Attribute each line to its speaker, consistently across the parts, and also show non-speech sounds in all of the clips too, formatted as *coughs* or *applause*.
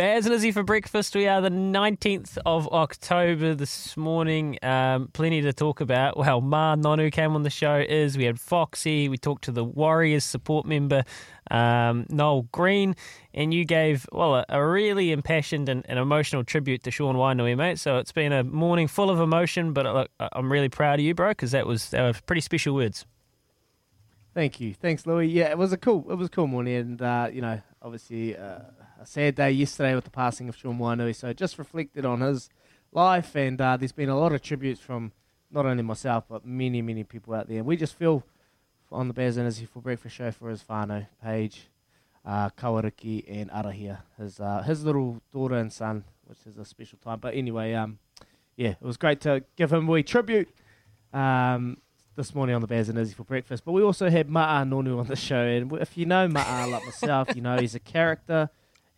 Speaker 1: Baz Izzy for breakfast. We are the 19th of October this morning. Um, plenty to talk about. Well, Ma'a Nonu came on the show. Is we had Foxy. We talked to the Warriors support member um, Noel Green, and you gave well a, a really impassioned and, and, emotional tribute to Sean Wainui, mate. So it's been a morning full of emotion. But look, I'm really proud of you, bro, because that was that were pretty special words.
Speaker 2: Thank you, thanks, Louis. Yeah, it was a cool, it was a cool morning, and uh, you know, obviously. Uh, a sad day yesterday with the passing of Sean Wainui. So just reflected on his life, and uh, there's been a lot of tributes from not only myself but many, many people out there. And we just feel on the Bears and Energy for Breakfast show for his whānau, Paige, uh, Kawariki, and Arahia, his uh, his little daughter and son, which is a special time. But anyway, um, yeah, it was great to give him a wee tribute. Um, this morning on the Baz and Izzy for breakfast, but we also had Ma'a Nonu on the show, and if you know Ma'a like myself, you know he's a character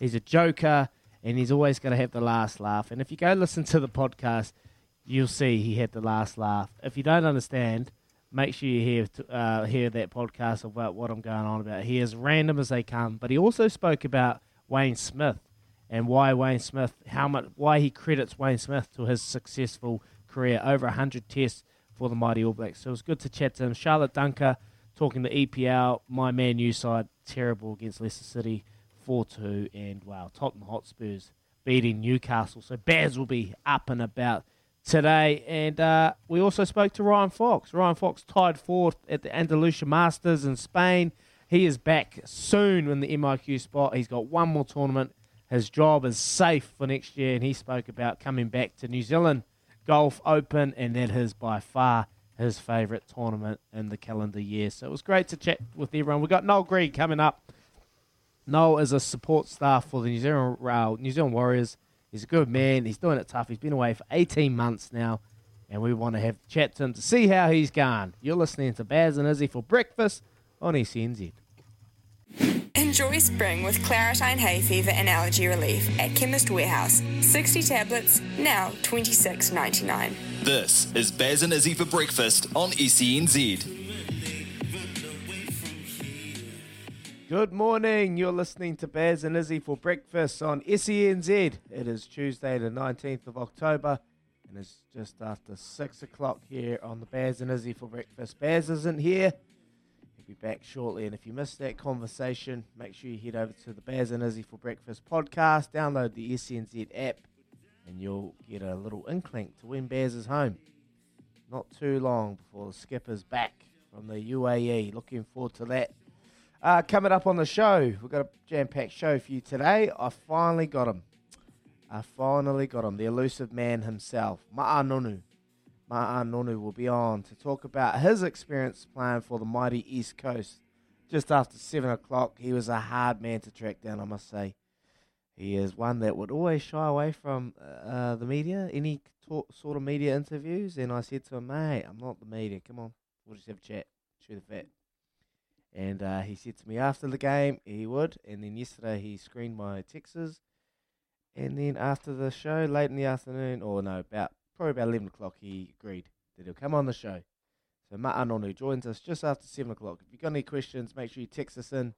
Speaker 2: He's a joker, and he's always going to have the last laugh. And if you go listen to the podcast, you'll see he had the last laugh. If you don't understand, make sure you hear uh, hear that podcast about what I'm going on about. He is random as they come, but he also spoke about Wayne Smith and why Wayne Smith, how much, why he credits Wayne Smith to his successful career, over 100 tests for the mighty All Blacks. So it was good to chat to him. Charlotte Dunker talking the EPL, my man, new side, terrible against Leicester City. 4 2, and wow, Tottenham Hotspurs beating Newcastle. So Baz will be up and about today. And uh, we also spoke to Ryan Fox. Ryan Fox tied fourth at the Andalusia Masters in Spain. He is back soon in the MIQ spot. He's got one more tournament. His job is safe for next year, and he spoke about coming back to New Zealand Golf Open, and that is by far his favourite tournament in the calendar year. So it was great to chat with everyone. We've got Noel Green coming up Noel is a support staff for the New Zealand uh, New Zealand Warriors. He's a good man. He's doing it tough. He's been away for 18 months now, and we want to have a chat to him to see how he's gone. You're listening to Baz and Izzy for breakfast on SENZ.
Speaker 3: Enjoy spring with Claratyne hay fever and allergy relief at Chemist Warehouse. 60 tablets, now 26.99.
Speaker 4: This is Baz and Izzy for breakfast on SENZ.
Speaker 2: Good morning. You're listening to Baz and Izzy for breakfast on SENZ. It is Tuesday, the 19th of October, and it's just after 6 o'clock here on the Baz and Izzy for breakfast. Baz isn't here. Be back shortly. And if you missed that conversation, make sure you head over to the Baz and Izzy for breakfast podcast, download the SENZ app, and you'll get a little inkling to when Baz is home. Not too long before the skipper's back from the UAE. Looking forward to that. Uh, coming up on the show, we've got a jam packed show for you today. I finally got him. I finally got him, the elusive man himself, Ma'a Nonu. Ma'a Nonu will be on to talk about his experience playing for the mighty East Coast. Just after 7 o'clock, he was a hard man to track down, I must say. He is one that would always shy away from uh, the media, any sort of media interviews. And I said to him, mate, I'm not the media. Come on, we'll just have a chat. Chew the fat. And uh, he said to me after the game he would. And then yesterday he screened my texts. And then after the show, late in the afternoon, or no, about probably about 11 o'clock, he agreed that he'll come on the show. So Ma'a Nonu joins us just after 7 o'clock. If you've got any questions, make sure you text us in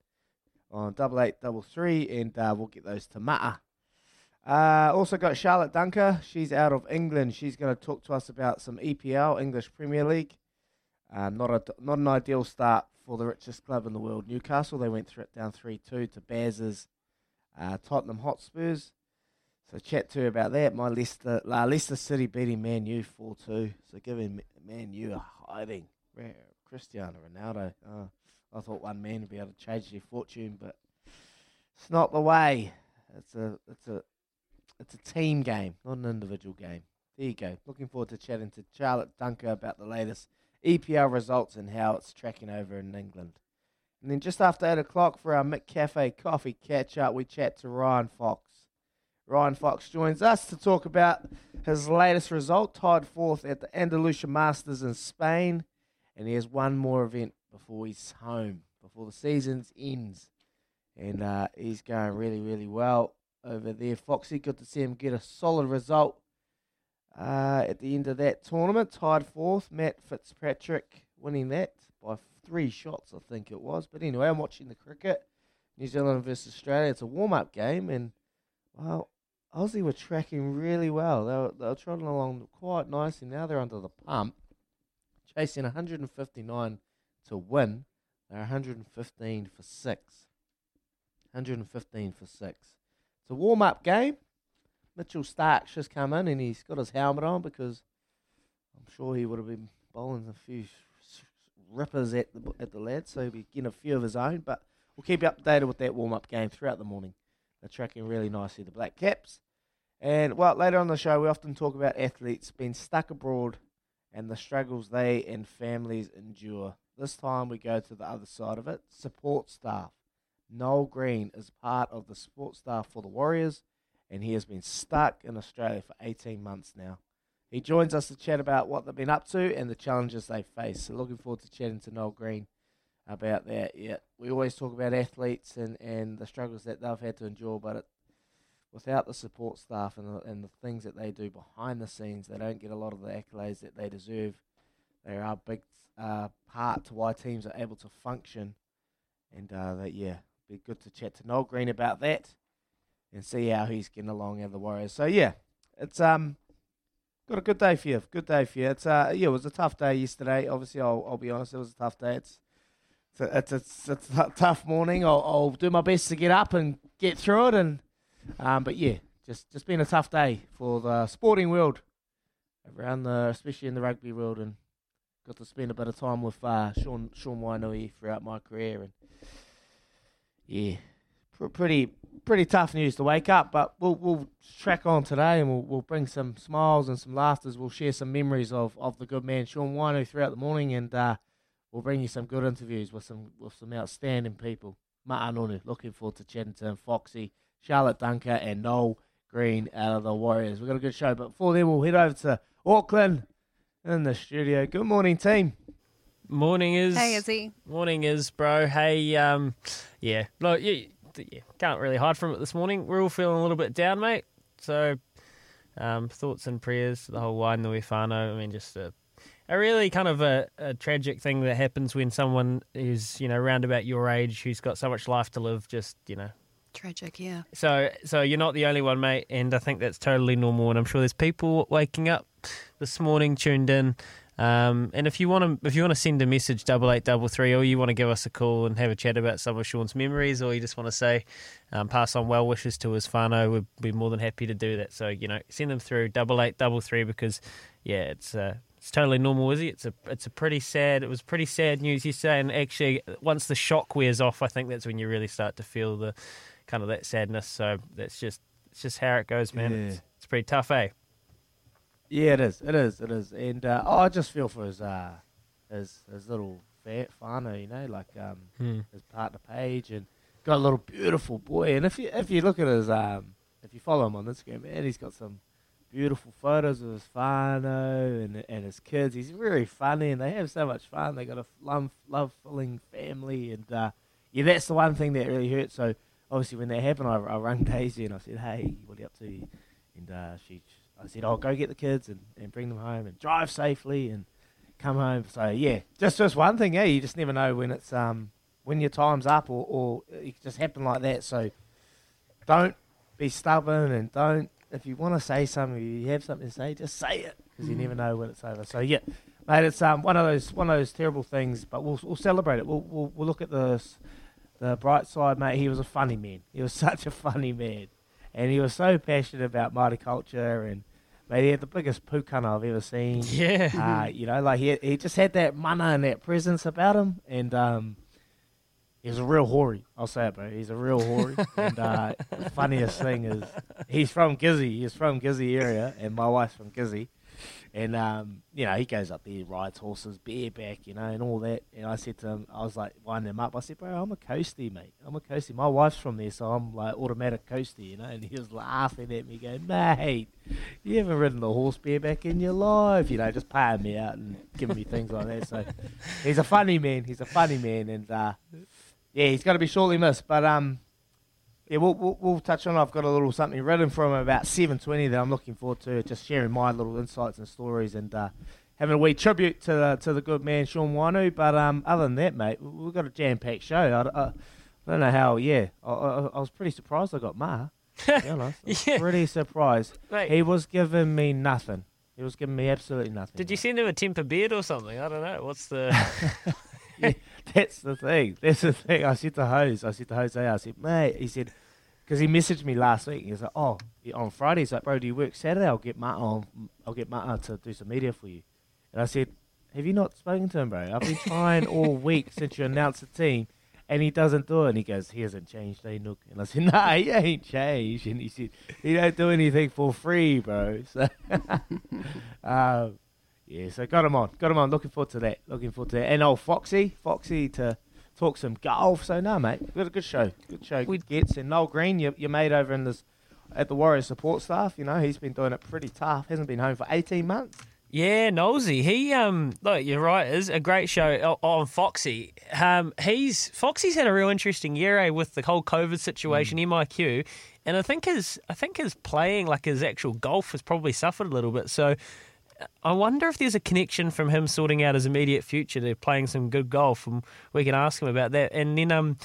Speaker 2: on double eight double three, and uh, we'll get those to Ma'a. Uh, also got Charlotte Dunker. She's out of England. She's going to talk to us about some EPL, English Premier League. Uh, not a not an ideal start for the richest club in the world, Newcastle. They went through it down 3 2 to Baz's uh, Tottenham Hotspurs. So chat to about that. My Leicester, uh, Leicester City beating Man U 4 2. So giving Man U a hiding. Cristiano Ronaldo. Uh, I thought one man would be able to change their fortune, but it's not the way. It's a it's a it's a team game, not an individual game. There you go. Looking forward to chatting to Charlotte Dunker about the latest EPL results and how it's tracking over in England. And then just after 8 o'clock for our McCafe coffee catch up, we chat to Ryan Fox. Ryan Fox joins us to talk about his latest result, tied fourth at the Andalusia Masters in Spain, and he has one more event before he's home, before the season ends, and uh, he's going really, really well over there. Foxy, good to see him get a solid result uh, at the end of that tournament. Tied fourth, Matt Fitzpatrick winning that by three shots, I think it was. But anyway, I'm watching the cricket, New Zealand versus Australia. It's a warm-up game, and well, Aussie were tracking really well. They were, they were trotting along quite nicely. Now they're under the pump, chasing 159 to win. They're 115 for six. 115 for six. It's a warm up game. Mitchell Starc's just come in and he's got his helmet on because I'm sure he would have been bowling a few rippers at the at the lads, so he'll be getting a few of his own. But we'll keep you updated with that warm up game throughout the morning. They're tracking really nicely, the Black Caps. And well, later on the show, we often talk about athletes being stuck abroad and the struggles they and families endure. This time we go to the other side of it support staff. Noel Green is part of the support staff for the Warriors, and he has been stuck in Australia for 18 months now. He joins us to chat about what they've been up to and the challenges they face. So, looking forward to chatting to Noel Green about that. Yeah, we always talk about athletes and, and the struggles that they've had to endure, but it, without the support staff and the, and the things that they do behind the scenes, they don't get a lot of the accolades that they deserve. They are a big uh, part to why teams are able to function, and uh, that yeah, be good to chat to Noel Green about that and see how he's getting along at the Warriors. So yeah, it's um got a good day for you. Good day for you. It's uh yeah, it was a tough day yesterday. Obviously, I'll I'll be honest, it was a tough day. It's it's a, it's, a, it's a tough morning. I'll, I'll do my best to get up and get through it. And um, but yeah, just just been a tough day for the sporting world around the, especially in the rugby world, and got to spend a bit of time with uh, Sean Sean Wainui throughout my career, and yeah, pr- pretty pretty tough news to wake up. But we'll we'll track on today, and we'll we'll bring some smiles and some laughters. We'll share some memories of, of the good man Sean Wainui throughout the morning, and uh, we'll bring you some good interviews with some with some outstanding people. Ma'a Nonu, looking forward to chatting to him. Foxy, Charlotte Dunker, and Noel Green out of the Warriors. We've got a good show, but before then, we'll head over to Auckland in the studio. Good morning, team.
Speaker 1: Morning is.
Speaker 5: Hey, Izzy.
Speaker 1: Morning is, bro. Hey, um, yeah, look, you, you can't really hide from it this morning. We're all feeling a little bit down, mate. So, um, thoughts and prayers to the whole wine, Wainui whānau. I mean, just a, a really kind of a, a tragic thing that happens when someone is, you know, around about your age who's got so much life to live, just, you know,
Speaker 5: Tragic, yeah.
Speaker 1: so, so you're not the only one, mate, and I think that's totally normal. And I'm sure there's people waking up this morning, tuned in. Um, and if you want to, if you want to send a message double eight double three, or you want to give us a call and have a chat about some of Sean's memories, or you just want to say, um, pass on well wishes to his whānau, we'd be more than happy to do that. So you know, send them through double eight double three because, yeah, it's uh, it's totally normal, is it? It's a it's a pretty sad. It was pretty sad news yesterday, and actually, once the shock wears off, I think that's when you really start to feel the kind of that sadness. So that's just it's just how it goes, man.
Speaker 2: Yeah.
Speaker 1: It's, it's pretty tough, eh?
Speaker 2: Yeah, it is. It is. It is. And uh, oh, I just feel for his uh, his his little fat whānau, you know, like um,
Speaker 1: Hmm.
Speaker 2: his partner Paige, and got a little beautiful boy. And if you if you look at his um, if you follow him on Instagram, man, he's got some beautiful photos of his whānau and and his kids. He's very funny, and they have so much fun. They got a love love filling family, and uh, yeah, that's the one thing that really hurts. So obviously, when that happened, I, I rang Daisy and I said, "Hey, what are you up to?" And uh, she, I said, "I'll go get the kids and, and bring them home and drive safely and come home." So yeah, just just one thing, yeah. You just never know when it's um when your time's up or or it just happen like that. So don't be stubborn and don't if you want to say something, you have something to say, just say it because you never know when it's over. So yeah, mate, it's um one of those one of those terrible things, but we'll we'll celebrate it. We'll we'll, we'll look at the s- the bright side, mate. He was a funny man. He was *laughs* such a funny man, and he was so passionate about Māori culture and. Mate, he had the biggest pukana I've ever seen. *laughs*
Speaker 1: Yeah.
Speaker 2: Uh, you know, like he he just had that mana and that presence about him, and um, he was a real hoary. I'll say it, bro. He's a real hoary. *laughs* and uh, the funniest thing is he's from Gizzy. He's from Gizzy area, and my wife's from Gizzy. And um, you know, he goes up there, rides horses, bareback, you know, and all that. And I said to him, I was like winding him up. I said, "Bro, I'm a coastie, mate. I'm a coastie. My wife's from there, so I'm like automatic coastie, you know." And he was laughing at me, going, "Mate, you haven't ridden a horse bareback in your life, you know, just paying me out and giving me things like that." So he's a funny man. He's a funny man, and uh, yeah, he's going to be shortly missed. But um, yeah, we'll, we'll, we'll touch on. I've got a little something written from about seven twenty that I'm looking forward to, just sharing my little insights and stories and uh, having a wee tribute to the to the good man Sean Wainui. But um, other than that, mate, we- we've got a jam packed show. I, I, I don't know how. Yeah, I, I, I was pretty surprised I got Ma. To *laughs* honest, I was
Speaker 1: Yeah.
Speaker 2: pretty surprised.
Speaker 1: Mate.
Speaker 2: He was giving me nothing. He was giving me absolutely nothing.
Speaker 1: Did you
Speaker 2: mate.
Speaker 1: send him a temper beard or something? I don't know. What's the? *laughs*
Speaker 2: yeah, that's the thing. That's the thing. I said to Hose, I said to Jose, I said, mate, he said, because he messaged me last week. He was like, oh, on Friday, he's like, bro, do you work Saturday? I'll get Martin, I'll, I'll get Martin to do some media for you. And I said, have you not spoken to him, bro? I've been trying all *laughs* week since you announced the team, and he doesn't do it. And he goes, he hasn't changed, eh, Nook? And I said, *laughs* nah, he ain't changed. And he said, he don't do anything for free, bro. *laughs* So, um, yeah, so got him on. Got him on. Looking forward to that. Looking forward to that. And old Foxy, Foxy to talk some golf. So no, mate, we got a good show. Good show.
Speaker 1: We-
Speaker 2: Good gets. And Noel Green, your, your mate over in this at the Warriors support staff. You know, he's been doing it pretty tough. Hasn't been home for eighteen months.
Speaker 1: Yeah, Nosy. He um look, you're right, it's a great show on Foxy. Um he's Foxy's had a real interesting year eh, with the whole COVID situation, MIQ. And I think his I think his playing, like his actual golf has probably suffered a little bit. So I wonder if there's a connection from him sorting out his immediate future to playing some good golf, and we can ask him about that. And then um,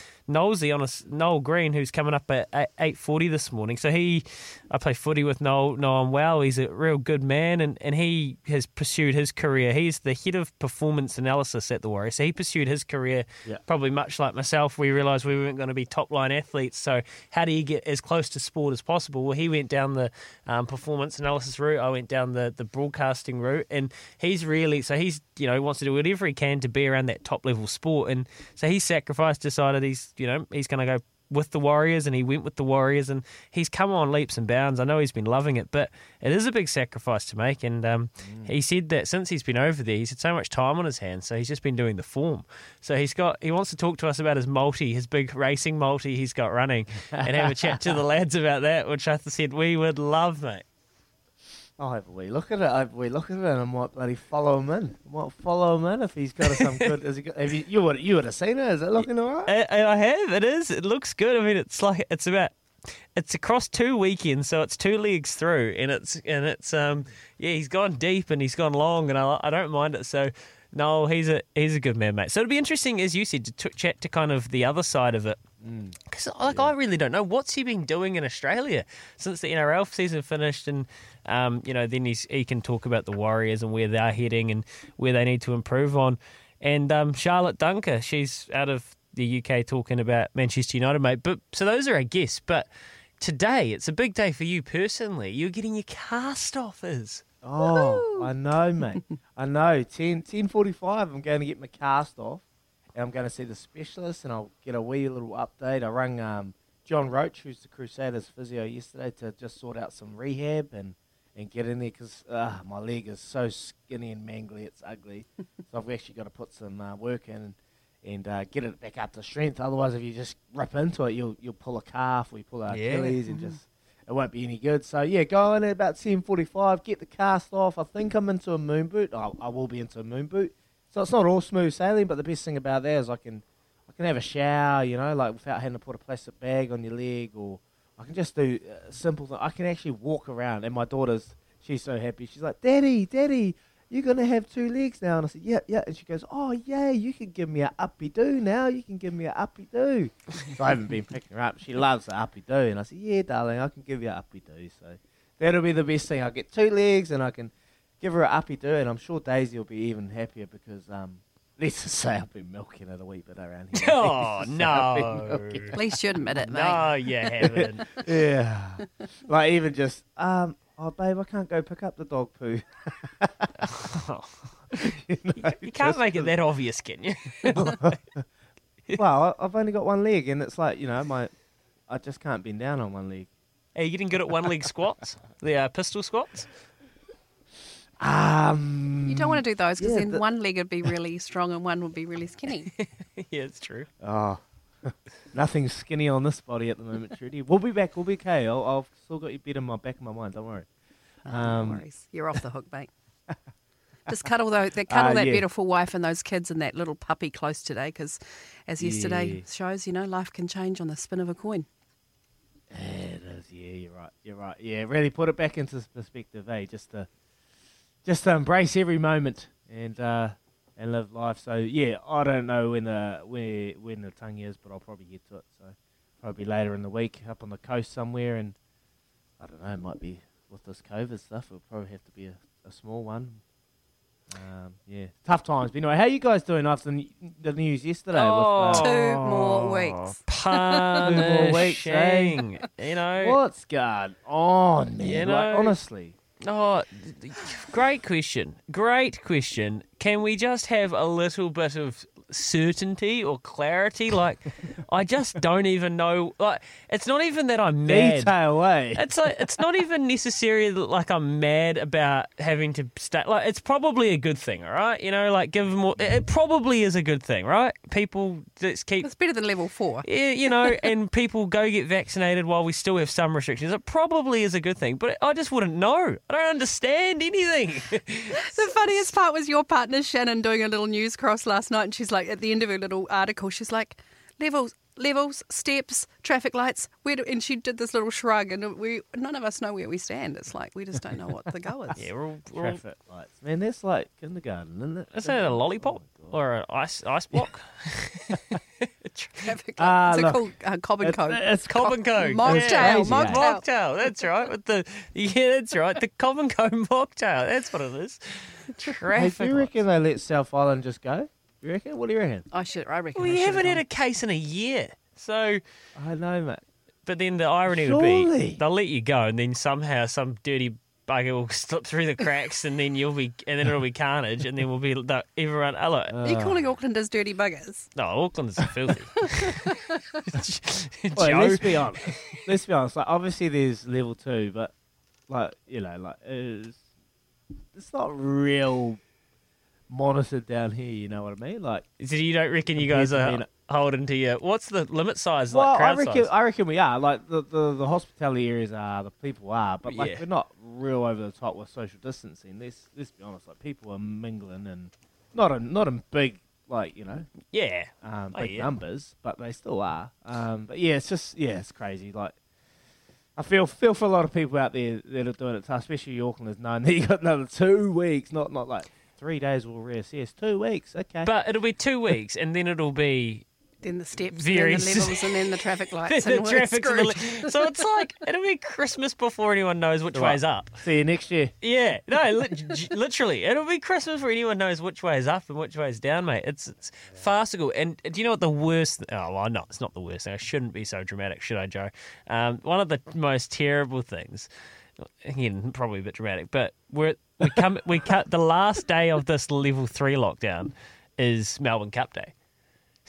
Speaker 1: on a Noel Green, who's coming up at eight forty this morning. So he, I play footy with Noel. Him well. He's a real good man, and, and he has pursued his career. He's the head of performance analysis at the Warriors. So he pursued his career
Speaker 2: Yeah.
Speaker 1: probably much like myself. We realised we weren't going to be top line athletes. So how do you get as close to sport as possible? Well, he went down the um, performance analysis route. I went down the the broadcasting route, and he's really so he's you know he wants to do whatever he can to be around that top level sport, and so he sacrificed, decided he's you know he's going to go with the Warriors, and he went with the Warriors, and he's come on leaps and bounds. I know he's been loving it, but it is a big sacrifice to make. And um, he said that since he's been over there, he's had so much time on his hands, so he's just been doing the form. So he's got he wants to talk to us about his multi, his big racing multi he's got running, and have a chat to the *laughs* lads about that, which I said we would love, mate.
Speaker 2: I'll have a wee look at it. Have a look at it, and I might bloody follow him in. I might follow him in if he's got some good. Has he got, have you, you would you would have seen it? Is it looking alright?
Speaker 1: I, I have. It is. It looks good. I mean, it's like it's about. It's across two weekends, so it's two legs through, and it's and it's um yeah he's gone deep and he's gone long, and I I don't mind it. So no, he's a he's a good man, mate. So it'll be interesting, as you said, to t- chat to kind of the other side of it. Because like I really don't know what's he been doing in Australia since the NRL season finished, and um, you know then he's, he can talk about the Warriors and where they're heading and where they need to improve on. And um, Charlotte Dunker, she's out of the UK talking about Manchester United, mate. But so those are our guests. But today it's a big day for you personally. You're getting your cast offers.
Speaker 2: Oh, I know, mate. I know. 10, 10.45, I'm going to get my cast off, and I'm going to see the specialist, and I'll get a wee little update. I rang um, John Roach, who's the Crusaders physio, yesterday to just sort out some rehab and, and get in there because uh, my leg is so skinny and mangly, it's ugly. *laughs* so I've actually got to put some uh, work in and, uh, get it back up to strength. Otherwise, if you just rip into it, you'll you'll pull a calf or you pull an
Speaker 1: Yeah.
Speaker 2: Achilles and just it won't be any good. So yeah, go in at about ten forty five, get the cast off. I think I'm into a moon boot. I, I will be into a moon boot. So it's not all smooth sailing, but the best thing about that is I can I can have a shower, you know, like without having to put a plastic bag on your leg, or I can just do uh, simple. Th- I can actually walk around, and my daughter's she's so happy. She's like, "Daddy, Daddy, you're gonna have two legs now." And I said, "Yeah, yeah." And she goes, "Oh, yeah, you can give me a uppy do now. You can give me a uppy do." *laughs* so I haven't been picking her up. She loves the uppy do, and I said, "Yeah, darling, I can give you a uppy do." So that'll be the best thing. I'll get two legs, and I can give her a uppy do, and I'm sure Daisy will be even happier because um. Let's just say I've been milking it a wee bit around here. *laughs*
Speaker 1: Oh
Speaker 2: Let's just say I've been
Speaker 1: no,
Speaker 2: milking
Speaker 5: At least you admit it, mate.
Speaker 1: no, you haven't. *laughs*
Speaker 2: Yeah. like even just um oh babe, I can't go pick up the dog poo. *laughs* you, know,
Speaker 1: You can't make it that obvious, can you?
Speaker 2: Well, I- I've only got one leg and it's like, you know, my I just can't bend down on one leg.
Speaker 1: Are you getting good at one leg squats? The uh, pistol squats?
Speaker 2: Um,
Speaker 5: You don't want to do those because
Speaker 2: yeah,
Speaker 5: then
Speaker 2: the-
Speaker 5: one leg would be *laughs* really strong and one would be really skinny. *laughs*
Speaker 1: yeah, it's true.
Speaker 2: Oh, *laughs* nothing skinny on this body at the moment, Trudy. We'll be back. We'll be okay. I'll, I've still got you beat in my back of my mind. Don't worry.
Speaker 5: Oh,
Speaker 2: Um,
Speaker 5: no worries. You're off the hook, mate. Just cuddle, though, that, cuddle
Speaker 2: Ah,
Speaker 5: that
Speaker 2: yeah.
Speaker 5: beautiful wife and those kids and that little puppy close today because, as yesterday
Speaker 2: Yeah.
Speaker 5: shows, you know, life can change on the spin of a coin.
Speaker 2: Yeah, it is. Yeah, you're right. You're right. Yeah, really put it back into perspective, eh? Just to, just to embrace every moment and uh, and live life. So yeah, I don't know when the where when the tongue is, but I'll probably get to it. So probably later in the week, up on the coast somewhere, and I don't know. It might be with this COVID stuff. It'll probably have to be a, a small one. Um, yeah, tough times. But anyway, how are you guys doing after the, the news yesterday?
Speaker 1: Oh.
Speaker 2: with, uh, *laughs*
Speaker 5: Two more weeks.
Speaker 2: more weeks, eh?
Speaker 1: Punishing. You know.
Speaker 2: What's going on, man?
Speaker 1: You
Speaker 2: Like, honestly.
Speaker 1: Oh, great question. Great question. Can we just have a little bit of certainty or clarity? Like, I just *laughs* don't even know. Like, it's not even that I'm mad.
Speaker 2: Detail, eh?
Speaker 1: It's like it's not even necessarily that, like I'm mad about having to stay. Like it's probably a good thing, all right. You know, like give more. It probably is a good thing, right? People let's keep
Speaker 5: It's better than level four.
Speaker 1: yeah, you know, and *laughs* people go get vaccinated while we still have some restrictions. It probably is a good thing, but I just wouldn't know. I don't understand anything. *laughs*
Speaker 5: The funniest part was your partner Shannon doing a little news cross last night, and she's like, at the end of her little article, she's like, levels, levels, steps, traffic lights. Where do, and she did this little shrug, and we none of us know where we stand. It's like we just don't know what the go is.
Speaker 1: yeah, we're all, we're all
Speaker 2: Traffic lights. Man, that's like kindergarten, isn't it?
Speaker 1: is that a lollipop
Speaker 2: Oh,
Speaker 1: or an ice ice block? *laughs*
Speaker 5: Traffic lights. It's
Speaker 2: look,
Speaker 5: called uh, Cobb and
Speaker 2: It's,
Speaker 5: Co.
Speaker 2: it's
Speaker 1: Cobb and Co.
Speaker 5: Mocktail,
Speaker 1: Yeah.
Speaker 2: crazy,
Speaker 5: mocktail.
Speaker 1: Mocktail, that's right. With the *laughs* yeah, that's right. The Cobb and Co *laughs* mocktail. That's what it is.
Speaker 2: Hey, do you reckon they let South Island just go? You reckon? What do you reckon?
Speaker 5: I should. I reckon.
Speaker 1: We
Speaker 5: I should
Speaker 1: haven't
Speaker 5: have
Speaker 1: had a case in a year, so.
Speaker 2: I know, mate.
Speaker 1: But then the irony would be they'll let you go, and then somehow some dirty bugger will *laughs* slip through the cracks, and then you'll be, and then it'll be carnage, and then we'll be the, everyone. Hello,
Speaker 5: gone. Are you calling Aucklanders dirty buggers?
Speaker 1: no, Auckland is filthy. *laughs* *laughs*
Speaker 2: Well, let's be honest. let's be honest. Like, obviously, there's level two, but like you know, like it's, it's not real monitored down here. You know what I mean? Like,
Speaker 1: so you don't reckon you guys are
Speaker 2: being
Speaker 1: holding to your what's the limit size?
Speaker 2: well,
Speaker 1: like
Speaker 2: I reckon,
Speaker 1: size?
Speaker 2: I reckon we are. Like the, the the hospitality areas are, the people are, but like
Speaker 1: Yeah.
Speaker 2: we're not real over the top with social distancing. Let's let's be honest. Like people are mingling and not in not in big like you know
Speaker 1: yeah,
Speaker 2: um,
Speaker 1: Oh,
Speaker 2: big
Speaker 1: yeah.
Speaker 2: numbers, but they still are. Um, but yeah, it's just yeah, it's crazy. Like I feel feel for a lot of people out there that are doing it especially Aucklanders, knowing you got another two weeks, not not like three days. We'll reassess. Two weeks, okay.
Speaker 1: but it'll be two weeks, and then it'll be
Speaker 5: Then the steps,
Speaker 1: Very
Speaker 5: then the levels, and then the traffic *laughs* lights.
Speaker 1: the
Speaker 5: and we're
Speaker 1: traffic.
Speaker 5: screwed.
Speaker 1: So it's like it'll be Christmas before anyone knows which
Speaker 2: Right.
Speaker 1: way's up.
Speaker 2: See you next year.
Speaker 1: Yeah, no, *laughs* li- literally, it'll be Christmas before anyone knows which way is up and which way is down, mate. It's it's farcical. And do you know what the worst? Oh, well, no, it's not the worst thing. I shouldn't be so dramatic, should I, Joe? Um, one of the most terrible things. Again, probably a bit dramatic, but we're we come we cut the last day of this level three lockdown is Melbourne Cup Day,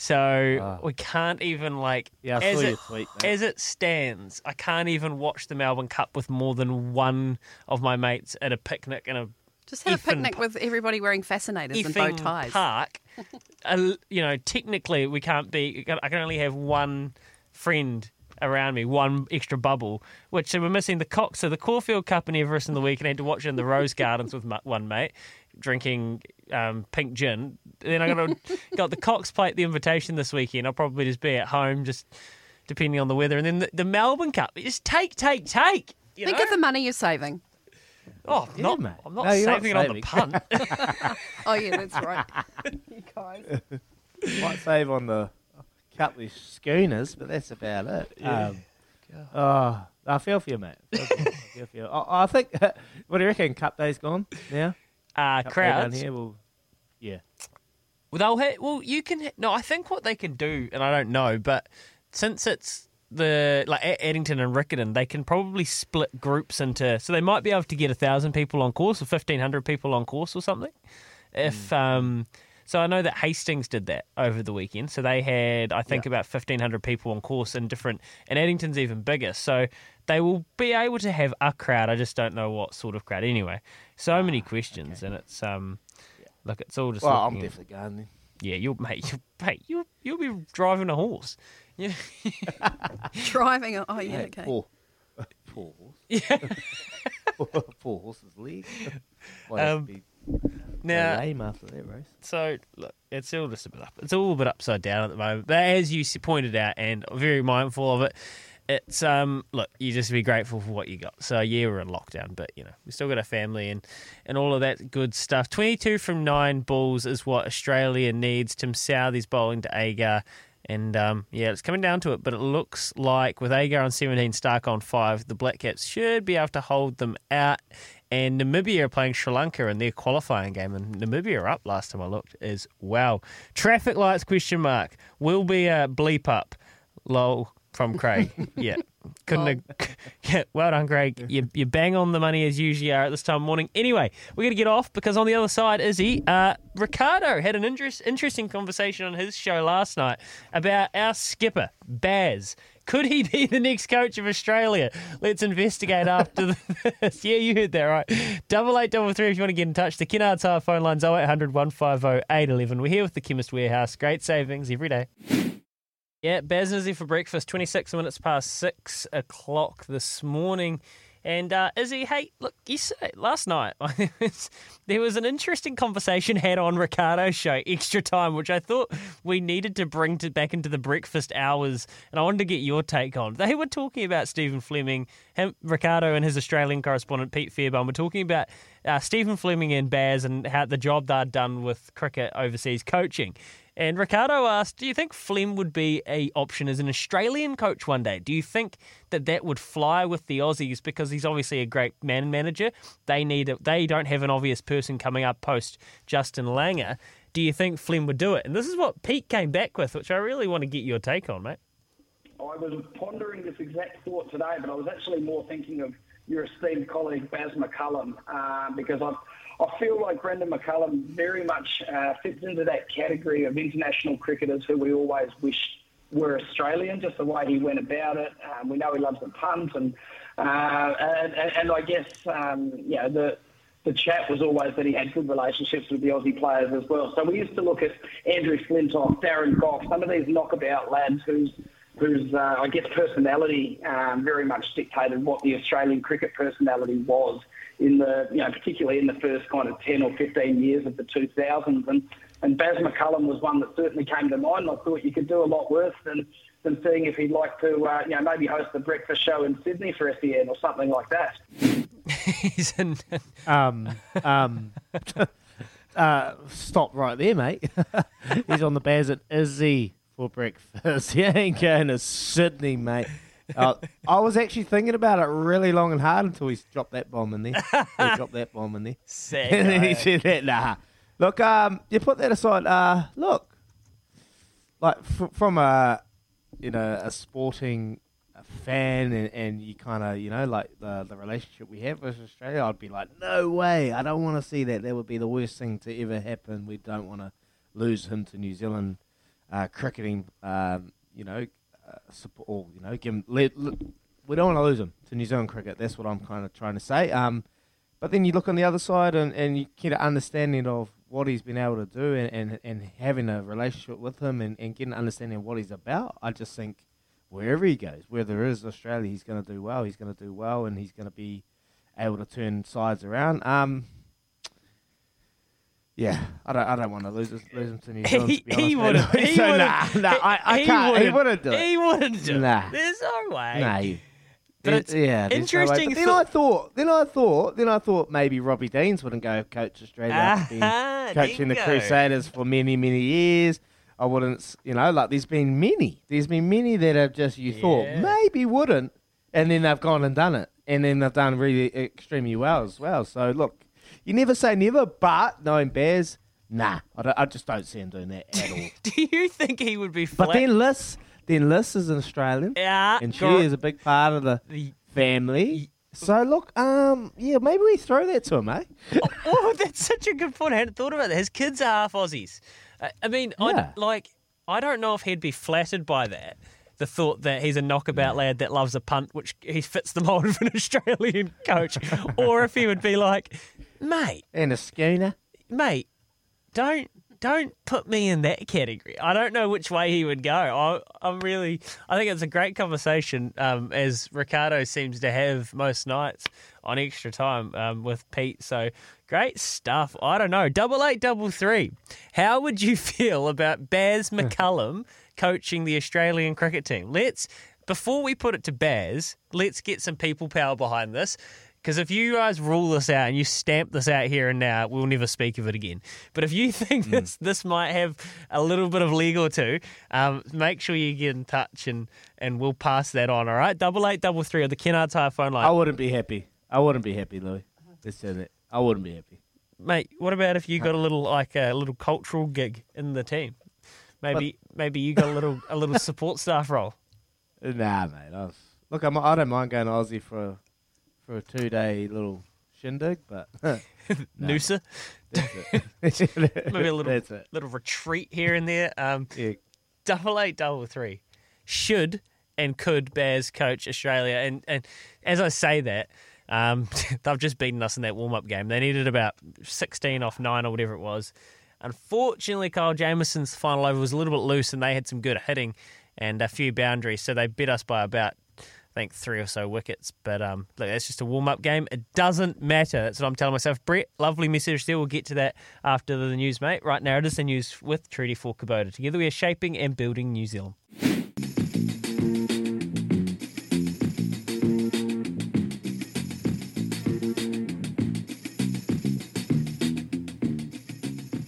Speaker 1: so we can't even like
Speaker 2: Ah. Yeah,
Speaker 1: as it,
Speaker 2: tweet,
Speaker 1: as it stands, I can't even watch the Melbourne Cup with more than one of my mates at a picnic in a
Speaker 5: Just have a picnic with everybody wearing fascinators and bow ties.
Speaker 1: park. *laughs* Uh, you know, technically, we can't be. I can only have one friend around me, one extra bubble. Which so we're missing the cock. So the Caulfield Cup and Everest in the week, and I had to watch it in the Rose Gardens with ma- one mate drinking um, pink gin. Then I got *laughs* got the Cox plate the invitation this weekend. I'll probably just be at home, just depending on the weather. And then the, the Melbourne Cup, just take, take, take. You
Speaker 5: Think
Speaker 1: know?
Speaker 5: of the money you're saving.
Speaker 1: Oh,
Speaker 2: Yeah,
Speaker 1: not,
Speaker 2: mate.
Speaker 1: I'm not
Speaker 2: No, you're not
Speaker 1: saving it on the punt. *laughs* *laughs*
Speaker 5: Oh yeah, that's right. you guys.
Speaker 2: Might save on the couple of schooners, but that's about it. Um, oh, I feel for you, mate. I feel for you. I feel for you. I, I think. what do you reckon? Cup day's gone now.
Speaker 1: Uh, crowds.
Speaker 2: here. Well, yeah.
Speaker 1: Well, they'll ha- well, you can. Ha- no, I think what they can do, and I don't know, but since it's the like at Addington and Riccarton, they can probably split groups into. So they might be able to get a thousand people on course or fifteen hundred people on course or something. If um, So I know that Hastings did that over the weekend. So they had, I think,
Speaker 2: Yeah.
Speaker 1: about 1,500 people on course in different, and Addington's even bigger. So they will be able to have a crowd. I just don't know what sort of crowd. Anyway, so many questions, and it's, um, yeah. look, it's all just.
Speaker 2: Well, I'm
Speaker 1: looking
Speaker 2: definitely going then.
Speaker 1: Yeah, you'll, mate, you'll, mate, you'll, you'll be driving a horse. Yeah. *laughs*
Speaker 5: Driving. a- Oh, yeah,
Speaker 2: Hey,
Speaker 5: okay.
Speaker 2: Poor, *laughs* poor horse.
Speaker 1: Yeah. *laughs*
Speaker 2: poor horse's leg. Might
Speaker 1: Um, Now,
Speaker 2: lame after that race.
Speaker 1: So look, it's all just a bit up. It's all a bit upside down at the moment. But as you pointed out, and very mindful of it, it's um look, you just be grateful for what you got. So yeah, we're in lockdown, but you know we still got a family and and all of that good stuff. Twenty two from nine balls is what Australia needs. Tim Southee's bowling to Agar. And um, yeah, it's coming down to it, but it looks like with Agar on 17, Starc on 5, the Black Caps should be able to hold them out. And Namibia are playing Sri Lanka in their qualifying game, and Namibia are up last time I looked as well. Traffic lights question mark will be a bleep up. Lol from Craig. *laughs* yeah, couldn't. Have, *laughs* yeah, well done, Craig. You you bang on the money as usually are at this time of morning. Anyway, we're gonna get off because on the other side, Izzy, uh, Ricardo had an interest, interesting conversation on his show last night about our skipper Baz. Could he be the next coach of Australia? Let's investigate after this. yeah, you heard that right. Double eight double three if you want to get in touch. The Kennards Hire phone lines 0800 150 811. We're here with the Chemist Warehouse. Great savings every day. Yeah, Baz and Izzy for breakfast, 26 minutes past 6 o'clock this morning. And uh, Izzy, hey, look, yesterday, last night, *laughs* there was an interesting conversation had on Ricardo's show, Extra Time, which I thought we needed to bring to back into the breakfast hours. And I wanted to get your take on. They were talking about Stephen Fleming, him, Ricardo, and his Australian correspondent Pete Fairbairn were talking about uh, Stephen Fleming and Baz and how the job they'd done with cricket overseas coaching. And Ricardo asked, "Do you think Flem would be a option as an Australian coach one day? Do you think that that would fly with the Aussies because he's obviously a great man manager? They need a, they don't have an obvious person coming up post Justin Langer. Do you think Flem would do it?" And this is what Pete came back with, which I really want to get your take on, mate.
Speaker 6: I was pondering this exact thought today, but I was actually more thinking of your esteemed colleague Baz McCullum uh, because I, I feel like Brendon McCullum very much uh, fits into that category of international cricketers who we always wish were Australian, just the way he went about it. Um, we know he loves the punt, and uh, and, and, I guess um, you know the the chat was always that he had good relationships with the Aussie players as well. So we used to look at Andrew Flintoff, Darren Gough, some of these knockabout lads whose whose uh, I guess personality um, very much dictated what the Australian cricket personality was in the you know particularly in the first kind of ten or fifteen years of the 2000s. And and Baz McCullum was one that certainly came to mind. I thought you could do a lot worse than than seeing if he'd like to uh, you know maybe host a breakfast show in Sydney for SEN or something like that. *laughs*
Speaker 1: He's in,
Speaker 2: Um, um, *laughs* uh, stop right there, mate. *laughs* He's on the Baz at Izzy for breakfast. He ain't going to Sydney, mate. Uh, I was actually thinking about it really long and hard until he dropped that bomb in there. he *laughs* dropped that bomb in there.
Speaker 1: Sad *laughs*
Speaker 2: and then he said that, nah. Look, um, you put that aside. Uh, look, like f- from a, you know, a sporting fan and, and you kind of, you know, like the, the relationship we have with Australia, I'd be like, no way. I don't want to see that. That would be the worst thing to ever happen. We don't want to lose him to New Zealand uh, cricketing, um, you know, support, or, you know, give him, let, let- we don't want to lose him to New Zealand cricket. That's what I'm kind of trying to say. Um, but then you look on the other side and, and you get an understanding of what he's been able to do and, and, and having a relationship with him and, and getting an understanding of what he's about. I just think wherever he goes, whether it is Australia, he's going to do well. He's going to do well and he's going to be able to turn sides around. Um, yeah, I don't. I don't want to lose, lose him to New Zealand.
Speaker 1: he,
Speaker 2: to be honest,
Speaker 1: he wouldn't. *laughs* He
Speaker 2: so
Speaker 1: wouldn't.
Speaker 2: nah, nah, I, I
Speaker 1: he
Speaker 2: can't. He
Speaker 1: wouldn't.
Speaker 2: do it.
Speaker 1: He wouldn't do
Speaker 2: Nah.
Speaker 1: it. There's no way.
Speaker 2: Nah,
Speaker 1: But it's
Speaker 2: yeah, no
Speaker 1: interesting
Speaker 2: But then
Speaker 1: thought-
Speaker 2: I thought, then I thought, then I thought maybe Robbie Deans wouldn't go coach Australia
Speaker 1: Ah,
Speaker 2: coaching the. Crusaders for many, many years. I wouldn't, you know, like there's been many, there's been many that have just you thought maybe wouldn't, and then they've gone and done it, and then they've done really extremely well as well. So look, you never say never, but knowing Baz, nah, I, don't, I just don't see him doing that at all. *laughs*
Speaker 1: Do you think he would be flat?
Speaker 2: but then Liz, then Liz is an Australian,
Speaker 1: yeah,
Speaker 2: and she is a big part of the family. So look, um, yeah, maybe we throw that to him, eh?
Speaker 1: oh, that's such a good point. I hadn't thought about that. His kids are half Aussies. I, I mean,
Speaker 2: Yeah.
Speaker 1: I like. I don't know if he'd be flattered by that. The thought that he's a knockabout lad that loves a punt, which he fits the mold of an *laughs* Australian coach, or if he would be like, mate,
Speaker 2: And a schooner.
Speaker 1: mate, don't don't put me in that category. I don't know which way he would go. I, I'm really, I think it's a great conversation, um, as Ricardo seems to have most nights on extra time um, with Pete. So great stuff. I don't know. Double eight, double three. How would you *laughs* feel about Baz *laughs* McCullum coaching the Australian cricket team? Let's. Before we put it to Baz, let's get some people power behind this. Because if you guys rule this out and you stamp this out here and now, we'll never speak of it again. But if you *laughs* think this this might have a little bit of legal to, um, make sure you get in touch and, and we'll pass that on. All right, double eight double three or the Kennards Hire phone line.
Speaker 2: I wouldn't be happy. I wouldn't be happy, Louis. Listen, it. I wouldn't be happy.
Speaker 1: mate. What about if you got a little like a little cultural gig in the team? Maybe maybe you got a little a little *laughs* support staff role.
Speaker 2: Nah, mate. I was, look, I'm, I don't mind going Aussie for a, for a two day little shindig, but *laughs*
Speaker 1: Noosa,
Speaker 2: that's it. *laughs*
Speaker 1: maybe a little
Speaker 2: That's it.
Speaker 1: little retreat here and there. Um,
Speaker 2: Yeah.
Speaker 1: double eight, double three. Should and could Baz coach Australia? And and as I say that, um, *laughs* they've just beaten us in that warm up game. They needed about sixteen off nine or whatever it was. Unfortunately, Kyle Jamieson's final over was a little bit loose, and they had some good hitting and a few boundaries, so they beat us by about. I think three or so wickets, but um, look, that's just a warm up game. It doesn't matter. That's what I'm telling myself. Brett, lovely message there. We'll get to that after the news, mate. Right now, it is the news with Trudy for Kubota. Together, we are shaping and building New Zealand.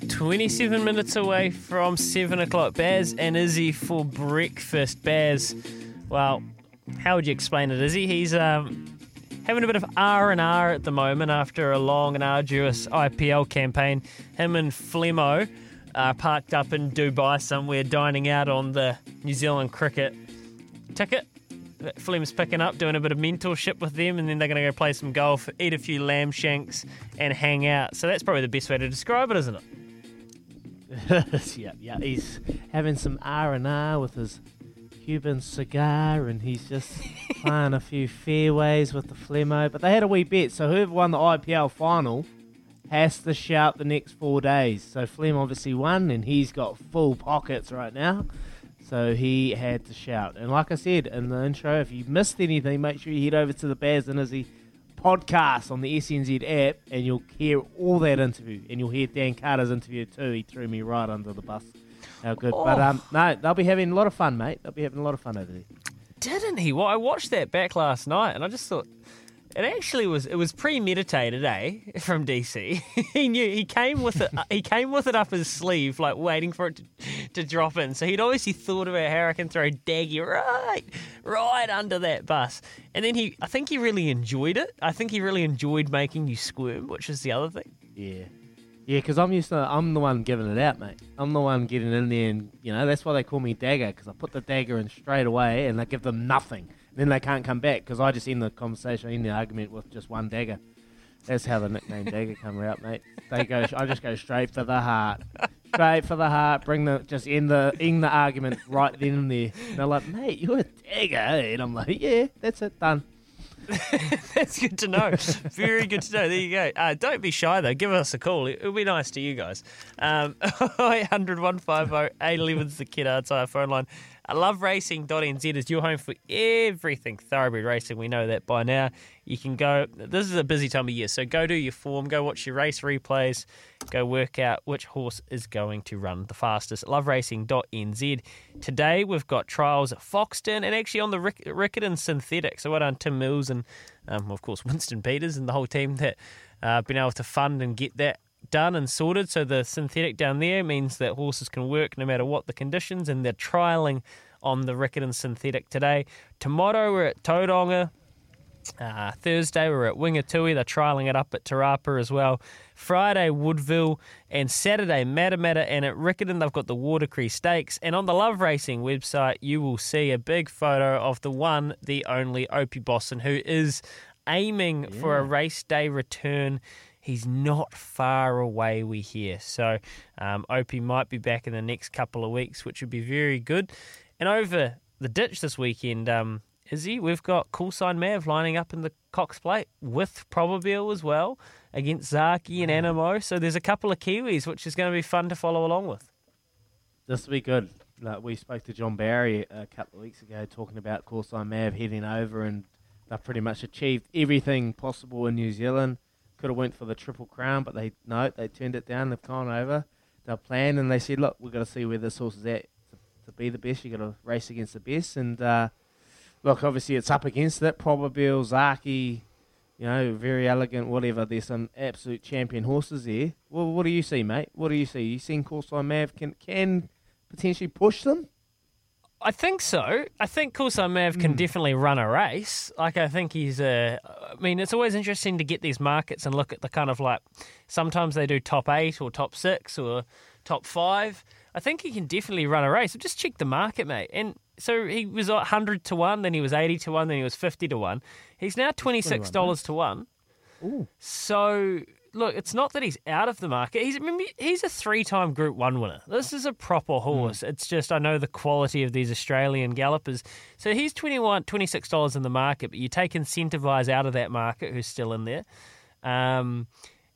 Speaker 1: Twenty-seven minutes away from seven o'clock. Baz and Izzy for breakfast. Baz, well, how would you explain it? Is he? He's um, having a bit of R and R at the moment after a long and arduous IPL campaign. Him and Flemo are parked up in Dubai somewhere, dining out on the New Zealand cricket ticket. that Flem's picking up, doing a bit of mentorship with them, and then they're going to go play some golf, eat a few lamb shanks, and hang out. So that's probably the best way to describe it, isn't it? *laughs*
Speaker 2: yeah, yeah. He's having some R and R with his Cuban cigar, and he's just playing a few fairways with the Flemo. But they had a wee bet, so whoever won the IPL final has to shout the next four days. So Flem obviously won, and he's got full pockets right now. So he had to shout. And like I said in the intro, if you missed anything, make sure you head over to the Baz and Izzy podcast on the SENZ app and you'll hear all that interview. And you'll hear Dan Carter's interview too. He threw me right under the bus. How good. But um, no, they'll be having a lot of fun, mate. They'll be having a lot of fun over there.
Speaker 1: Didn't he? Well, I watched that back last night, and I just thought it actually was it was premeditated, eh? *laughs* From DC, *laughs* he knew he came with it. he came with it up his sleeve, like waiting for it to, to drop in. So he'd obviously thought about how I can throw Daggy right, right under that bus, and then he. I think he really enjoyed it. I think he really enjoyed making you squirm, which is the other thing.
Speaker 2: Yeah. Yeah, because I'm used to, I'm the one giving it out, mate. I'm the one getting in there, and, you know, that's why they call me Dagger, because I put the dagger in straight away and I give them nothing. Then they can't come back, because I just end the conversation, end the argument with just one dagger. That's how the nickname Dagger come out, mate. They go, I just go straight for the heart. Straight for the heart, bring the, just end the, end the argument right then and there. And they're like, mate, you're a dagger? And I'm like, yeah, that's it, done. *laughs*
Speaker 1: That's good to know. Very good to know. There you go. Uh, don't be shy though. Give us a call. It- It'll be nice to you guys. Um, *laughs* 800 150 811's the Kid Tire phone line. I love racing.nz is your home for everything thoroughbred racing. We know that by now. You can go. This is a busy time of year, so go do your form, go watch your race replays, go work out which horse is going to run the fastest. Love Loveracing.nz. Today we've got trials at Foxton and actually on the Rick- Riccarton synthetic. So well done, Tim Mills and um, of course *laughs* Winston Peters and the whole team that uh, been able to fund and get that done and sorted. So the synthetic down there means that horses can work no matter what the conditions, and they're trialling on the Riccarton synthetic today. Tomorrow we're at Tauranga. Uh, Thursday we're at Wingatui. They're trialling it up at Te Rapa as well. Friday Woodville and Saturday Matamata and at Riccarton they've got the Watercree Stakes. And on the Love Racing website you will see a big photo of the one, the only Opie Bosson, who is aiming for a race day return. He's not far away, we hear. So um, Opie might be back in the next couple of weeks, which would be very good. And over the ditch this weekend, um, Izzy, we've got Coolsign Mav lining up in the Cox Plate with Probabeel as well against Zaaki and Anamoe. So there's a couple of Kiwis, which is going to be fun to follow along with.
Speaker 2: This will be good. Like we spoke to John Barry a couple of weeks ago talking about Course Mav heading over and they've pretty much achieved everything possible in New Zealand. Could have went for the Triple Crown, but they no, they turned it down. They've gone over. They're planned and they said, look, we've got to see where this horse is at to, to be the best. You've got to race against the best. And uh, look, obviously it's up against it. Probabeel, Zaaki, you know, Verry Elleegant, whatever. There's some absolute champion horses there. Well, what do you see, mate? What do you see? You seen Course Mav can can potentially push them?
Speaker 1: I think so. I think Coulson Mav can
Speaker 2: Mm.
Speaker 1: definitely run a race. Like I think he's a. I mean, it's always interesting to get these markets and look at the kind of like. Sometimes they do top eight or top six or top five. I think he can definitely run a race. Just check the market, mate. And so he was at hundred to one, then he was eighty to one, then he was fifty to one. He's now twenty six dollars to one.
Speaker 2: Ooh.
Speaker 1: So look, it's not that he's out of the market. He's remember, he's a three-time Group One winner. This is a proper horse. It's just I know the quality of these Australian gallopers. So he's 21 26 dollars in the market, but you take Incentivise out of that market, who's still in there, um,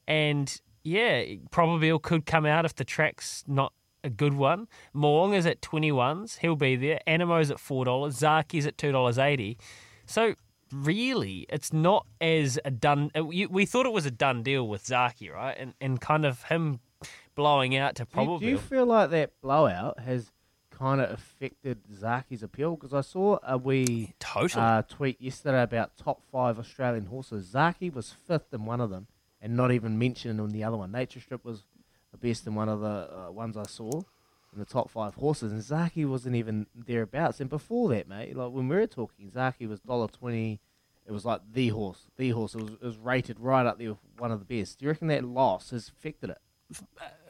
Speaker 1: and yeah, Probabeel could come out if the track's not a good one. Mo'unga is at 21s. He'll be there. Anamoe's at $4. Zaaki's at $2.80. So really, it's not as a done. uh, We, thought it was a done deal with Zaaki, right? And and kind of him blowing out to probably.
Speaker 2: do you feel like that blowout has kind of affected Zaaki's appeal? Because I saw a wee
Speaker 1: Totally.
Speaker 2: uh, tweet yesterday about top five Australian horses. Zaki was fifth in one of them, and not even mentioned in the other one. Nature Strip was the best in one of the uh, ones I saw in the top five horses, and Zaaki wasn't even thereabouts. And before that, mate, like when we were talking, Zaaki was dollar twenty. It was like the horse, the horse. It was, it was rated right up there with one of the best. Do you reckon that loss has affected it?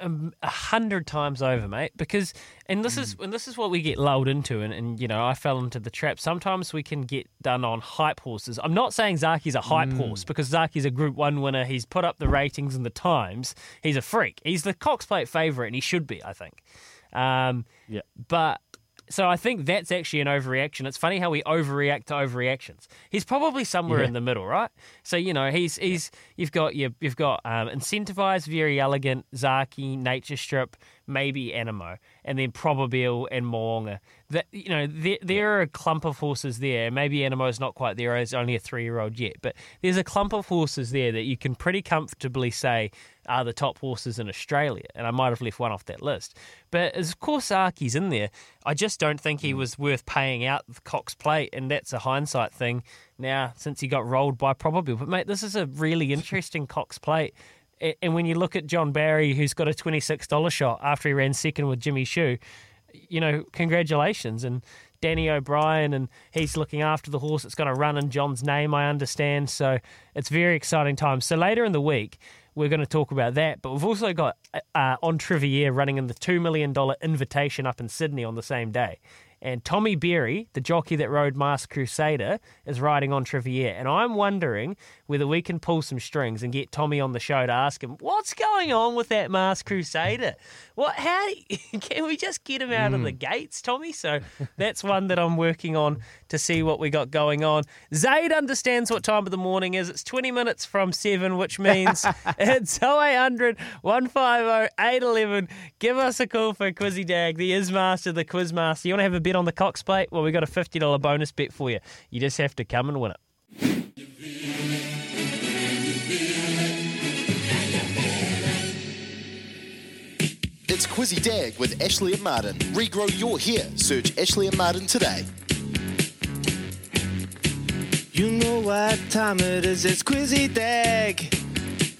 Speaker 1: um, a hundred times over, mate. Because and this is and this is what we get lulled into, and, and you know I fell into the trap. Sometimes we can get done on hype horses. I'm not saying Zaaki's a hype horse because Zaaki's a Group One winner. He's put up the ratings and the times. He's a freak. He's the Cox Plate favourite, and he should be, I think. Um,
Speaker 2: Yeah.
Speaker 1: but so I think that's actually an overreaction. It's funny how we overreact to overreactions. He's probably somewhere
Speaker 2: Yeah.
Speaker 1: in the middle, right? So you know, he's he's you've got your you've got um, incentivized, Verry Elleegant, Zaaki, Nature Strip, maybe Anamoe, and then Probabeel and Mo'unga. That you know, there there are a clump of horses there. Maybe Anamoe's not quite there; he's only a three year old yet. But there's a clump of horses there that you can pretty comfortably say are the top horses in Australia. And I might have left one off that list. But as of course Zaaki's in there, I just don't think he hmm. was worth paying out the Cox plate, and that's a hindsight thing now since he got rolled by Probabeel. But mate, this is a really interesting *laughs* Cox plate. And when you look at John Barry, who's got a $26 shot after he ran second with Jimmy Choux, you know, congratulations. And Danny O'Brien, and he's looking after the horse. It's going to run in John's name, I understand. So it's very exciting times. So later in the week, we're going to talk about that. But we've also got uh, Entriviere running in the $2 million invitation up in Sydney on the same day. And Tommy Berry, the jockey that rode Masked Crusader, is riding Entriviere. And I'm wondering whether we can pull some strings and get Tommy on the show to ask him, what's going on with that Masked Crusader? What, how, *laughs* can we just get him out of the mm. gates, Tommy? So that's one that I'm working on to see what we got going on. Zaid understands what time of the morning is. It's 20 minutes from 7, which means *laughs* it's 0800 150 811. Give us a call for Quizzy Dag, the Ismaster, the Quizmaster. You want to have a bet on the Cox plate? Well, we got a $50 bonus bet for you. You just have to come and win it.
Speaker 4: It's Quizzy Dag with Ashley and Martin. Regrow your hair. Search Ashley and Martin today.
Speaker 7: You know what time it is, it's Quizzy Dag.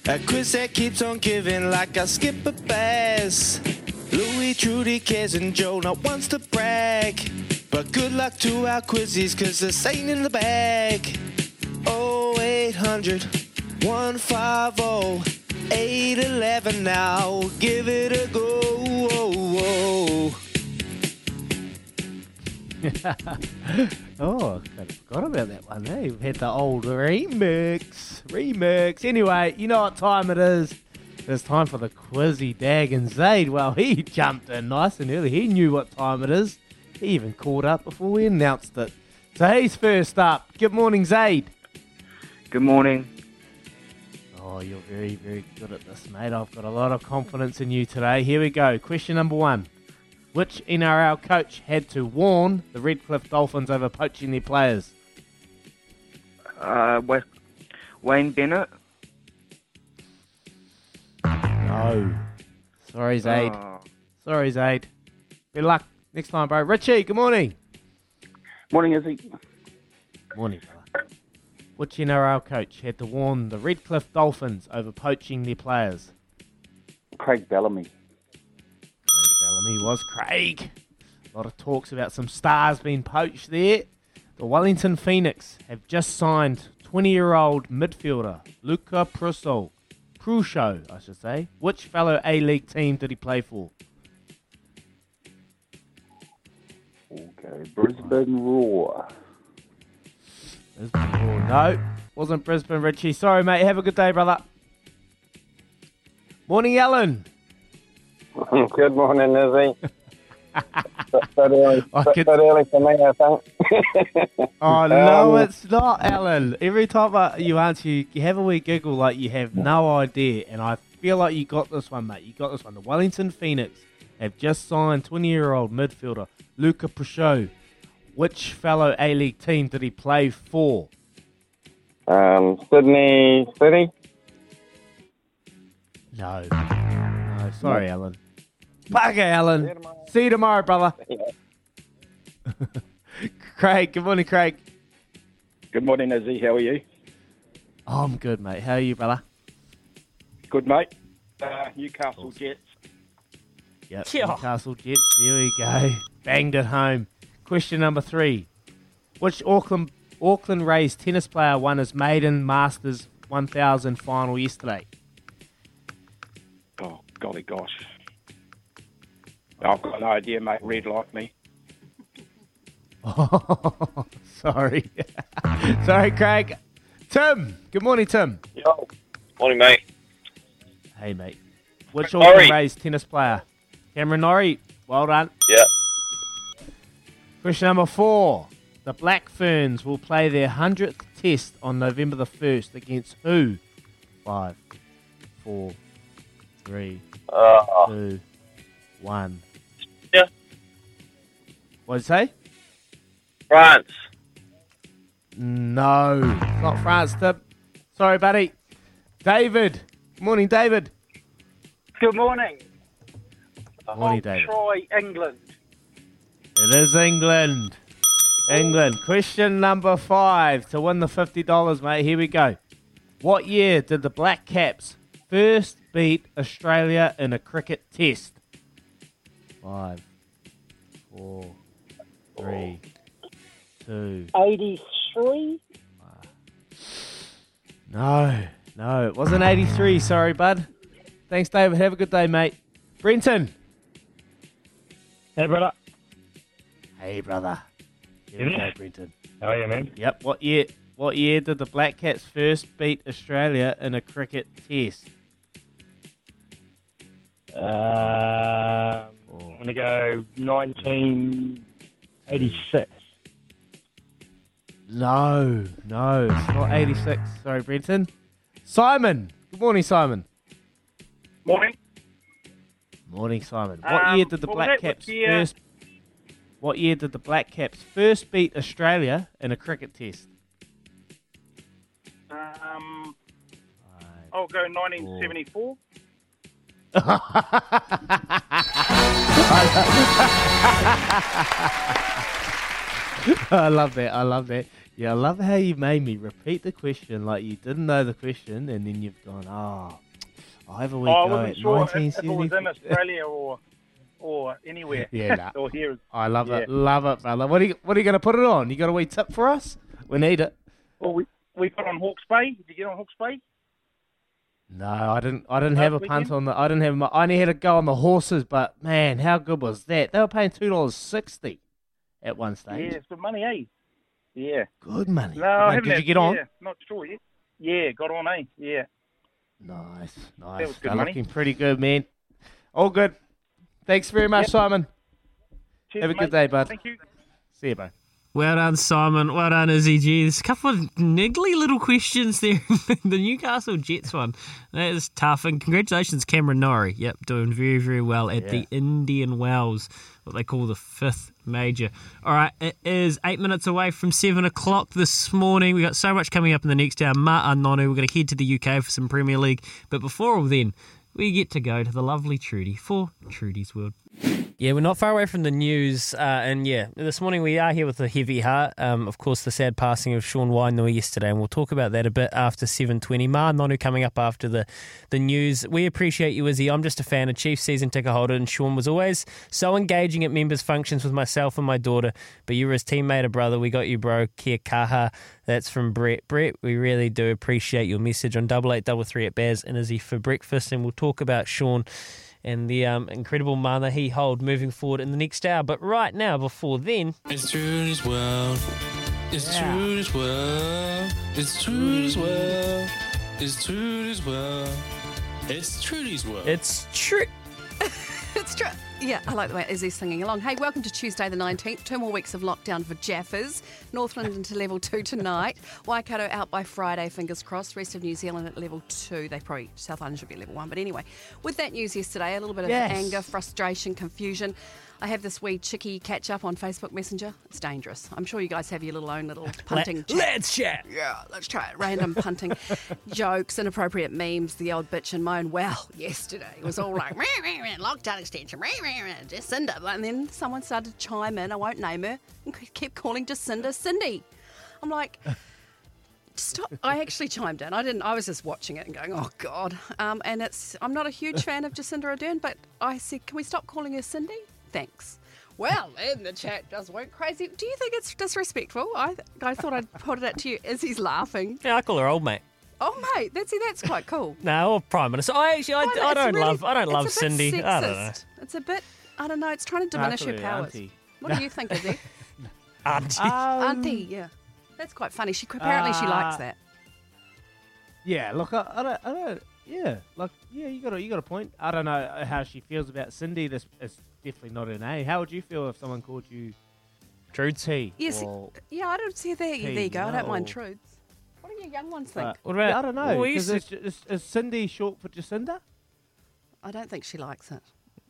Speaker 7: A quiz that keeps on giving like I skip a skipper bass. Louis, Trudy, Kez, and Joe not wants to brag. But good luck to our quizzies, cause this ain't in the bag. 0800 150 811 now. Give it a go. *laughs*
Speaker 2: Oh, I forgot about that one. Hey, we've had the old remix. Remix. Anyway, you know what time it is. It's time for the Quizzy Dag and Zaid. Well, he *laughs* jumped in nice and early. He knew what time it is. He even called up before we announced it. So he's first up. Good morning, Zaid.
Speaker 8: Good morning.
Speaker 2: Oh, you're very, very good at this, mate. I've got a lot of confidence in you today. Here we go. Question number one. Which NRL coach had to warn the Redcliffe Dolphins over poaching their players?
Speaker 8: Uh, Wayne Bennett.
Speaker 2: No. Sorry, Zaid.
Speaker 8: Oh.
Speaker 2: Sorry, Zaid. Good luck next time, bro. Richie, good morning.
Speaker 8: Morning, Izzy.
Speaker 2: Morning, brother. Which NRL coach had to warn the Redcliffe Dolphins over poaching their players?
Speaker 8: Craig Bellamy.
Speaker 2: Craig Bellamy was Craig. A lot of talks about some stars being poached there. The Wellington Phoenix have just signed 20 year old midfielder Luca Prusso. Prusho, I should say. Which fellow A League team did he play for?
Speaker 8: Okay, Brisbane Roar.
Speaker 2: Brisbane Roar. No, wasn't Brisbane Richie. Sorry, mate. Have a good day, brother. Morning, Alan. *laughs*
Speaker 9: Good morning, Izzy. *laughs* early,
Speaker 2: could-
Speaker 9: early for me, I think.
Speaker 2: Oh *laughs* no,
Speaker 9: Um,
Speaker 2: it's not, Alan. Every time I, you answer, you, you have a wee giggle like you have no idea, and I feel like you got this one, mate. You got this one. The Wellington Phoenix have just signed 20-year-old midfielder Luca Prusho. Which fellow A-League team did he play for?
Speaker 9: um, Sydney City.
Speaker 2: No. No, sorry, Alan. Bugger, Alan. See you tomorrow, brother. *laughs* *laughs* Craig, good morning, Craig.
Speaker 10: Good morning, Izzy. How are you?
Speaker 2: Oh, I'm good, mate. How are you, brother?
Speaker 10: Good, mate. Uh, Newcastle Jets.
Speaker 2: Yep.
Speaker 1: Yeah.
Speaker 2: Newcastle Jets. There we go. Banged it home. Question number three. Which Auckland Auckland raised tennis player won his maiden Masters 1000 final yesterday?
Speaker 10: Oh, golly gosh. I've got no idea, mate. Red like me.
Speaker 2: Oh, *laughs* sorry. *laughs* sorry, Craig. Tim. Good morning, Tim.
Speaker 9: Yo. Morning, mate.
Speaker 2: Hey, mate. Which
Speaker 9: Norrie.
Speaker 2: Auckland raised tennis player? Cameron Norrie. Well done.
Speaker 9: Yeah.
Speaker 2: Question number four. The Black Ferns will play their 100th test on November the 1st against who? Five, four, three,
Speaker 9: Uh,
Speaker 2: two, one.
Speaker 9: Yeah.
Speaker 2: What'd you say?
Speaker 9: France.
Speaker 2: No, it's not France, Tim. Sorry, buddy. David. Good morning, David.
Speaker 11: Good morning.
Speaker 2: Morning, David.
Speaker 11: Troy, England.
Speaker 2: It is England. England. Question number five to win the $50, mate. Here we go. What year did the Black Caps first beat Australia in a cricket test? Five, four, three, two.
Speaker 11: 83?
Speaker 2: No, no, it wasn't 83. Sorry, bud. Thanks, David. Have a good day, mate. Brenton.
Speaker 12: Hey, brother.
Speaker 2: Hey, brother. Here we go, Brenton.
Speaker 12: How are you, man?
Speaker 2: Yep. What year? What year did the Black Caps first beat Australia in a cricket test?
Speaker 12: Um, I'm going to go 1986.
Speaker 2: No, no, it's not 86. Sorry, Brenton. Simon. Good morning, Simon.
Speaker 11: Morning.
Speaker 2: Morning, Simon. What
Speaker 11: Um,
Speaker 2: year did the Black
Speaker 11: it? What
Speaker 2: Caps first? What year did the Black Caps first beat Australia in a cricket test?
Speaker 11: Um, I'll go 1974.
Speaker 2: I love that. I love that. Yeah, I love how you made me repeat the question like you didn't know the question, and then you've gone, ah, "Oh, I'll have a week
Speaker 11: Oh, I wasn't sure if, if it was in Australia or or anywhere. *laughs*
Speaker 2: Yeah, nah. *laughs*
Speaker 11: or here.
Speaker 2: I love
Speaker 11: Yeah.
Speaker 2: it, love it, brother. What are you What are you going to put it on? You got a wee tip for us? We need it.
Speaker 11: Well, we we put on Hawke's Bay. Did you get on Hawke's Bay?
Speaker 2: No, I didn't. I didn't have a punt on the. I didn't have. My, I only had to go on the horses, but man, how good was that? They were paying two dollars sixty at one stage.
Speaker 11: Yeah, it's good money, eh? Yeah.
Speaker 2: Good money.
Speaker 11: No, I
Speaker 2: money.
Speaker 11: haven't
Speaker 2: Did
Speaker 11: had-
Speaker 2: you get on?
Speaker 11: Yeah, not sure yet. Yeah, got on, eh? Yeah.
Speaker 2: Nice, nice.
Speaker 11: That was good
Speaker 2: They're
Speaker 11: money.
Speaker 2: looking pretty good, man. All good. Thanks very much,
Speaker 11: Yep.
Speaker 2: Simon.
Speaker 11: Cheers,
Speaker 2: Have a
Speaker 11: mate.
Speaker 2: good day, bud.
Speaker 11: Thank you.
Speaker 2: See you, bro.
Speaker 1: Well done, Simon. Well done, Izzy G. There's a couple of niggly little questions there. *laughs* the Newcastle Jets one. That is tough. And congratulations, Cameron Norrie. Yep, doing very, very well at the Indian Wells, what they call the fifth major. All right, it is eight minutes away from seven o'clock this morning. We've got so much coming up in the next hour. Ma'a Nonu, we're going to head to the UK for some Premier League. But before all then, we get to go to the lovely Trudy for Trudy's World. Yeah, we're not far away from the news, uh, and yeah, this morning we are here with a heavy heart. Um, of course, the sad passing of Sean Wainui yesterday, and we'll talk about that a bit after seven twenty. Ma'a Nonu coming up after the the news. We appreciate you, Izzy. I'm just a fan, a Chief season ticket holder, and Sean was always so engaging at members' functions with myself and my daughter. But you were his teammate, a brother. We got you, bro. Kia kaha. That's from Brett. Brett, we really do appreciate your message on double eight double three at Baz and Izzy for breakfast, and we'll talk about Sean and the um, incredible mana he hold moving forward in the next hour. But right now, before then,
Speaker 13: It's Trudy's world. It's
Speaker 1: Yeah.
Speaker 13: Trudy's world. It's Trudy's world. It's Trudy's world. It's Trudy's world.
Speaker 1: it's true.
Speaker 5: it's true. *laughs* Yeah, I like the way Izzy's singing along. Hey, welcome to Tuesday the 19th. Two more weeks of lockdown for Jaffers. Northland into level two tonight. *laughs* Waikato out by Friday, fingers crossed. Rest of New Zealand at level two. They probably, South Island should be level one. But anyway, with that news yesterday, a little bit of
Speaker 2: Yes.
Speaker 5: anger, frustration, confusion. I have this wee chicky catch up on Facebook Messenger. It's dangerous. I'm sure you guys have your little own little *laughs* punting chat.
Speaker 1: let's chat.
Speaker 5: Yeah, let's try it. Random punting *laughs* jokes, inappropriate memes, the old bitch and moan. Well, yesterday it was all like "Meh, meh, meh, lockdown extension, meh, meh, meh, Jacinda. And then someone started to chime in. I won't name her and kept calling Jacinda Cindy. I'm like. Stop. I actually chimed in. I didn't. I was just watching it and going, "Oh God!" Um, and it's. I'm not a huge *laughs* fan of Jacinda Ardern, but I said, "Can we stop calling her Cindy?" Thanks. Well, then the chat just went crazy. Do you think it's disrespectful? I, I thought I'd put it out to you as he's laughing.
Speaker 1: Yeah, I call her old mate.
Speaker 5: Oh, mate, that's see, that's quite cool. *laughs*
Speaker 1: No, or Prime Minister. I actually, I,
Speaker 5: Well,
Speaker 1: I don't
Speaker 5: really-
Speaker 1: love, I don't
Speaker 5: it's
Speaker 1: love
Speaker 5: a bit
Speaker 1: Cindy. I don't know.
Speaker 5: sexist. It's a bit. I don't know. It's trying to diminish your
Speaker 2: Absolutely,
Speaker 5: powers.
Speaker 2: auntie.
Speaker 5: What do you think, Izzy? *laughs*
Speaker 1: Auntie.
Speaker 5: Auntie, yeah. That's quite funny. She apparently she likes
Speaker 2: Uh,
Speaker 5: that.
Speaker 2: Yeah, look, I, I don't, I don't, yeah, like, yeah, you got a, you got a point. I don't know how she feels about Cindy. This is definitely not an A. How would you feel if someone called you
Speaker 1: True
Speaker 2: T?
Speaker 5: Yes.
Speaker 2: or,
Speaker 5: Yeah, I don't see there.
Speaker 2: T,
Speaker 5: there you go. I don't mind
Speaker 2: no.
Speaker 5: truths. What do your young ones think?
Speaker 2: uh,
Speaker 1: What about-
Speaker 2: yeah, I don't know.
Speaker 1: well, we
Speaker 2: 'cause
Speaker 1: used
Speaker 2: is, is, is Cindy short for Jacinda?
Speaker 5: I don't think she likes it.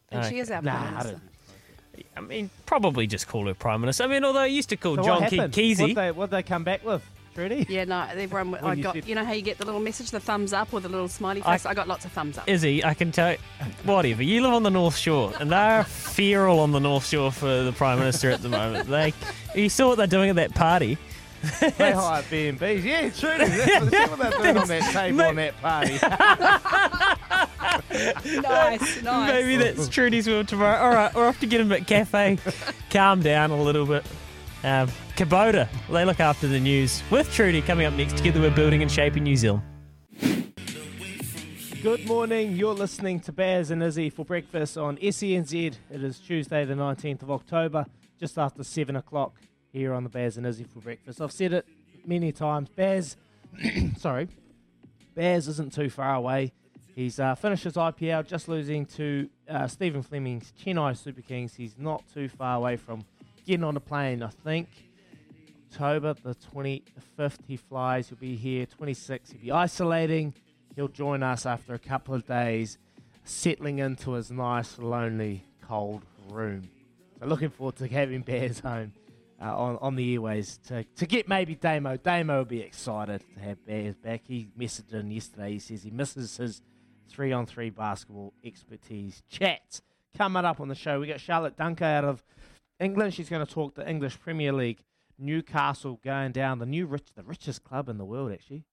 Speaker 5: And she is our
Speaker 2: Nah,
Speaker 5: prime
Speaker 2: I
Speaker 5: minister.
Speaker 2: don't.
Speaker 1: I mean, probably just call her Prime Minister. I mean, although I used to call
Speaker 2: So
Speaker 1: John
Speaker 2: what
Speaker 1: Ke-
Speaker 2: happened?
Speaker 1: Kesey.
Speaker 2: What they, what they come back with, Trudy?
Speaker 5: Yeah, no, everyone. I
Speaker 2: When you
Speaker 5: got.
Speaker 2: said-
Speaker 5: You know how you get the little message, the thumbs up or the little smiley face. I, got lots of thumbs up.
Speaker 1: Izzy, I can tell you, whatever. You live on the North Shore, and they're feral on the North Shore for the Prime Minister at the moment. They, you saw what they're doing at that party.
Speaker 2: They hire B&Bs. Yeah, Trudy. That's what, that's what they're doing on that *laughs* table on that party.
Speaker 5: nice, *laughs* nice.
Speaker 1: Maybe that's Trudy's will tomorrow. All right, we're off to get him at cafe. Calm down a little bit. Um, Kubota, they look after the news. With Trudy coming up next, together we're building and shaping New Zealand.
Speaker 2: Good morning. You're listening to Baz and Izzy for breakfast on SENZ. It is Tuesday, the 19th of October, just after 7 o'clock here on the Baz and Izzy for breakfast. I've said it many times. Baz, *coughs* sorry, Baz isn't too far away. He's uh, finished his IPL, just losing to uh, Stephen Fleming's Chennai Super Kings. He's not too far away from getting on a plane, I think. October the 25th, he flies. He'll be here. 26th, he'll be isolating. He'll join us after a couple of days, settling into his nice, lonely, cold room. So looking forward to having Baz home uh, on, on the airways to, to get maybe Damo. Damo will be excited to have Baz back. He messaged in yesterday. He says he misses his three on three basketball expertise. Chat coming up on the show. We got Charlotte Dunker out of England. She's going to talk the English Premier League. Newcastle going down, the new rich, the richest club in the world, actually.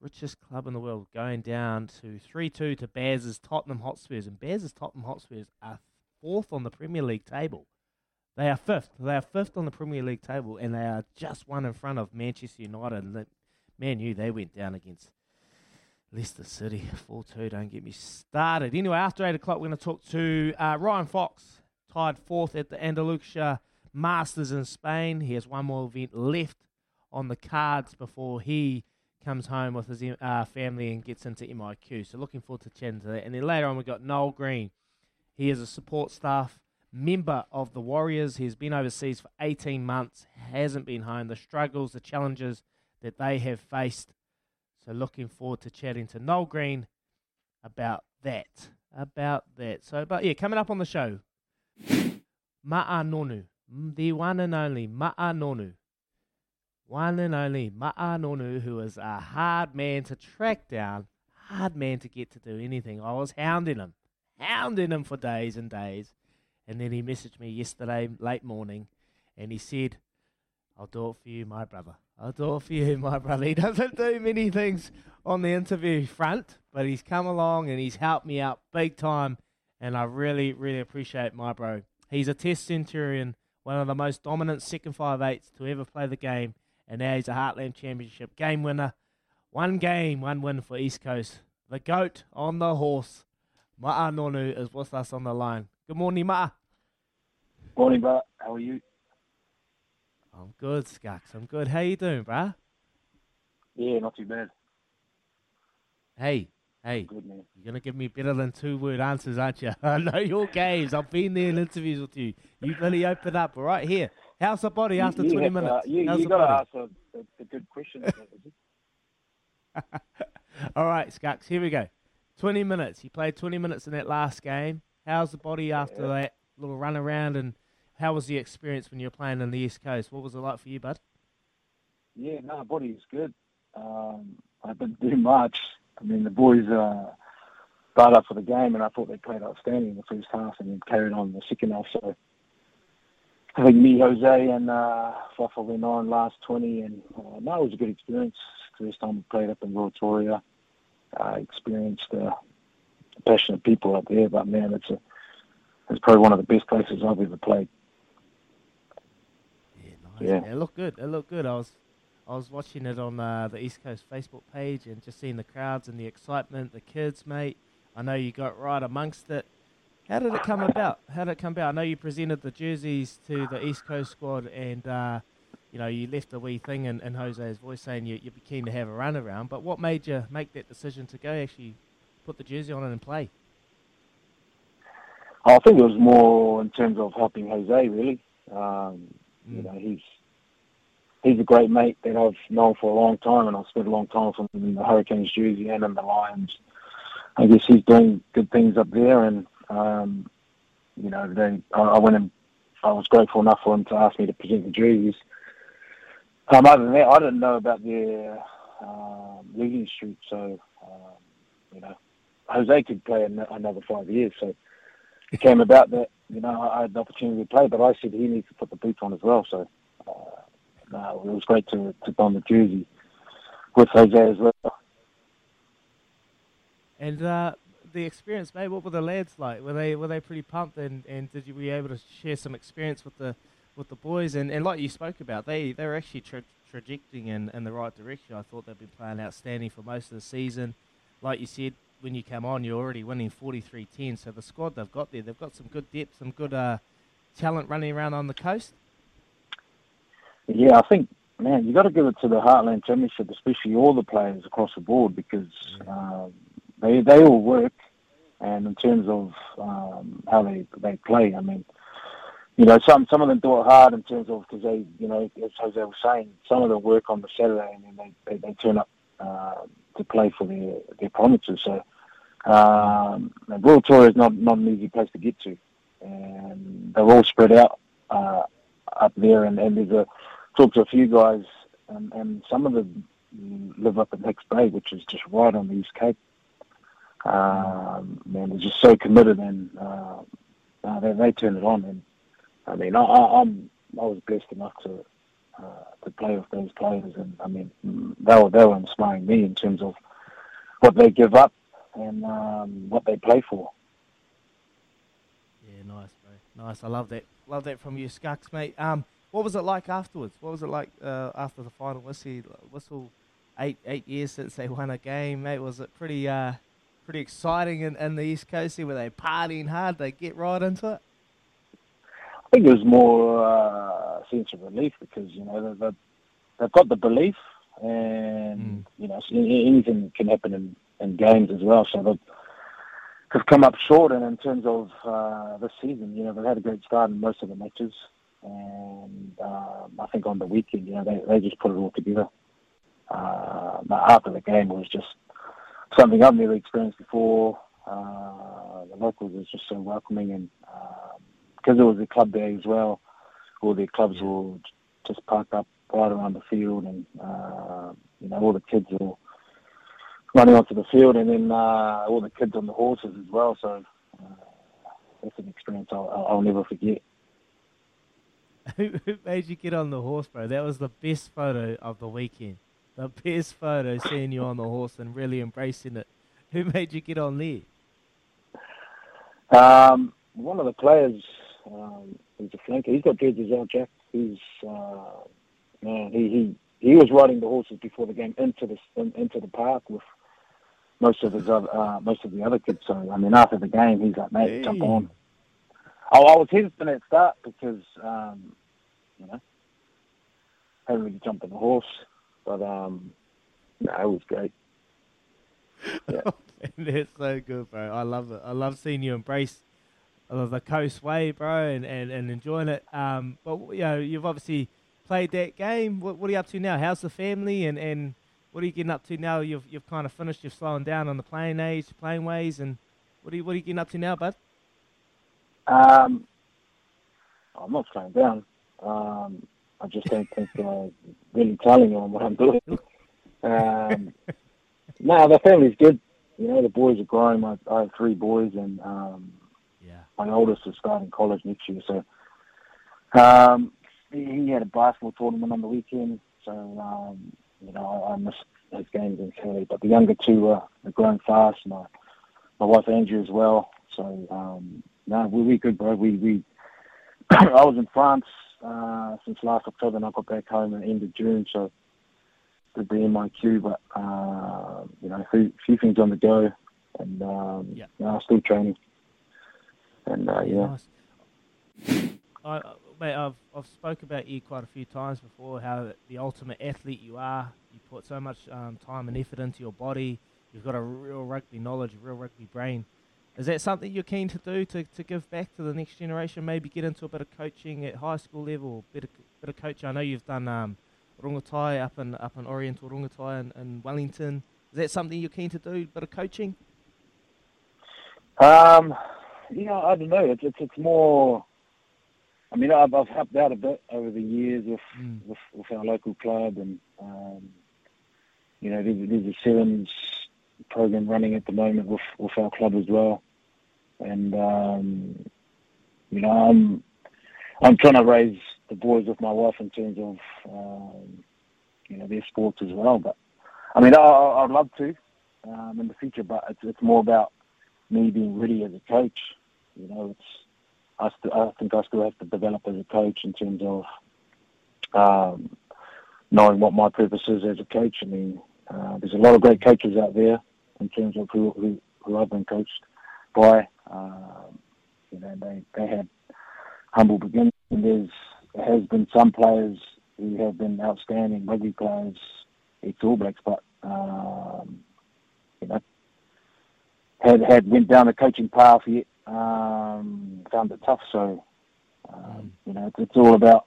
Speaker 2: Richest club in the world going down to 3 2 to Baz's Tottenham Hotspurs. And Baz's Tottenham Hotspurs are fourth on the Premier League table. They are fifth. They are fifth on the Premier League table, and they are just one in front of Manchester United. And Man, you they went down against Leicester City 4 2. Don't get me started. Anyway, after 8 o'clock, we're going to talk to uh, Ryan Fox, tied fourth at the Andalusia Masters in Spain. He has one more event left on the cards before he comes home with his uh, family and gets into MIQ. So looking forward to chatting to that. And then later on, we've got Noel Green. He is a support staff member of the Warriors. He's been overseas for 18 months, hasn't been home. The struggles, the challenges that they have faced. So looking forward to chatting to Noel Green about that. About that. So, but yeah, coming up on the show, Ma'a Nonu, the one and only Ma'a Nonu, One and only Ma'a Nonu, who is a hard man to track down, hard man to get to do anything. I was hounding him, hounding him for days and days. And then he messaged me yesterday, late morning, and he said, I'll do it for you, my brother. I'll do it for you, *laughs* my brother. He doesn't do many things on the interview front, but he's come along and he's helped me out big time. And I really, really appreciate my bro. He's a test centurion, one of the most dominant second five eights to ever play the game. And now he's a Heartland Championship game winner. One game, one win for East Coast. The GOAT on the horse. Ma'a Nonu is with us on the line. Good morning, Ma'a.
Speaker 8: Morning, Bart. How are you?
Speaker 2: I'm good, Skux. I'm good. How you doing, bruh?
Speaker 8: Yeah, not too bad.
Speaker 2: Hey, hey.
Speaker 8: Good, man.
Speaker 2: You're going to give me better than two word answers, aren't you? *laughs* I know your games. I've been there in interviews with you. You really open up. right here. How's the body after
Speaker 8: you
Speaker 2: 20
Speaker 8: have,
Speaker 2: minutes?
Speaker 8: Uh, you
Speaker 2: How's
Speaker 8: you
Speaker 2: the
Speaker 8: got to ask a, a, a good question. *laughs*
Speaker 2: All right, Skux, here we go. 20 minutes. You played 20 minutes in that last game. How's the body after
Speaker 8: Yeah.
Speaker 2: that little run around? And how was the experience when you were playing in the East Coast? What was it like for you, bud?
Speaker 8: yeah, no, body is good. Um, I didn't do *laughs* much. I mean, the boys uh, started up for the game, and I thought they played outstanding in the first half, and then carried on in the second half. So I think me, Hosea, and uh, Fafa went on last 20, and uh, no, it was a good experience. First time we played up in Ruatoria. I experienced uh, passionate people up there, but man, it's a it's probably one of the best places I've ever played.
Speaker 2: Yeah, it looked good. It looked good. I was, I was watching it on uh, the East Coast Facebook page and just seeing the crowds and the excitement, the kids, mate. I know you got right amongst it. How did it come about? How did it come about? I know you presented the jerseys to the East Coast squad, and uh, you know you left a wee thing in, in Hosea's voice saying you, you'd be keen to have a run around. But what made you make that decision to go actually put the jersey on and play?
Speaker 8: I think it was more in terms of helping Hosea, really. Um, You know, he's he's a great mate that I've known for a long time, and I've spent a long time with him in the Hurricanes jersey and in the Lions. I guess he's doing good things up there, and um, you know, they, I, I went and I was grateful enough for him to ask me to present the jerseys. Um, other than that, I didn't know about their um, leading streak, so um, you know, Hosea could play an- another five years, so it came about that you know I had the opportunity to play, but I said he needs to put the boots on as well. So uh, no, it was great to to don the jersey with Hosea as well.
Speaker 2: And uh, the experience, mate. What were the lads like? Were they were they pretty pumped? And, and did you be able to share some experience with the with the boys? And, and like you spoke about, they they were actually tra- trajecting in, in the right direction. I thought they'd been playing outstanding for most of the season. Like you said, when you come on, you're already winning 43-10. So the squad they've got there, they've got some good depth, some good uh, talent running around on the coast.
Speaker 8: Yeah, I think man, you got to give it to the Heartland Championship, especially all the players across the board, because um, they they all work, and in terms of um, how they they play, I mean, you know, some some of them do it hard in terms of because they, you know, as Hosea was saying, some of them work on the Saturday and then they they, they turn up uh, to play for their their provinces. So, um, and Tour is not not an easy place to get to, and they're all spread out uh, up there, and, and there's a talked to a few guys, and, and some of them live up at Hicks Bay, which is just right on the East Cape. Um, man, they're just so committed, and uh, uh, they, they turn it on. And I mean, I, I, I'm I was blessed enough to uh, to play with those players, and I mean, they were they were inspiring me in terms of what they give up and um, what they play for.
Speaker 2: Yeah, nice, bro. Nice. I love that. Love that from you, Skux, mate. Um, what was it like afterwards? What was it like uh, after the final whistle? Whistle, eight eight years since they won a game, mate. Was it pretty uh, pretty exciting in, in the East Coast? Here, were they partying hard? They get right into it.
Speaker 8: I think it was more uh, a sense of relief because you know the, the they've got the belief, and you know so anything can happen in, in games as well. So they've, they've come up short, and in terms of uh, this season, you know they've had a great start in most of the matches, and um, I think on the weekend, you know they they just put it all together. Uh, after the game, was just something I've never experienced before. Uh, the locals was just so welcoming, and because it was a club day as well, all the clubs will just park up right around the field, and uh, you know all the kids will running onto the field, and then uh, all the kids on the horses as well. So uh, that's an experience I'll I'll never forget. *laughs*
Speaker 2: Who who made you get on the horse, bro? That was the best photo of the weekend. The best photo, seeing you on the horse and really embracing it. Who made you get on there?
Speaker 8: Um, one of the players, um, he's a flanker. He's got dreads as well, Jack. He's uh, man, he, he he was riding the horses before the game into the in, into the park with most of his other, uh, most of the other kids. So I mean, after the game, he's like, mate, jump on. I, I was hesitant at start because um, you know hadn't really jumped on the horse, but um, no, it was great. *laughs*
Speaker 2: That's so good, bro. I love it. I love seeing you embrace uh, the coast way, bro, and, and, and enjoying it. Um, but you know, you've obviously played that game. What, what are you up to now? How's the family, and, and what are you getting up to now? You've you've kind of finished. You're slowing down on the playing age, playing ways, and what are you what are you getting up to now, bud?
Speaker 8: Um, I'm not slowing down. Um, I just don't think uh, really telling you on what I'm doing. Um, no, the family's good. You know, the boys are growing. I, I have three boys, and um,
Speaker 2: yeah.
Speaker 8: my oldest is starting college next year. So um, he, had a basketball tournament on the weekend. So um, you know, I, I missed those games entirely. But the younger two are, are growing fast. My my wife Andrea as well. So um, no, we we good, bro. We we *clears throat* I was in France uh, since last October, and I got back home at the end of June. So did the MIQ, but uh, you know, a few, few things on the go, and um,
Speaker 2: Yeah.
Speaker 8: you know, still training. And uh, yeah,
Speaker 2: Nice. I, I- mate, I've I've spoke about you quite a few times before. How the ultimate athlete you are. You put so much um, time and effort into your body. You've got a real rugby knowledge, a real rugby brain. Is that something you're keen to do to, to give back to the next generation? Maybe get into a bit of coaching at high school level, bit of, bit of coaching. I know you've done um, Rongotai up in up in Oriental Rongotai in, in Wellington. Is that something you're keen to do? Bit of coaching?
Speaker 8: um, yeah, I don't know. It's it's, it's more. I mean, I've, I've helped out a bit over the years with with, with our local club, and um, you know, there's, there's a sevens program running at the moment with with our club as well, and um, you know, I'm I'm trying to raise the boys with my wife in terms of um, you know their sports as well. But I mean, I, I'd love to um, in the future, but it's it's more about me being ready as a coach. You know, it's I, st- I think I still have to develop as a coach in terms of um, knowing what my purpose is as a coach. I mean, uh, there's a lot of great coaches out there in terms of who who, who I've been coached by. Um, you know, they they had humble beginnings. And there's there has been some players who have been outstanding rugby players, ex All Blacks, but um, you know, had had went down the coaching path yet um, found it tough. So um, you know, it's, it's all about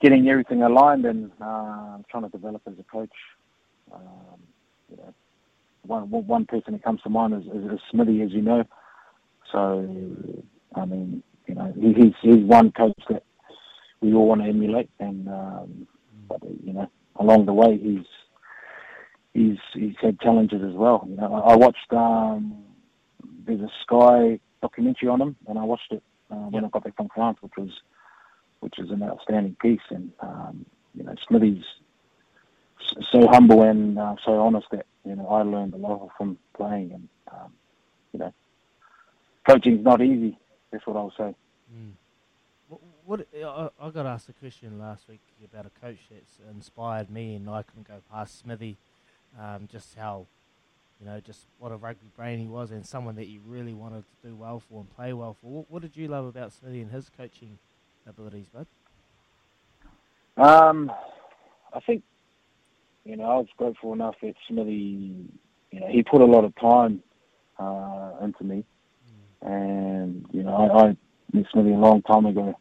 Speaker 8: getting everything aligned and uh, trying to develop as a coach. Um, you know, one one person that comes to mind is, is, is Smithy, as you know. So I mean, you know, he, he's he's one coach that we all want to emulate, and um, but you know, along the way, he's he's he's had challenges as well. You know, I, I watched um, there's a Sky documentary on him, and I watched it uh, when I got back from France, which was which is an outstanding piece. And um, you know, Smithy's so humble and uh, so honest that you know I learned a lot from playing, and um, you know, coaching's not easy. That's what I'll say.
Speaker 2: What, what I, I got asked a question last week about a coach that's inspired me, and I couldn't go past Smithy. Um, just how, you know, just what a rugby brain he was, and someone that you really wanted to do well for and play well for. What, what did you love about Smithy and his coaching abilities, bud?
Speaker 8: Um, I think, you know, I was grateful enough that Smithy, you know, he put a lot of time uh, into me, and you know, I, I met Smithy a long time ago.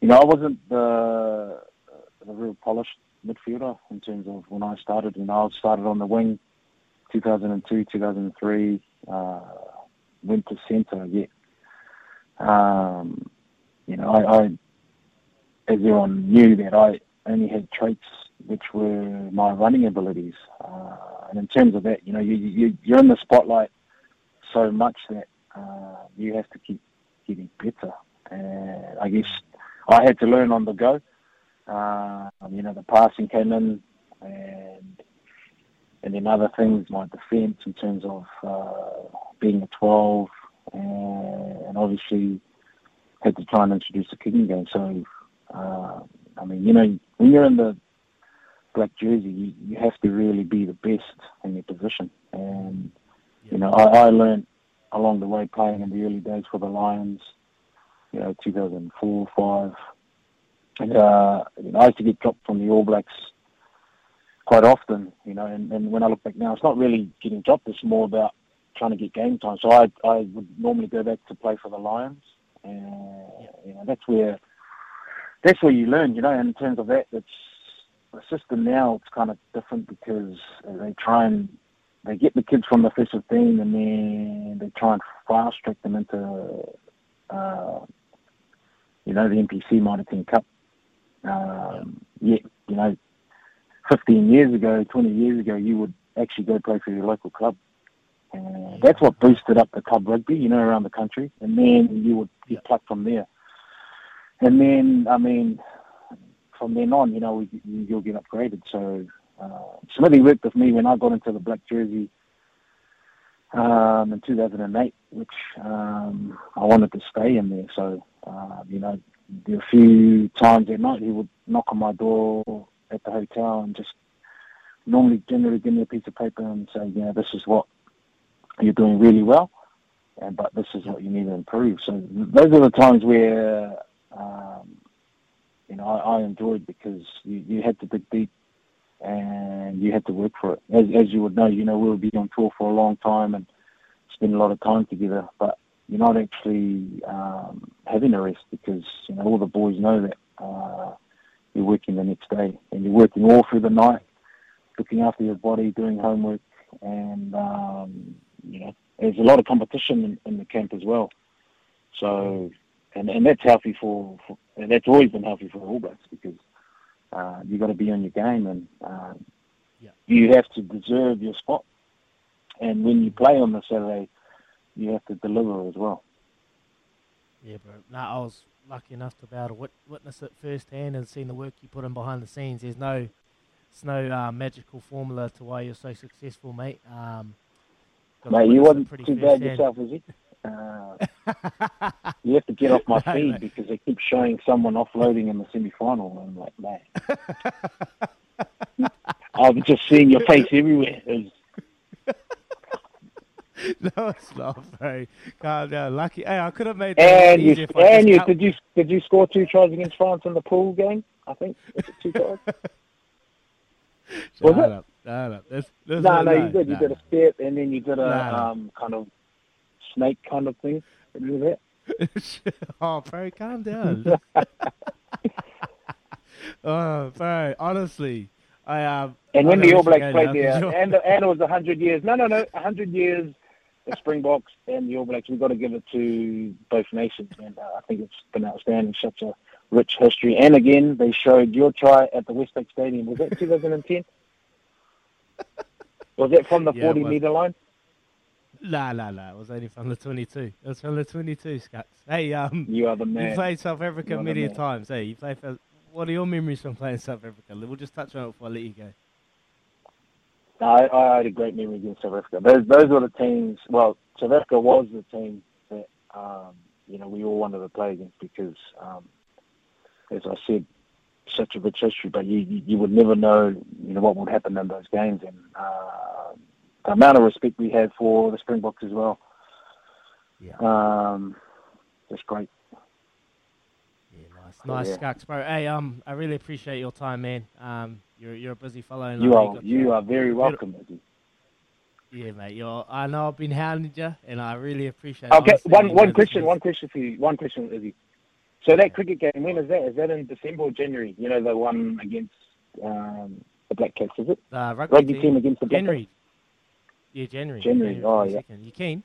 Speaker 8: You know, I wasn't the the real polished midfielder in terms of when I started. You know, I started on the wing, 2002, 2003, uh, went to centre. Yeah, um, you know, I, I, as everyone knew that I only had traits which were my running abilities. Uh, and in terms of that, you know, you, you, you're in the spotlight so much that uh, you have to keep getting better. And I guess I had to learn on the go. Uh, you know, the passing came in, and and then other things, my defence in terms of uh, being a 12, and, and obviously had to try and introduce the kicking game. So, uh, I mean, you know, when you're in the black jersey, you, you have to really be the best in your position. And, you know, I, I learned along the way playing in the early days for the Lions, you know, 2004, 5. And, uh, you know, I used to get dropped from the All Blacks quite often, you know, and, and when I look back now, it's not really getting dropped, it's more about trying to get game time. So I, I would normally go back to play for the Lions. And, you know, that's where, that's where you learn, you know, and in terms of that, it's, the system now it's kind of different because they try and they get the kids from the first 15 and then they try and fast track them into, uh, you know, the NPC Mitre 10 Cup. Um, yeah, you know, 15 years ago, 20 years ago, you would actually go play for your local club. And that's what boosted up the club rugby, you know, around the country. And then you would get plucked from there. And then, I mean, from then on, you know, we, you'll get upgraded. So uh, Smithy worked with me when I got into the black jersey um, in 2008, which um, I wanted to stay in there. So, uh, you know, there a few times at night he would knock on my door at the hotel and just normally generally give me a piece of paper and say, you know, this is what you're doing really well, and but this is what you need to improve. So those are the times where um, you know I, I enjoyed because you, you had to dig deep and you had to work for it. As, as you would know, you know we'll be on tour for a long time and spend a lot of time together, but you're not actually um, having a rest because you know all the boys know that uh, you're working the next day and you're working all through the night, looking after your body, doing homework, and um, you know there's a lot of competition in, in the camp as well. So, and and that's healthy for, for and that's always been healthy for All Blacks because uh, you got to be on your game and um, you have to deserve your spot. And when you play on the Saturday, you have to deliver as well.
Speaker 2: Yeah, bro. No, I was lucky enough to be able to wit- witness it firsthand and seen the work you put in behind the scenes. There's no, it's no uh, magical formula to why you're so successful, mate. Um,
Speaker 8: Mate, you
Speaker 2: it
Speaker 8: wasn't too bad yourself, was he? *laughs* Uh, you have to get off my *laughs*
Speaker 2: No,
Speaker 8: feed because they keep showing someone offloading in the semi-final. And I'm like, man, *laughs* I'm just seeing your face everywhere. It's- *laughs*
Speaker 2: no, it's not, bro. Calm down. Lucky. Hey, I could have made that
Speaker 8: and you,
Speaker 2: easier if I
Speaker 8: and you,
Speaker 2: cut-
Speaker 8: did you did you score two tries against France in the pool game? I think was two tries. was it?
Speaker 2: up. Shut up. This, this
Speaker 8: No, no, you did. You did a step, and then you did a
Speaker 2: No, no.
Speaker 8: um, kind of snake kind of thing. Remember that? *laughs*
Speaker 2: oh, bro, calm down. *laughs* oh, bro, honestly, I um.
Speaker 8: And
Speaker 2: I
Speaker 8: when the All Blacks played there, and and it was a hundred years. No, no, no, a hundred years. The Springboks and the All Blacks. We've got to give it to both nations, and uh, I think it's been outstanding. Such a rich history. And again, they showed your try at the Westpac Stadium. Was that 2010? *laughs* was that from the
Speaker 2: Yeah,
Speaker 8: 40
Speaker 2: was.
Speaker 8: meter line?
Speaker 2: Nah, nah, nah. It was only from the 22. It was from the 22, Skux. Hey, um,
Speaker 8: You are the man.
Speaker 2: You played South Africa
Speaker 8: the
Speaker 2: many times. Hey, you played for. What are your memories from playing South Africa? We'll just touch on it before I let you go.
Speaker 8: No, I, I had a great memory against South Africa. Those those were the teams. Well, South Africa was the team that um, you know we all wanted to play against because, um, as I said, such a rich history. But you you, you would never know you know what would happen in those games, and uh, amount of respect we had for the Springboks as well.
Speaker 2: Yeah.
Speaker 8: Um, just great.
Speaker 2: Yeah, Nice,
Speaker 8: Yeah.
Speaker 2: Skux, bro. Hey, um, I really appreciate your time, man. Um, You're you're a busy fellow. and
Speaker 8: You
Speaker 2: know
Speaker 8: are you are very welcome, Izzy.
Speaker 2: Yeah, mate. You're, I know I've been hounding you, and I really appreciate. It.
Speaker 8: Okay,
Speaker 2: honestly,
Speaker 8: one
Speaker 2: you
Speaker 8: one question, one question for you. One question, Izzy. So that cricket game, when is that? Is that in December or January? You know, the one against um, the Black Caps, is it?
Speaker 2: Uh, rugby,
Speaker 8: Rugby team against the Black
Speaker 2: January.
Speaker 8: Caps?
Speaker 2: Yeah, January.
Speaker 8: January, oh, yeah.
Speaker 2: 22nd. You keen?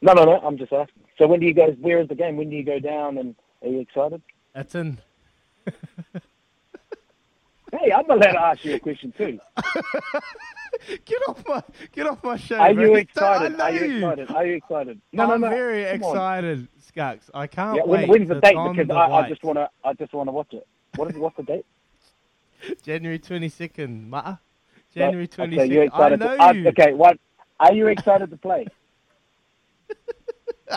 Speaker 8: No, no, no. I'm just asking. So when do you guys? Where is the game? When do you go down? And are you excited?
Speaker 2: It's in. *laughs*
Speaker 8: Hey, I'm allowed to ask you a question too. *laughs*
Speaker 2: Get off my get off my show.
Speaker 8: Are
Speaker 2: bro.
Speaker 8: you excited? Are you excited? Are you excited? No, no,
Speaker 2: I'm
Speaker 8: no.
Speaker 2: very
Speaker 8: Come on.
Speaker 2: excited, Skunks. I can't
Speaker 8: Yeah,
Speaker 2: wait.
Speaker 8: when's the date? Because I, I just want to. I just want to watch it. What is what's the date? *laughs*
Speaker 2: January twenty second, Mata. January
Speaker 8: Okay,
Speaker 2: twenty
Speaker 8: you're
Speaker 2: second. I know
Speaker 8: to, uh,
Speaker 2: you.
Speaker 8: okay, what? Are you excited to play? *laughs*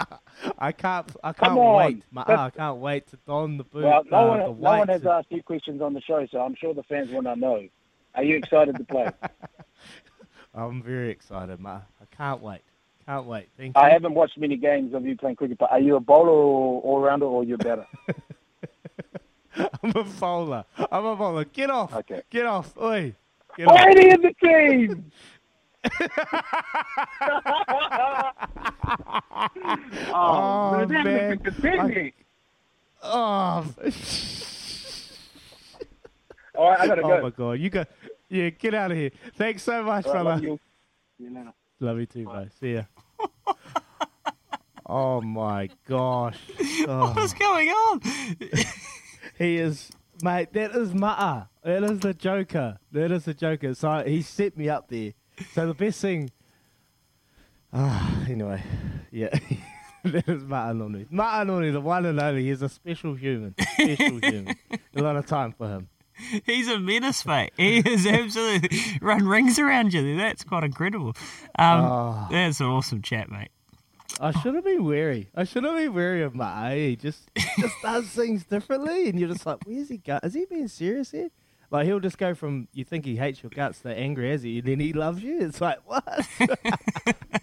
Speaker 2: I can't. I can't wait, Mata.
Speaker 8: That's-
Speaker 2: I can't wait to don the boot.
Speaker 8: Well, no
Speaker 2: uh,
Speaker 8: one, no one has asked you questions on the show, so I'm sure the fans want to know. Are you excited to play? *laughs*
Speaker 2: I'm very excited, Mata. I can't wait. Can't wait. Thank you.
Speaker 8: I haven't watched many games of you playing cricket, but are you a bowler or all rounder, or you're better? *laughs*
Speaker 2: I'm a bowler. I'm a bowler. Get off.
Speaker 8: Okay.
Speaker 2: Get off. Oi. Get off.
Speaker 8: Brady in the team. *laughs* *laughs*
Speaker 2: Oh, oh,
Speaker 8: man,
Speaker 2: man.
Speaker 8: continue.
Speaker 2: Oh. *laughs*
Speaker 8: All right, I gotta
Speaker 2: oh my god. You go. Yeah, get out of here. Thanks so much,
Speaker 8: All right,
Speaker 2: fella.
Speaker 8: love you. You later.
Speaker 2: Love you too, bro. See ya. oh my gosh. Oh.
Speaker 1: What's going on?
Speaker 2: He is, mate. That is Ma'a. That is the Joker. That is the Joker. So he set me up there. So the best thing. Ah, anyway, yeah. *laughs* that is Ma'a Nonu. Ma'a Nonu, the one and only. He's a special human. Special human. A lot of time for him.
Speaker 1: He's a menace, mate. He is absolutely *laughs* run rings around you. That's quite incredible. Um,
Speaker 2: Oh.
Speaker 1: That's an awesome chat, mate.
Speaker 2: I should have been wary. I should have been wary of my He just he just does *laughs* things differently, and you're just like, where's he go? Is he being serious here? Like he'll just go from you think he hates your guts they're angry as he, and then he loves you. It's like what? *laughs*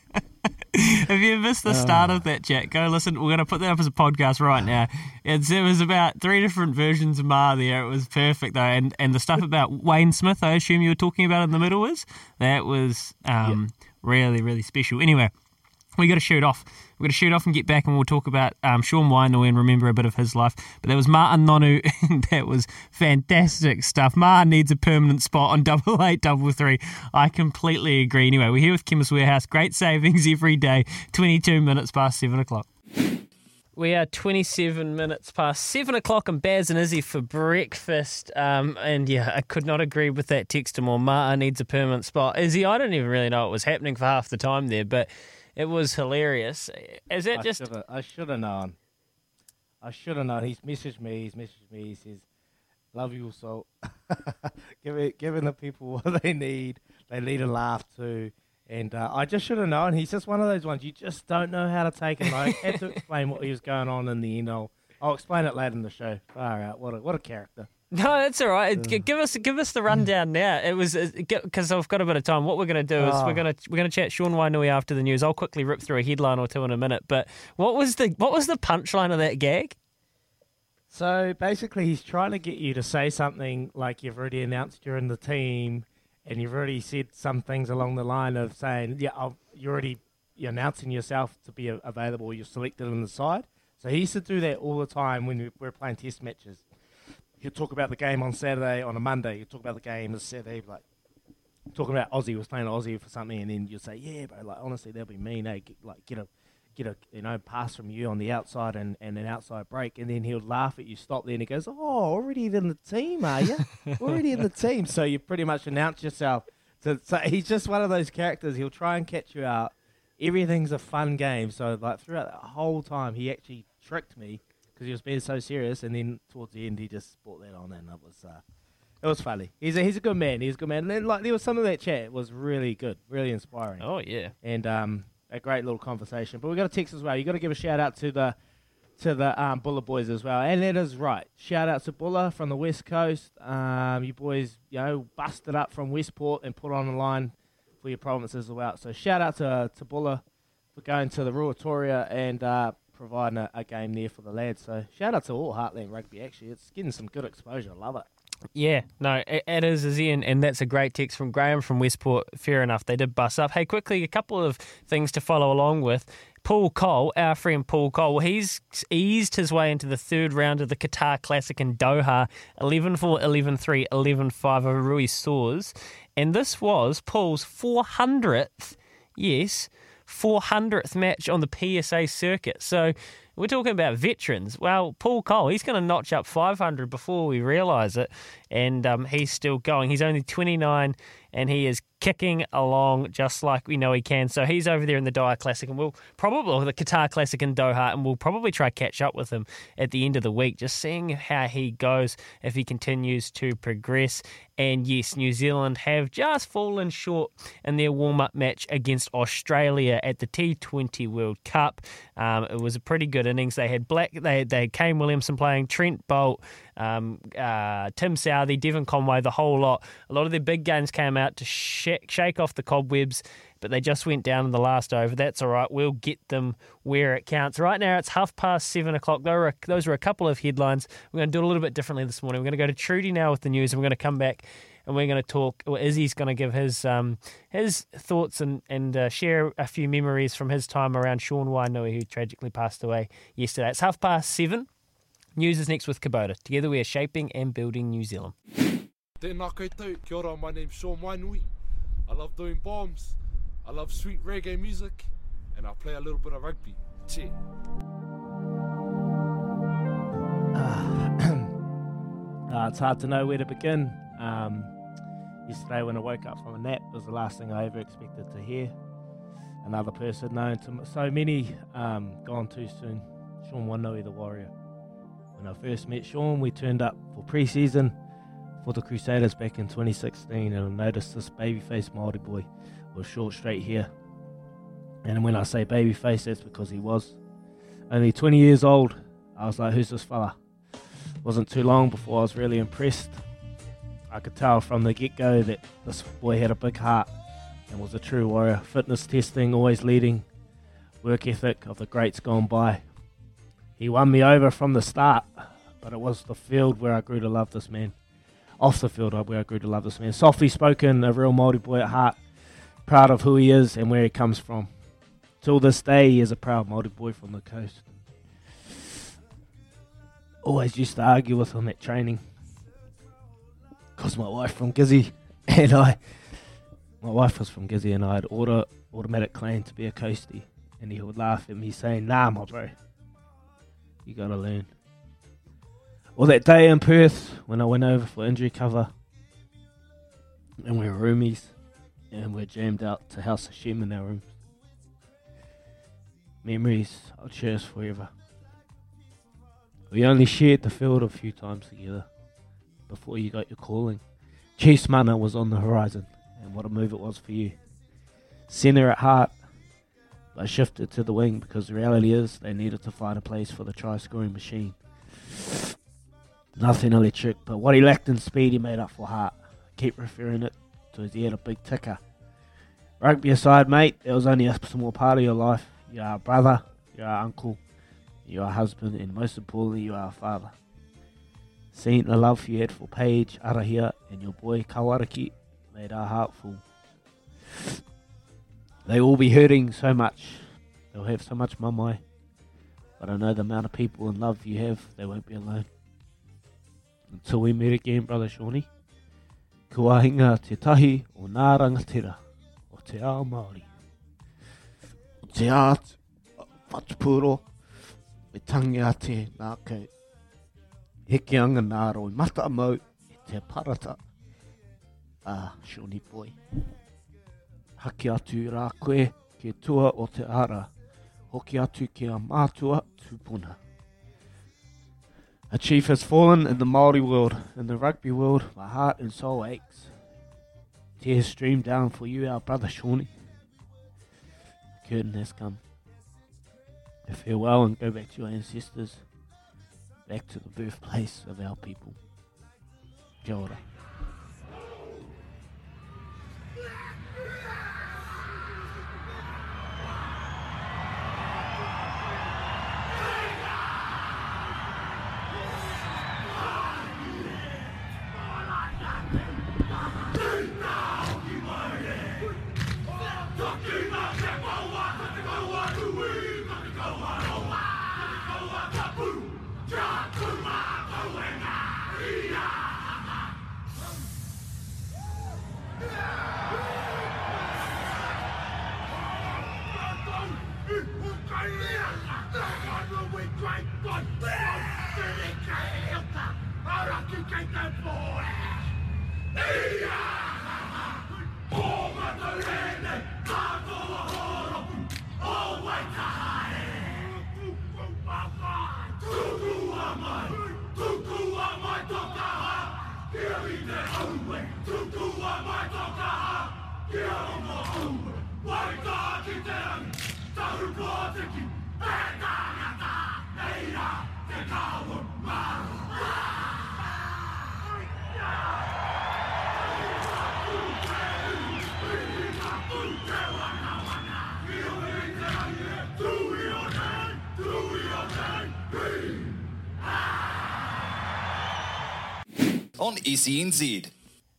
Speaker 1: If you missed the start of that chat, go listen. We're going to put that up as a podcast right now. It's, it was about three different versions of Ma there. It was perfect, though. And, and the stuff about Wayne Smith, I assume you were talking about in the middle, was that was um, really, really special. Anyway, we got to shoot off. We're going to shoot off and get back, and we'll talk about um, Sean Wainui and remember a bit of his life. But that was Ma'a Nonu. *laughs* that was fantastic stuff. Ma needs a permanent spot on *laughs* double eight, double three. I completely agree. Anyway, we're here with Chemist Warehouse. Great savings every day. 22 minutes past 7 o'clock. We are 27 minutes past 7 o'clock and Baz and Izzy for breakfast. Um, and yeah, I could not agree with that text more. Ma'a needs a permanent spot. Izzy, I didn't even really know what was happening for half the time there, but it was hilarious. Is it
Speaker 2: I
Speaker 1: just.
Speaker 2: shoulda- I should have known. I should have known. He's messaged me. He's messaged me. He says, "Love you, so *laughs* giving giving the people *laughs* what they need. They need a laugh too." And uh, I just should have known. He's just one of those ones you just don't know how to take him. I had to *laughs* explain what he was going on in the end. I'll, I'll explain it later in the show. Far out. What a what a character.
Speaker 1: No, that's all right. Give us give us the rundown mm. now. It was uh, because I've got a bit of time. What we're going to do is we're ah. going to we're going to chat Sean Wainui after the news. I'll quickly rip through a headline or two in a minute. But what was the what was the punchline of that gag?
Speaker 2: So basically, he's trying to get you to say something like you've already announced you're in the team, and you've already said some things along the line of saying, "Yeah, I'll, you're already you're announcing yourself to be available. You're selected on the side." So he used to do that all the time when we we're playing test matches. He'll talk about the game on Saturday, on a Monday. He'll talk about the game on Saturday, like talking about Aussie was playing Aussie for something, and then you'll say, "Yeah, bro, like honestly, that'll be mean. Eh? Get, like get a get a you know pass from you on the outside and, and an outside break, and then he'll laugh at you, stop there, and he goes, "Oh, already in the team, are you? *laughs* already in the team." So you pretty much announce yourself. To, so he's just one of those characters. He'll try and catch you out. Everything's a fun game. So like throughout the whole time, he actually tricked me because he was being so serious, and then towards the end, he just brought that on, and it was. Uh, it was funny. He's a, he's a good man. He's a good man. And then, like there was some of that chat was really good, really inspiring.
Speaker 1: Oh yeah,
Speaker 2: and um, a great little conversation. But we got a text as well. You got to give a shout out to the to the um, Buller boys as well. And that is right. Shout out to Buller from the west coast. Um, you boys, you know, busted up from Westport and put on the line for your provinces as well. So shout out to to Buller for going to the Ruatoria and uh, providing a, a game there for the lads. So shout out to all Heartland Rugby. Actually, it's getting some good exposure. I love it.
Speaker 1: Yeah, no, it, is, is Ian, and that's a great text from Graham from Westport. Fair enough, they did bus up. Hey, quickly, a couple of things to follow along with. Paul Coll, our friend Paul Coll, he's eased his way into the third round of the Qatar Classic in Doha, 11 4, 11 3, 11 5 over Rui Soares. And this was Paul's 400th, yes, 400th match on the PSA circuit. So we're talking about veterans. Well, Paul Coll, he's going to notch up 500 before we realise it. And um, he's still going. He's only 29 and he is kicking along just like we know he can. So he's over there in the Doha Classic, and we'll probably the Qatar Classic in Doha, and we'll probably try catch up with him at the end of the week, just seeing how he goes if he continues to progress. And yes, New Zealand have just fallen short in their warm up match against Australia at the T20 World Cup. Um, it was a pretty good innings. They had Black, they they had Kane Williamson playing, Trent Boult, um, uh, Tim Southee, Devon Conway, the whole lot. A lot of their big guns came out to sh- shake off the cobwebs, but they just went down in the last over. That's all right. We'll get them where it counts. Right now, it's half past seven o'clock. Those were, those were a couple of headlines. We're going to do it a little bit differently this morning. We're going to go to Trudy now with the news, and we're going to come back and we're going to talk. Well, Izzy's going to give his um, his thoughts and and uh, share a few memories from his time around Sean Wainui, who tragically passed away yesterday. It's half past seven. News is next with Kubota. Together we are shaping and building New Zealand.
Speaker 14: Tēnā koutou, kia ora, my name's Sean Wainui. I love doing bombs, I love sweet reggae music, and I play a little bit of rugby. Che.
Speaker 2: Uh, *clears throat* it's hard to know where to begin. Um, yesterday, when I woke up from a nap, was the last thing I ever expected to hear. Another person known to m- so many, um, gone too soon. Sean Wainui, the Warrior. When I first met Sean, we turned up for pre-season for the Crusaders back in 2016, and I noticed this baby-faced Māori boy with short, straight hair. And when I say baby-faced, that's because he was only 20 years old. I was like, "Who's this fella?" Wasn't too long before I was really impressed. I could tell from the get go that this boy had a big heart and was a true warrior. Fitness testing always leading, work ethic of the greats gone by. He won me over from the start, but it was the field where I grew to love this man. Off the field uh, where I grew to love this man. Softly spoken, a real Māori boy at heart, proud of who he is and where he comes from. Till this day, he is a proud Māori boy from the coast. Always used to argue with him at training because my wife from Gizzy *laughs* and I, my wife was from Gizzy and I had auto, automatic claim to be a coastie, and he would laugh at me saying, "Nah, my bro, you gotta learn." Or that day in Perth when I went over for injury cover, and we were roomies, and we're jammed out to House of Shem in our rooms. Memories I'll cherish forever. We only shared the field a few times together before you got your calling. Chiefs Mana was on the horizon, and what a move it was for you. Centre at heart, but shifted to the wing because the reality is they needed to find a place for the try scoring machine. Nothing electric, but what he lacked in speed, he made up for heart. Keep referring it to his he had a big ticker. Rugby aside, mate, it was only a small part of your life. You are a brother, you are uncle, you are a husband, and most importantly, you are a father. Seeing the love you had for Paige, Arahia, and your boy Kawaraki made our heart full. They will be hurting so much. They'll have so much mamai. But I know the amount of people and love you have, they won't be alone. Until we meet again, Brother Shawnee. Kua hinga te tahi o nā rangatira o te ao Māori. O te a whatupuro me tangi a te nākei. Heke anga nā roi mata mau e te parata. Ah, Shawnee boy. Haki atu rā koe ke tua o te ara. Hoki atu ke a mātua tūpuna. A chief has fallen in the Māori world. In the rugby world, my heart and soul aches. Tears stream down for you, our brother Shawnee. The curtain has come. A farewell and go back to your ancestors. Back to the birthplace of our people. Kia ora.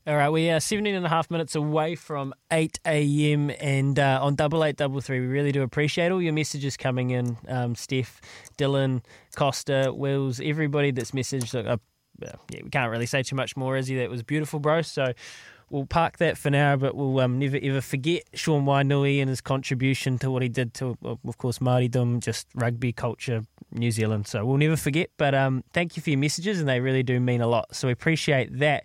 Speaker 1: All right, we are 17 and a half minutes away from 8 a.m. and uh, on double eight double three, we really do appreciate all your messages coming in. Um, Steph, Dylan, Costa, Wills, everybody that's messaged. Uh, yeah, we can't really say too much more, is Izzy. That was beautiful, bro. So we'll park that for now, but we'll um, never ever forget Sean Wainui and his contribution to what he did to, of course, Māoridom, just rugby culture, New Zealand. So we'll never forget. But um, thank you for your messages, and they really do mean a lot. So we appreciate that.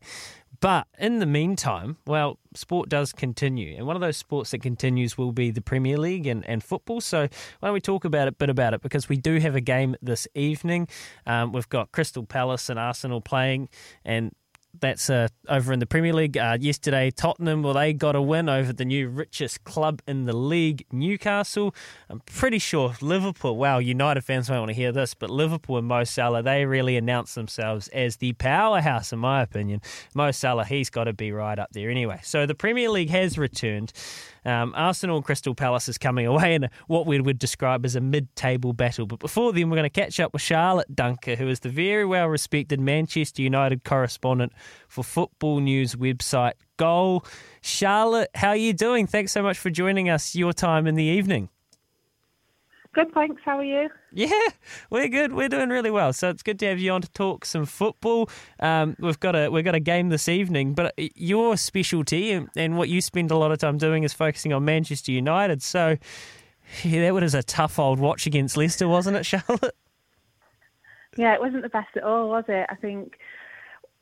Speaker 1: But in the meantime, well, sport does continue. And one of those sports that continues will be the Premier League and, and football. So why don't we talk about it a bit about it? Because we do have a game this evening. Um, we've got Crystal Palace and Arsenal playing, and that's uh, over in the Premier League. Uh, yesterday, Tottenham, well, they got a win over the new richest club in the league, Newcastle. I'm pretty sure Liverpool, wow, United fans might want to hear this, but Liverpool and Mo Salah, they really announced themselves as the powerhouse, in my opinion. Mo Salah, he's got to be right up there anyway. So the Premier League has returned. Um, Arsenal Crystal Palace is coming away in what we would describe as a mid-table battle. But before then, we're going to catch up with Charlotte Duncker, who is the very well-respected Manchester United correspondent for Football News website Goal. Charlotte, how are you doing? Thanks so much for joining us. Your time in the evening.
Speaker 15: Good, thanks. How are you?
Speaker 1: Yeah, we're good. We're doing really well. So it's good to have you on to talk some football. Um, we've got a we've got a game this evening, but your specialty and, and what you spend a lot of time doing is focusing on Manchester United. So yeah, that was a tough old watch against Leicester, wasn't it, *laughs* Charlotte?
Speaker 15: Yeah, it wasn't the best at all, was it? I think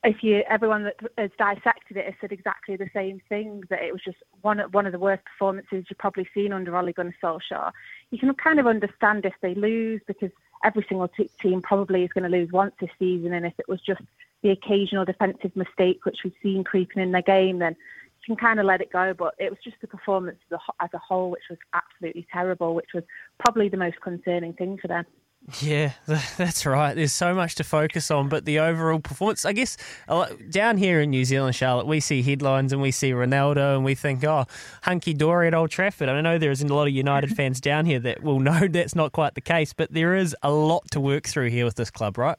Speaker 15: if you everyone that has dissected it has said exactly the same thing that it was just one one of the worst performances you've probably seen under Ole Gunnar Solskjaer. You can kind of understand if they lose because every single t- team probably is going to lose once this season, and if it was just the occasional defensive mistake which we've seen creeping in their game, then you can kind of let it go. But it was just the performance as a, as a whole which was absolutely terrible, which was probably the most concerning thing for them.
Speaker 1: Yeah, *laughs* that's right. There's so much to focus on, but the overall performance, I guess, down here in New Zealand, Charlotte, we see headlines and we see Ronaldo and we think, oh, hunky dory at Old Trafford. I know there isn't a lot of United *laughs* fans down here that will know *laughs* that's not quite the case, but there is a lot to work through here with this club, right?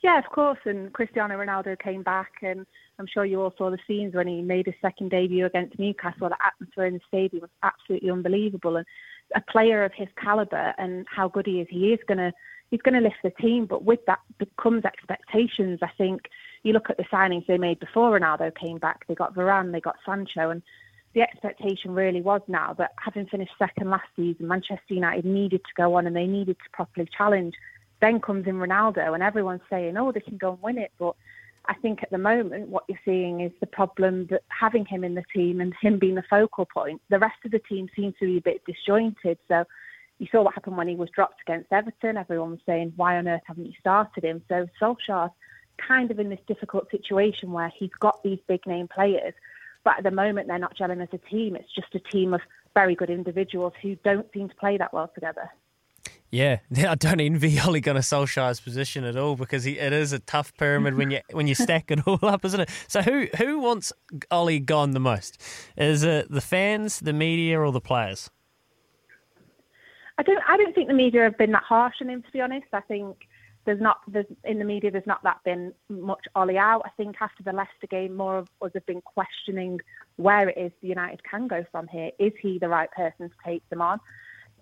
Speaker 15: Yeah, of course. And Cristiano Ronaldo came back, and I'm sure you all saw the scenes when he made his second debut against Newcastle. The atmosphere in the stadium was absolutely unbelievable. And a player of his caliber and how good he is, he is going to he's going to lift the team. But with that comes expectations. I think you look at the signings they made before Ronaldo came back. They got Varane, they got Sancho, and the expectation really was now that having finished second last season, Manchester United needed to go on and they needed to properly challenge. Then comes in Ronaldo, and everyone's saying, "Oh, they can go and win it," but I think at the moment what you're seeing is the problem that having him in the team and him being the focal point, the rest of the team seems to be a bit disjointed. So you saw what happened when he was dropped against Everton. Everyone was saying, why on earth haven't you started him? So Solskjaer's kind of in this difficult situation where he's got these big name players, but at the moment they're not gelling as a team. It's just a team of very good individuals who don't seem to play that well together.
Speaker 1: Yeah, *laughs* I don't envy *laughs* Ole Gunnar Solskjaer's position at all because he, it is a tough pyramid when you when you *laughs* stack it all up, isn't it? So who who wants Ole gone the most? Is it the fans, the media, or the players?
Speaker 15: I don't I don't think the media have been that harsh on him. To be honest, I think there's not there's in the media there's not that been much Ole out. I think after the Leicester game, more of us have been questioning where it is the United can go from here. Is he the right person to take them on?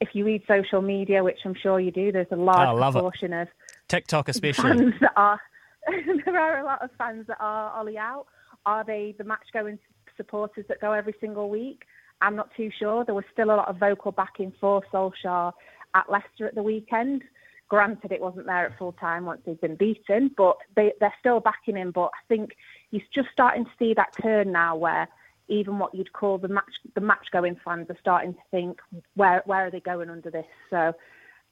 Speaker 15: If you read social media, which I'm sure you do, there's a large proportion
Speaker 1: it.
Speaker 15: of
Speaker 1: TikTok, especially
Speaker 15: fans that are. *laughs* there are a lot of fans that are Ole out. Are they the match going supporters that go every single week? I'm not too sure. There was still a lot of vocal backing for Solskjaer at Leicester at the weekend. Granted, it wasn't there at full time once they'd been beaten, but they, they're still backing him. But I think he's just starting to see that turn now where even what you'd call the match the match going fans are starting to think where where are they going under this. So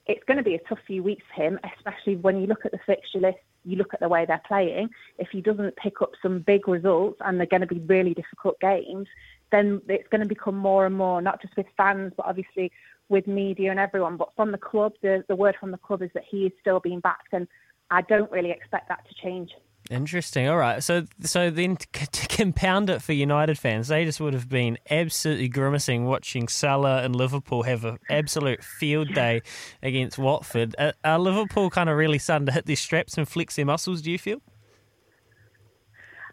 Speaker 15: it's going to be a tough few weeks for him, especially when you look at the fixture list, you look at the way they're playing. If he doesn't pick up some big results and they're going to be really difficult games, then it's going to become more and more, not just with fans, but obviously with media and everyone. But from the club, the, the word from the club is that he is still being backed, and I don't really expect that to change.
Speaker 1: Interesting. All right. So, so then to, *laughs* to compound it for United fans, they just would have been absolutely grimacing watching Salah and Liverpool have an absolute field day against Watford. Are, are Liverpool kind of really starting to hit their straps and flex their muscles? Do you feel?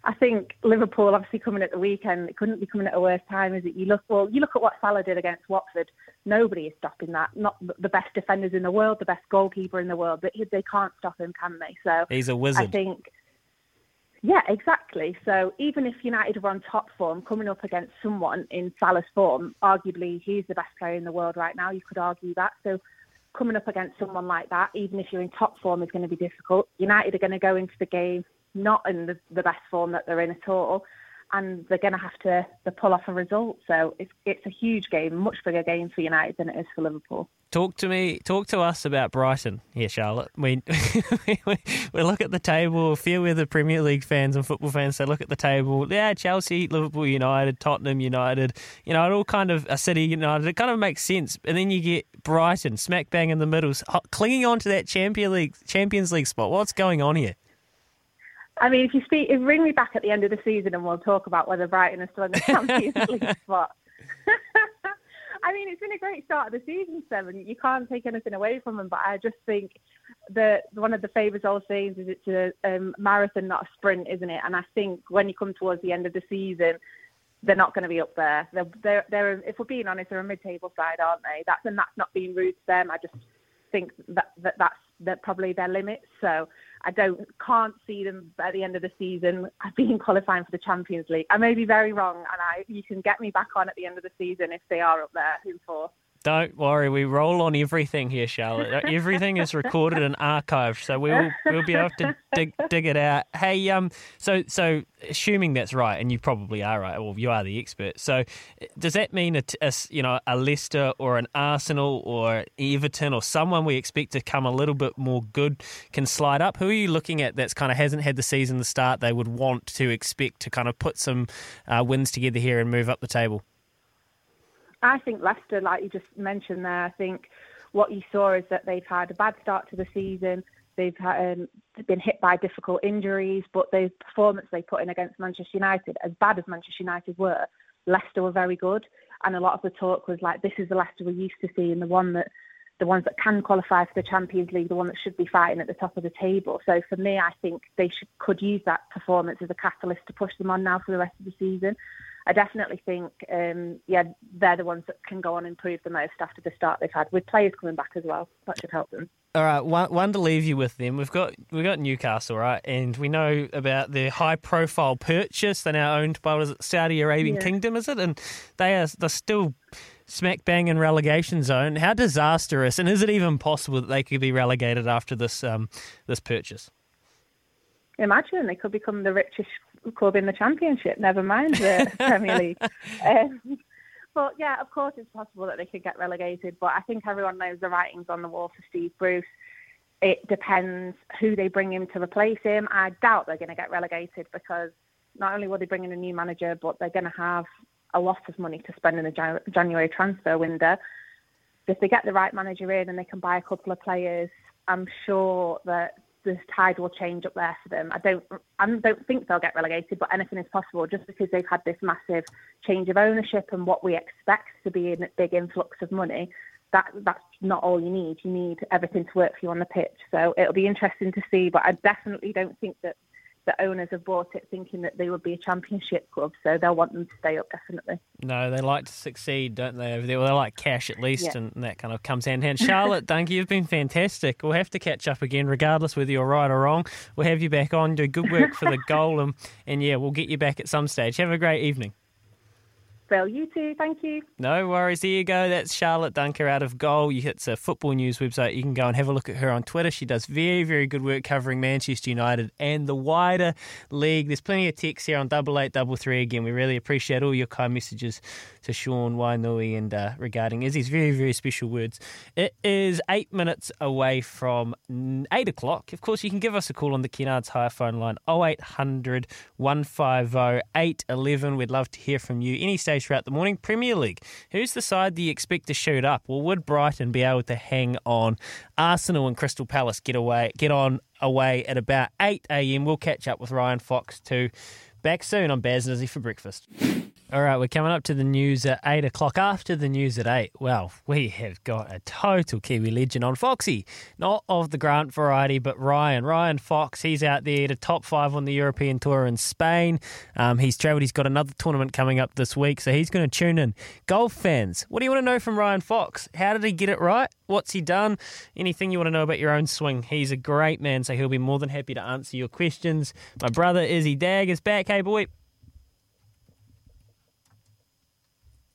Speaker 15: I think Liverpool obviously coming at the weekend, it couldn't be coming at a worse time, is it? You look well, you look at what Salah did against Watford. Nobody is stopping that. Not the best defenders in the world, the best goalkeeper in the world, but they can't stop him, can they? So
Speaker 1: he's a wizard.
Speaker 15: I think yeah, exactly. So even if United were on top form, coming up against someone in Salah's form, arguably he's the best player in the world right now. You could argue that. So coming up against someone like that, even if you're in top form, is going to be difficult. United are going to go into the game not in the, the best form that they're in at all and they're going to have to, to pull off a result. So it's it's a huge game, much bigger game for United than it is for Liverpool.
Speaker 1: Talk to me, talk to us about Brighton here, Charlotte. *laughs* We we, we look at the table. A few of the Premier League fans and football fans say, look at the table. Yeah, Chelsea, Liverpool, United, Tottenham, United. You know, it all kind of a City United. It kind of makes sense. And then you get Brighton smack bang in the middle, clinging on to that Champions League Champions League spot. What's going on here?
Speaker 15: I mean, if you speak, if ring me back at the end of the season and we'll talk about whether Brighton are still in the Champions *laughs* League spot. *laughs* I mean, it's been a great start of the season, Seven. You can't take anything away from them, but I just think that one of the famous old sayings is it's a um, marathon, not a sprint, isn't it? And I think when you come towards the end of the season, they're not going to be up there. They're, they're, they're if we're being honest, they're a mid-table side, aren't they? That's and that's not being rude to them. I just think that, that that's that probably their limits. So I don't can't see them at the end of the season *laughs* being qualifying for the Champions League. I may be very wrong, and I you can get me back on at the end of the season if they are up there. Who for?
Speaker 1: Don't worry, we roll on everything here, Charlotte. everything is recorded and archived, so we'll we'll be able to dig dig it out. Hey, um, so so assuming that's right, and you probably are right, well, you are the expert. So, does that mean a, a you know a Leicester or an Arsenal or Everton or someone we expect to come a little bit more good can slide up? Who are you looking at that's kind of hasn't had the season to start they would want to expect to kind of put some uh, wins together here and move up the table?
Speaker 15: I think Leicester, like you just mentioned there, I think what you saw is that they've had a bad start to the season. They've had, um, been hit by difficult injuries, but the performance they put in against Manchester United, as bad as Manchester United were, Leicester were very good. And a lot of the talk was like, this is the Leicester we're used to seeing, the one that the ones that can qualify for the Champions League, the one that should be fighting at the top of the table. So for me, I think they should, could use that performance as a catalyst to push them on now for the rest of the season. I definitely think, um, yeah, they're the ones that can go on and improve the most after the start they've had, with players coming back as well. That should help them.
Speaker 1: All right, one, one to leave you with them. We've got we've got Newcastle, right, and we know about their high profile purchase. They're now owned by what is it, Saudi Arabian yeah. Kingdom, is it? And they are they're still smack bang in relegation zone. How disastrous, and is it even possible that they could be relegated after this um, this purchase?
Speaker 15: Imagine they could become the richest club in the Championship. Never mind the *laughs* Premier League. Um, but yeah, of course, it's possible that they could get relegated. But I think everyone knows the writings on the wall for Steve Bruce. It depends who they bring in to replace him. I doubt they're going to get relegated because not only will they bring in a new manager, but they're going to have a lot of money to spend in the January transfer window. If they get the right manager in and they can buy a couple of players, I'm sure that the tide will change up there for them. I don't, I don't think they'll get relegated, but anything is possible just because they've had this massive change of ownership and what we expect to be a big influx of money. That that's not all you need. You need everything to work for you on the pitch. So it'll be interesting to see, but I definitely don't think that the owners have bought it thinking that they would be a championship club, so they'll want them to stay up definitely.
Speaker 1: No, they like to succeed, don't they? They, well, they like cash at least, yeah. and that kind of comes hand in hand. Charlotte, Dunky, you. You've been fantastic. We'll have to catch up again, regardless whether you're right or wrong. We'll have you back on, do good work for the *laughs* goal, and, and yeah, we'll get you back at some stage. Have a great evening.
Speaker 15: Bill, you too. Thank you.
Speaker 1: No worries. There you go. That's Charlotte Duncker out of goal. It's a football news website. You can go and have a look at her on Twitter. She does very, very good work covering Manchester United and the wider league. There's plenty of texts here on double eight double three. Again, we really appreciate all your kind messages to Sean Wainui and uh, regarding Izzy's very, very special words. It is eight minutes away from eight o'clock. Of course, you can give us a call on the Kennards Hire phone line 0800 150 811. We'd love to hear from you any stage throughout the morning. Premier League, who's the side that you expect to shoot up? Well, would Brighton be able to hang on? Arsenal and Crystal Palace get away, get on away at about 8 a.m. We'll catch up with Ryan Fox too. Back soon on Baz and Izzy for breakfast. All right, we're coming up to the news at 8 o'clock. After the news at 8, well, we have got a total Kiwi legend on Foxy. Not of the Grant variety, but Ryan. Ryan Fox, he's out there to top five on the European Tour in Spain. Um, he's travelled, he's got another tournament coming up this week, so he's going to tune in. Golf fans, what do you want to know from Ryan Fox? How did he get it right? What's he done? Anything you want to know about your own swing? He's a great man, so he'll be more than happy to answer your questions. My brother Izzy Dag is back. Hey, boy.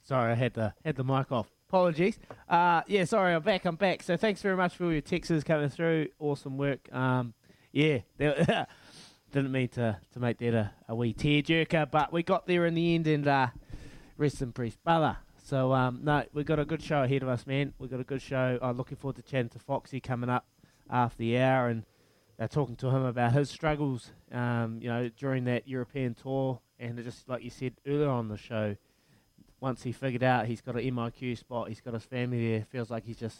Speaker 2: Sorry, I had the had the mic off. Apologies. Uh, yeah, sorry, I'm back. I'm back. So thanks very much for all your texts coming through. Awesome work. Um, yeah, *laughs* didn't mean to, to make that a, a wee tearjerker, but we got there in the end, and uh, rest in peace, brother. So um, no, we've got a good show ahead of us, man. We've got a good show. I'm looking forward to chatting to Foxy coming up after the hour and uh, talking to him about his struggles, um, you know, during that European tour, and just like you said earlier on the show, once he figured out he's got an MIQ spot, he's got his family there, feels like he's just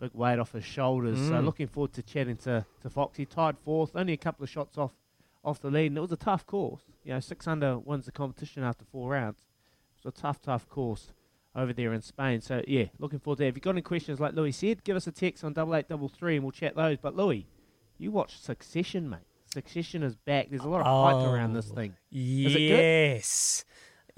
Speaker 2: a big weight off his shoulders. So
Speaker 1: Mm.
Speaker 2: looking forward to chatting to, to Foxy. Tied fourth, only a couple of shots off off the lead, and it was a tough course. You know, six under wins the competition after four rounds. It was a tough, tough course over there in Spain. So yeah, looking forward to that. If you've got any questions, like Louis said, give us a text on double eight double three, and we'll chat those. But Louis, you watch Succession, mate. Succession is back. There's a lot of hype around this thing. Is it good?
Speaker 1: Yes.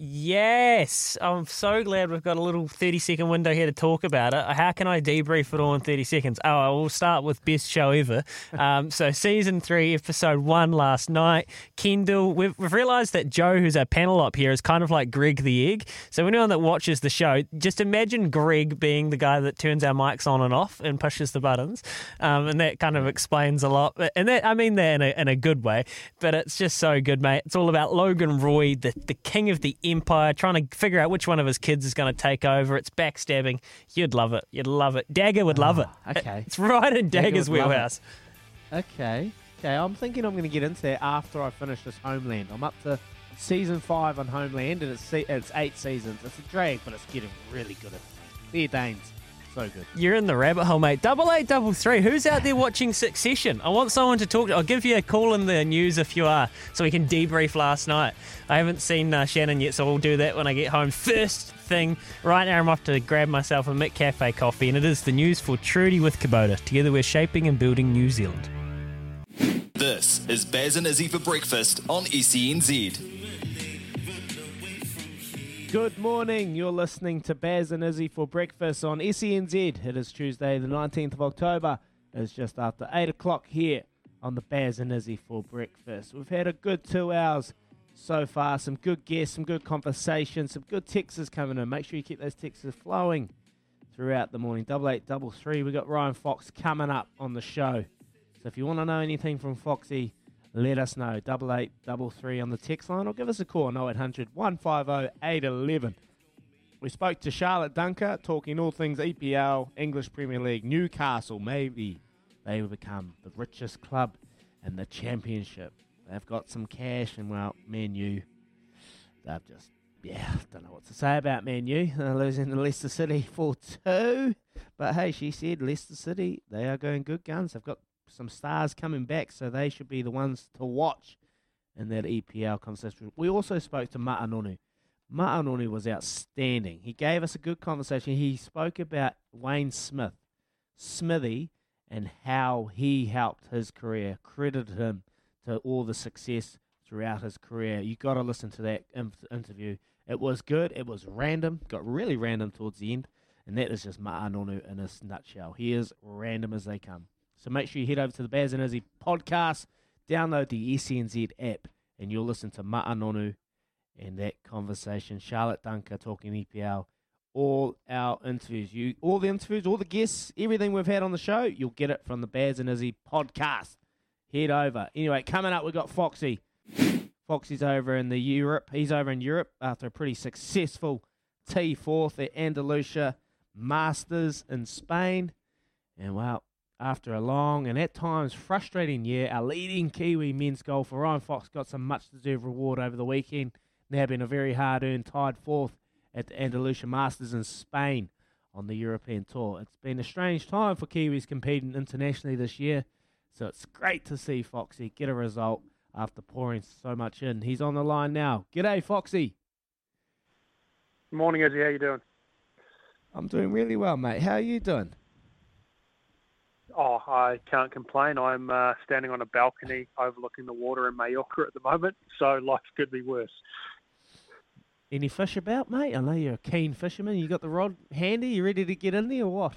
Speaker 1: Yes. I'm so glad we've got a little 30 second window here to talk about it. How can I debrief it all in 30 seconds? Oh, I will start with best show ever. *laughs* Um, so, season three, episode one last night. Kendall, we've, we've realised that Joe, who's our panel up here, is kind of like Greg the Egg. So, anyone that watches the show, just imagine Greg being the guy that turns our mics on and off and pushes the buttons. Um, and that kind of explains a lot. And that, I mean that in a, in a good way, but it's just so good, mate. It's all about Logan Roy, the, the king of the empire, trying to figure out which one of his kids is going to take over. It's backstabbing. You'd love it. You'd love it. Dagger would love it.
Speaker 2: Ah, okay. *laughs*
Speaker 1: It's right in
Speaker 2: Dagger
Speaker 1: Dagger's
Speaker 2: would love it.
Speaker 1: wheelhouse.
Speaker 2: Okay. Okay, I'm thinking I'm going to get into that after I finish this Homeland. I'm up to season five on Homeland, and it's se- it's eight seasons. It's a drag, but it's getting really good at it. Claire Danes. So good.
Speaker 1: You're in the rabbit hole, mate. Double eight, double three. Who's out there watching Succession? I want someone to talk to. I'll give you a call in the news if you are, so we can debrief last night. I haven't seen uh, Shannon yet, so we'll do that when I get home. First thing, right now I'm off to grab myself a Mick Cafe coffee, and it is the news for Trudy with Kubota. Together we're shaping and building New Zealand.
Speaker 16: This is Baz and Izzy for breakfast on E SENZ.
Speaker 2: Good morning. You're listening to Baz and Izzy for breakfast on SENZ. It is Tuesday, the 19th of October. It's just after 8 o'clock here on the Baz and Izzy for breakfast. We've had a good two hours so far. Some good guests, some good conversation, some good texts coming in. Make sure you keep those texts flowing throughout the morning. Double eight, double three. We got Ryan Fox coming up on the show. So if you want to know anything from Foxy, let us know. Double eight, double three on the text line, or give us a call on 0800 150 811. We spoke to Charlotte Duncker, talking all things EPL, English Premier League, Newcastle. Maybe they will become the richest club in the Championship. They've got some cash, and well, Man U, they've just, yeah, don't know what to say about Man U. *laughs* They're losing to Leicester City 4 2. But hey, she said Leicester City, they are going good guns. They've got some stars coming back, so they should be the ones to watch in that EPL conversation. We also spoke to Ma'a Nonu. Ma'anonu was outstanding. He gave us a good conversation. He spoke about Wayne Smith, Smithy, and how he helped his career, credited him to all the success throughout his career. You got to listen to that interview. It was good. It was random. Got really random towards the end, and that is just Ma'a Nonu in a nutshell. He is random as they come. So make sure you head over to the Baz and Izzy podcast, download the SENZ app, and you'll listen to Ma'a Nonu and that conversation. Charlotte Duncker talking EPL. All our interviews, you, all the interviews, all the guests, everything we've had on the show, you'll get it from the Baz and Izzy podcast. Head over. Anyway, coming up, we've got Foxy. Foxy's over in the Europe. He's over in Europe after a pretty successful T fourth at Andalusia Masters in Spain. And well, after a long and at times frustrating year, our leading Kiwi men's golfer Ryan Fox got some much deserved reward over the weekend. Now been a very hard earned tied fourth at the Andalusia Masters in Spain on the European Tour. It's been a strange time for Kiwis competing internationally this year, so it's great to see Foxy get a result after pouring so much in. He's on the line now. G'day, Foxy.
Speaker 17: Morning, Eddie. How you doing?
Speaker 2: I'm doing really well, mate. How are you doing?
Speaker 17: Oh, I can't complain. I'm uh, standing on a balcony overlooking the water in Mallorca at the moment, so life could be worse.
Speaker 2: Any fish about, mate? I know you're a keen fisherman. You got the rod handy? You ready to get in there or what?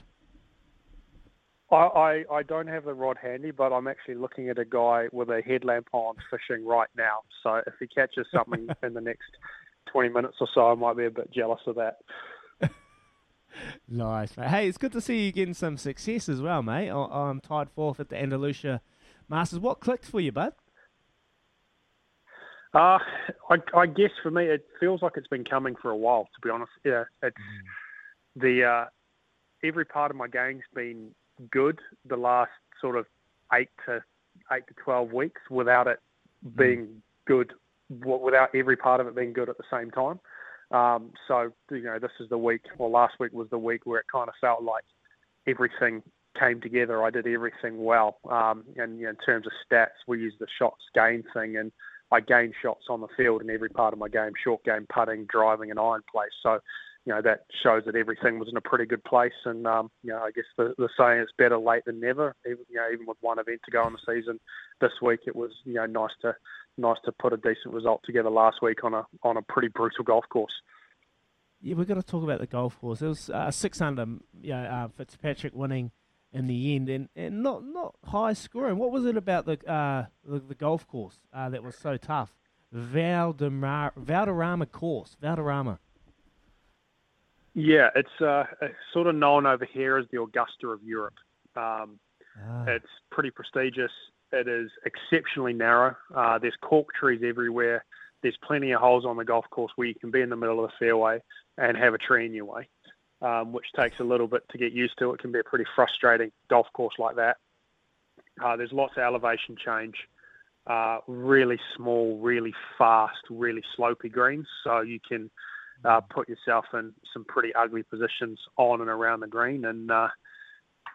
Speaker 17: I, I, I don't have the rod handy, but I'm actually looking at a guy with a headlamp on fishing right now. So if he catches something *laughs* in the next 20 minutes or so, I might be a bit jealous of that.
Speaker 2: Nice, mate. Hey, it's good to see you getting some success as well, mate. I- I'm tied fourth at the Andalusia Masters. What clicked for you, bud?
Speaker 17: Uh, I, I guess for me, it feels like it's been coming for a while. To be honest, yeah, it's the uh, every part of my game's been good the last sort of eight to eight to twelve weeks without it being good, without every part of it being good at the same time. Um, so you know, this is the week. Well, last week was the week where it kind of felt like everything came together. I did everything well. Um, and you know, in terms of stats, we used the shots gain thing, and I gained shots on the field in every part of my game: short game, putting, driving, and iron play. So, you know, that shows that everything was in a pretty good place. And um, you know, I guess the, the saying is better late than never. Even, you know, even with one event to go in the season, this week it was you know nice to nice to put a decent result together last week on a on a pretty brutal golf course.
Speaker 2: Yeah, we've got to talk about the golf course. It was uh, six under, you know, uh, Fitzpatrick winning in the end, and, and not not high scoring. What was it about the uh, the, the golf course uh, that was so tough? Valderrama, Valderrama course, Valderrama.
Speaker 17: Yeah, it's uh, it's sort of known over here as the Augusta of Europe. Um,
Speaker 2: Ah.
Speaker 17: It's pretty prestigious. It is exceptionally narrow. Uh, there's cork trees everywhere. There's plenty of holes on the golf course where you can be in the middle of the fairway and have a tree in your way, um, which takes a little bit to get used to. It can be a pretty frustrating golf course like that. Uh, there's lots of elevation change. Uh, really small, really fast, really slopy greens, so you can uh, put yourself in some pretty ugly positions on and around the green. And uh,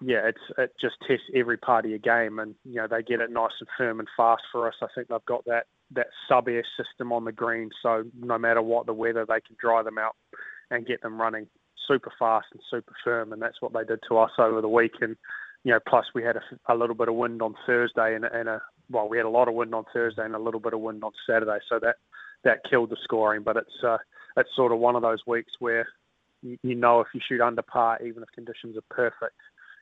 Speaker 17: yeah, it's it just tests every part of your game, and you know they get it nice and firm and fast for us. I think they've got that that sub air system on the green, so no matter what the weather, they can dry them out and get them running super fast and super firm, and that's what they did to us over the week. And you know, plus we had a, a little bit of wind on Thursday, and, and a well, we had a lot of wind on Thursday and a little bit of wind on Saturday, so that that killed the scoring. But it's uh, it's sort of one of those weeks where you, know if you shoot under par, even if conditions are perfect,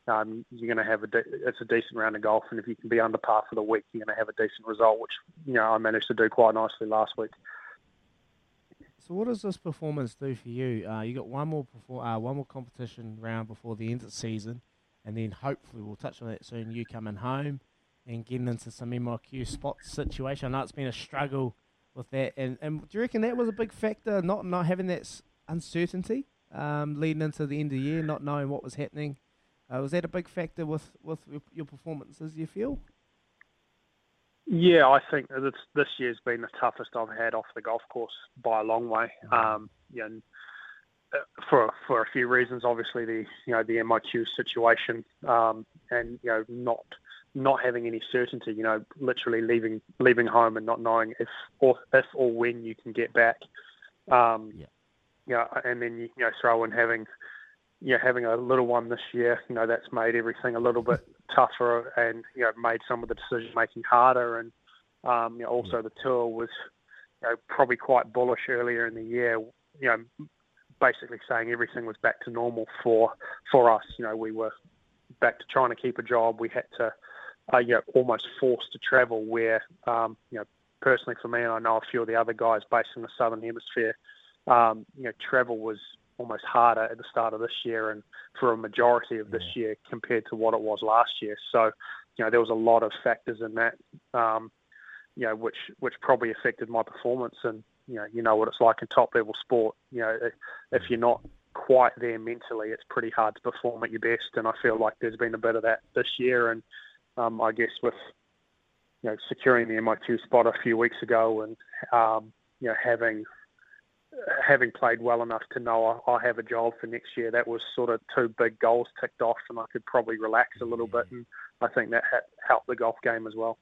Speaker 17: um, you're going to have a de- it's a decent round of golf, and if you can be under par for the week, you're going to have a decent result, which you know I managed to do quite nicely last week.
Speaker 2: So, what does this performance do for you? Uh, you got one more perfor- uh, one more competition round before the end of the season, and then hopefully we'll touch on that soon. You coming home and getting into some MIQ spot situation. I know it's been a struggle with that, and, and do you reckon that was a big factor? Not not having that uncertainty um, leading into the end of the year, not knowing what was happening. Uh, was that a big factor with with your- performances? You feel?
Speaker 17: Yeah, I think that this year's been the toughest I've had off the golf course by a long way. Um, yeah, and, uh, for for a few reasons, obviously the you know the MIQ situation, um, and you know not not having any certainty. You know, literally leaving leaving home and not knowing if or if or when you can get back. Um,
Speaker 2: yeah.
Speaker 17: You know, and then you, know throw in having you know, having a little one this year, you know, that's made everything a little bit *laughs* tougher and, you know, made some of the decision making harder. And, um, you know, also the tour was, you know, probably quite bullish earlier in the year, you know, basically saying everything was back to normal for, for us. You know, we were back to trying to keep a job. We had to, uh, you know, almost forced to travel where, um, you know, personally for me, and I know a few of the other guys based in the southern hemisphere, um, you know, travel was almost harder at the start of this year and for a majority of this year compared to what it was last year. So, you know, there was a lot of factors in that, um, you know, which which probably affected my performance. And you know, you know what it's like in top level sport. You know, if you're not quite there mentally, it's pretty hard to perform at your best. And I feel like there's been a bit of that this year. And um, I guess with you know securing the MIQ spot a few weeks ago and um, you know having having played well enough to know I, I have a job for next year, that was sort of two big goals ticked off, and I could probably relax a little bit, and I think that ha- helped the golf game as well.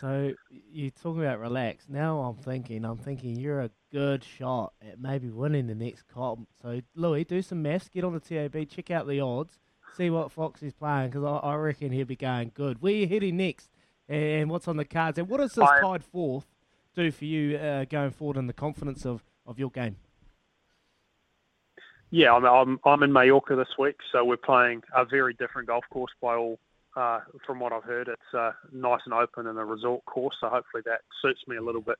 Speaker 2: So you're talking about relax. Now I'm thinking, I'm thinking you're a good shot at maybe winning the next comp. So Louis, do some maths, get on the TAB, check out the odds, see what Fox is playing because I, I, reckon he'll be going good. Where are you heading next, and what's on the cards, and what does this tied fourth do for you uh, going forward in the confidence of, of your game?
Speaker 17: Yeah, I'm, I'm I'm in Mallorca this week, so we're playing a very different golf course by all uh, from what I've heard, it's uh, nice and open and a resort course, so hopefully that suits me a little bit.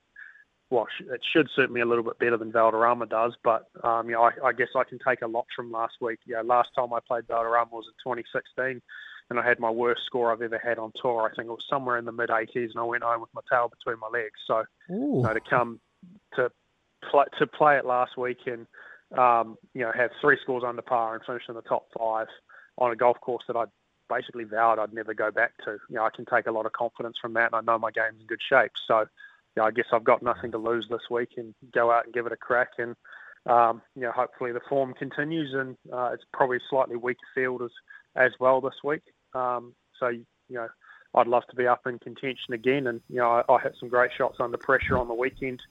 Speaker 17: Well, it should suit me a little bit better than Valderrama does, but um, you know, I, I guess I can take a lot from last week. You know, last time I played Valderrama was in 2016, and I had my worst score I've ever had on tour. I think it was somewhere in the mid 80s, and I went home with my tail between my legs. So, you know, to come to play to play it last week and um, you know have three scores under par and finish in the top five on a golf course that I basically vowed I'd never go back to. You know, I can take a lot of confidence from that, and I know my game's in good shape. So, you know, I guess I've got nothing to lose this week, and go out and give it a crack. And um, you know, hopefully the form continues, and uh, it's probably slightly weaker field as as well this week. Um, so, you know, I'd love to be up in contention again. And you know, I, I had some great shots under pressure on the weekend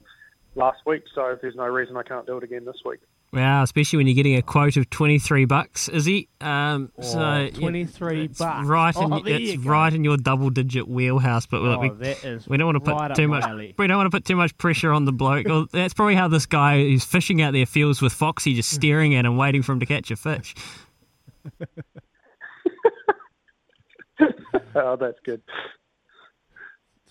Speaker 17: last week, so there's no reason I can't do it again this week.
Speaker 1: Wow, especially when you're getting a quote of twenty three bucks, is he? Um,
Speaker 2: oh,
Speaker 1: so
Speaker 2: twenty three bucks,
Speaker 1: right? In,
Speaker 2: oh,
Speaker 1: it's right in your double digit wheelhouse. But
Speaker 2: oh,
Speaker 1: we, we don't want to put
Speaker 2: right
Speaker 1: too much.
Speaker 2: Alley.
Speaker 1: We don't want to put too much pressure on the bloke. well, that's probably how this guy who's fishing out there feels with Foxy, just staring at him, waiting for him to catch a fish. *laughs* *laughs*
Speaker 17: oh, that's good.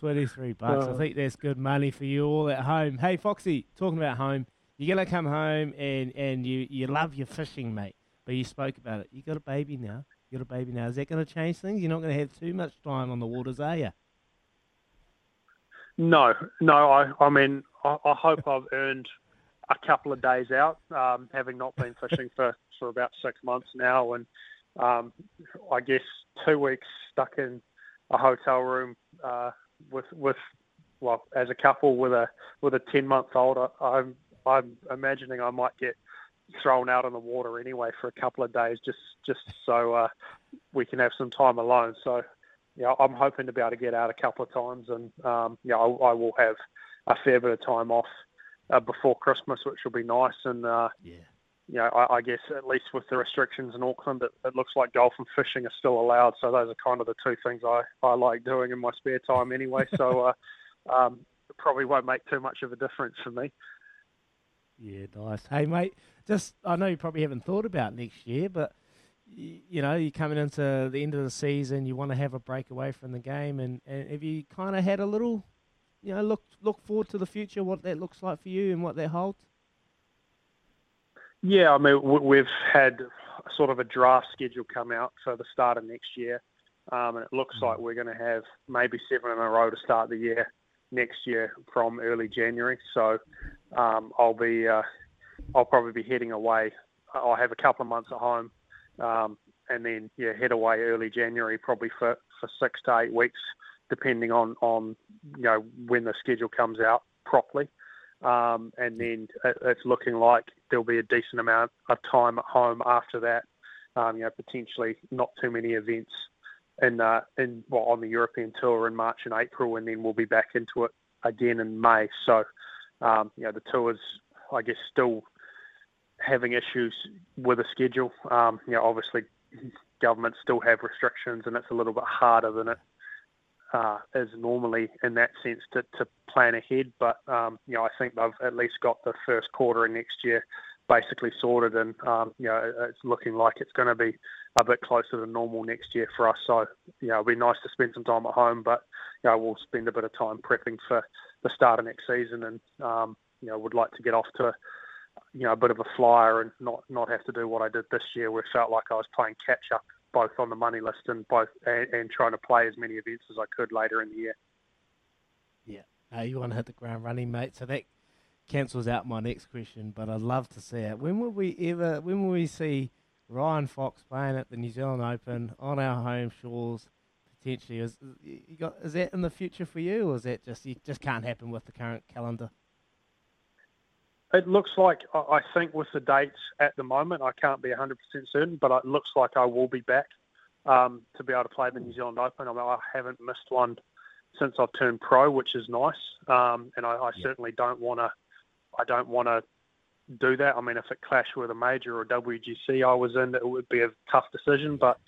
Speaker 2: 23 bucks. I
Speaker 17: Oh.
Speaker 2: think that's good money for you all at home. Hey, Foxy, talking about home, you're to come home and, and you, you love your fishing, mate, but you spoke about it. You got a baby now. You got a baby now. Is that going to change things? You're not going to have too much time on the waters, are you?
Speaker 17: No, no. I, I mean, I, I hope *laughs* I've earned a couple of days out, um, having not been fishing for, for about six months now, and um, I guess two weeks stuck in a hotel room uh, with with well as a couple with a with a ten month old. I, I'm I'm imagining I might get thrown out on the water anyway for a couple of days, just just so uh, we can have some time alone. So yeah, I'm hoping to be able to get out a couple of times, and um, yeah, I, I will have a fair bit of time off uh, before Christmas, which will be nice. And uh,
Speaker 2: yeah,
Speaker 17: you know, I, I guess at least with the restrictions in Auckland, it, it looks like golf and fishing are still allowed. So those are kind of the two things I, I like doing in my spare time anyway. So *laughs* uh, um, probably won't make too much of a difference for me.
Speaker 2: Yeah, nice. Hey, mate, just I know you probably haven't thought about next year, but y- you know you're coming into the end of the season. You want to have a break away from the game, and, and have you kind of had a little, you know, look look forward to the future, what that looks like for you, and what that holds?
Speaker 17: Yeah, I mean, we've had sort of a draft schedule come out for the start of next year, um, and it looks like we're going to have maybe seven in a row to start the year next year from early January. So um, I'll be, uh, I'll probably be heading away. I'll have a couple of months at home, um, and then yeah, head away early January, probably for, for six to eight weeks, depending on on you know when the schedule comes out properly. Um, and then it, it's looking like there'll be a decent amount of time at home after that. Um, you know, potentially not too many events in uh, in well on the European tour in March and April, and then we'll be back into it again in May. So, um, you know, the tour's I guess still having issues with the schedule. Um, you know, obviously governments still have restrictions, and it's a little bit harder than it uh, is normally in that sense to, to plan ahead. But um, you know, I think they've at least got the first quarter of next year basically sorted, and um, you know it's looking like it's going to be a bit closer to normal next year for us. So you know it'll be nice to spend some time at home, but you know we'll spend a bit of time prepping for the start of next season, and um, you know would like to get off to you know a bit of a flyer and not not have to do what I did this year, where it felt like I was playing catch up both on the money list and both and, and trying to play as many events as I could later in the year.
Speaker 2: Yeah. You want to hit the ground running, mate. So that cancels out my next question, but I'd love to see it. When will we ever? When will we see Ryan Fox playing at the New Zealand Open on our home shores? Potentially, is you got is that in the future for you, or is that just it just can't happen with the current calendar?
Speaker 17: It looks like I I think with the dates at the moment, I can't be 100% certain, but it looks like I will be back um, to be able to play the New Zealand Open. I, mean, I haven't missed one since I've turned pro, which is nice, um, and I, I certainly don't want to. I don't want to do that. I mean, if it clashed with a major or WGC I was in, it would be a tough decision. But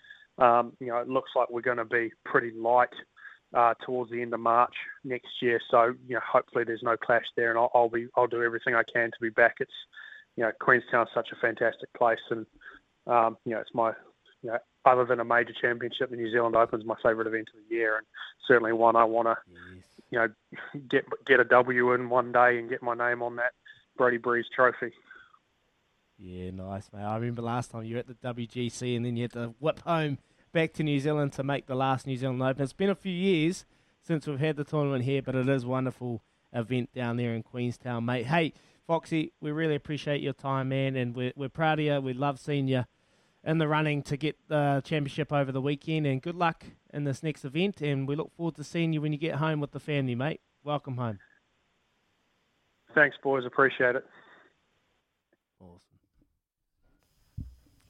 Speaker 17: um, you know, it looks like we're going to be pretty light uh, towards the end of March next year. So you know, hopefully there's no clash there, and I'll, I'll be I'll do everything I can to be back. It's you know, Queenstown's such a fantastic place, and um, you know, it's my you know, other than a major championship, the New Zealand Open is my favourite event of the year, and certainly one I want to you know *laughs* get get a W in one day and get my name on that Brodie Breeze trophy.
Speaker 2: Yeah, nice, mate. I remember last time you were at the WGC and then you had to whip home back to New Zealand to make the last New Zealand Open. It's been a few years since we've had the tournament here, but it is a wonderful event down there in Queenstown, mate. Hey, Foxy, we really appreciate your time, man, and we're, we're proud of you. We love seeing you in the running to get the championship over the weekend, and good luck in this next event. And we look forward to seeing you when you get home with the family, mate. Welcome home.
Speaker 17: Thanks, boys. Appreciate it. Awesome.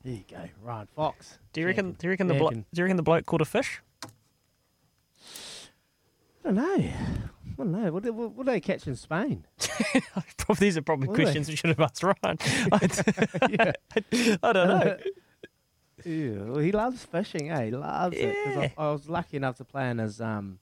Speaker 2: There you go, Ryan Fox.
Speaker 1: Do you reckon? Do you reckon the blo- Do you reckon the bloke caught a fish?
Speaker 2: I don't know. I don't know. What, what, what do they catch in Spain? *laughs*
Speaker 1: Probably these are probably
Speaker 2: What
Speaker 1: questions we should have asked Ryan. I, *laughs* *laughs* I don't know.
Speaker 2: Yeah, well, he loves fishing, eh? He loves it. 'Cause
Speaker 1: Yeah.
Speaker 2: I, I was lucky enough to play in his um,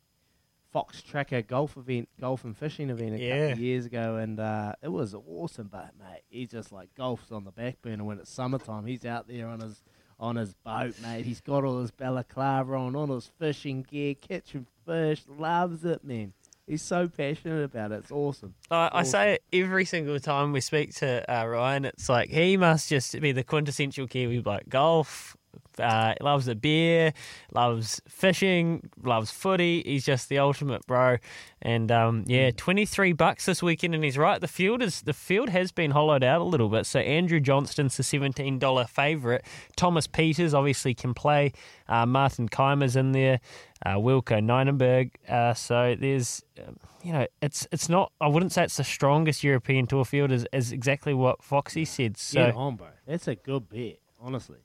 Speaker 2: Fox Tracker golf event, golf and fishing event a couple of years ago, and uh, it was awesome. But mate, he just like golfs on the back burner when it's summertime. He's out there on his on his boat, mate. He's got all his balaclava on, all his fishing gear, catching fish. Loves it, man. He's so passionate about it. It's awesome.
Speaker 1: I, I
Speaker 2: Awesome.
Speaker 1: say it every single time we speak to uh, Ryan. It's like he must just be the quintessential Kiwi bloke. Golf, uh, loves a beer, loves fishing, loves footy. He's just the ultimate bro. And um, yeah, twenty three bucks this weekend, and he's right. The field is the field has been hollowed out a little bit. So Andrew Johnston's the seventeen dollar favourite. Thomas Pieters obviously can play. Uh, Martin Kaymer's in there. Uh, Wilco Neinenberg. Uh, so there's, um, you know, it's it's not. I wouldn't say it's the strongest European tour field, is, is exactly what Foxy said. So
Speaker 2: Get on, bro. That's a good bet, honestly.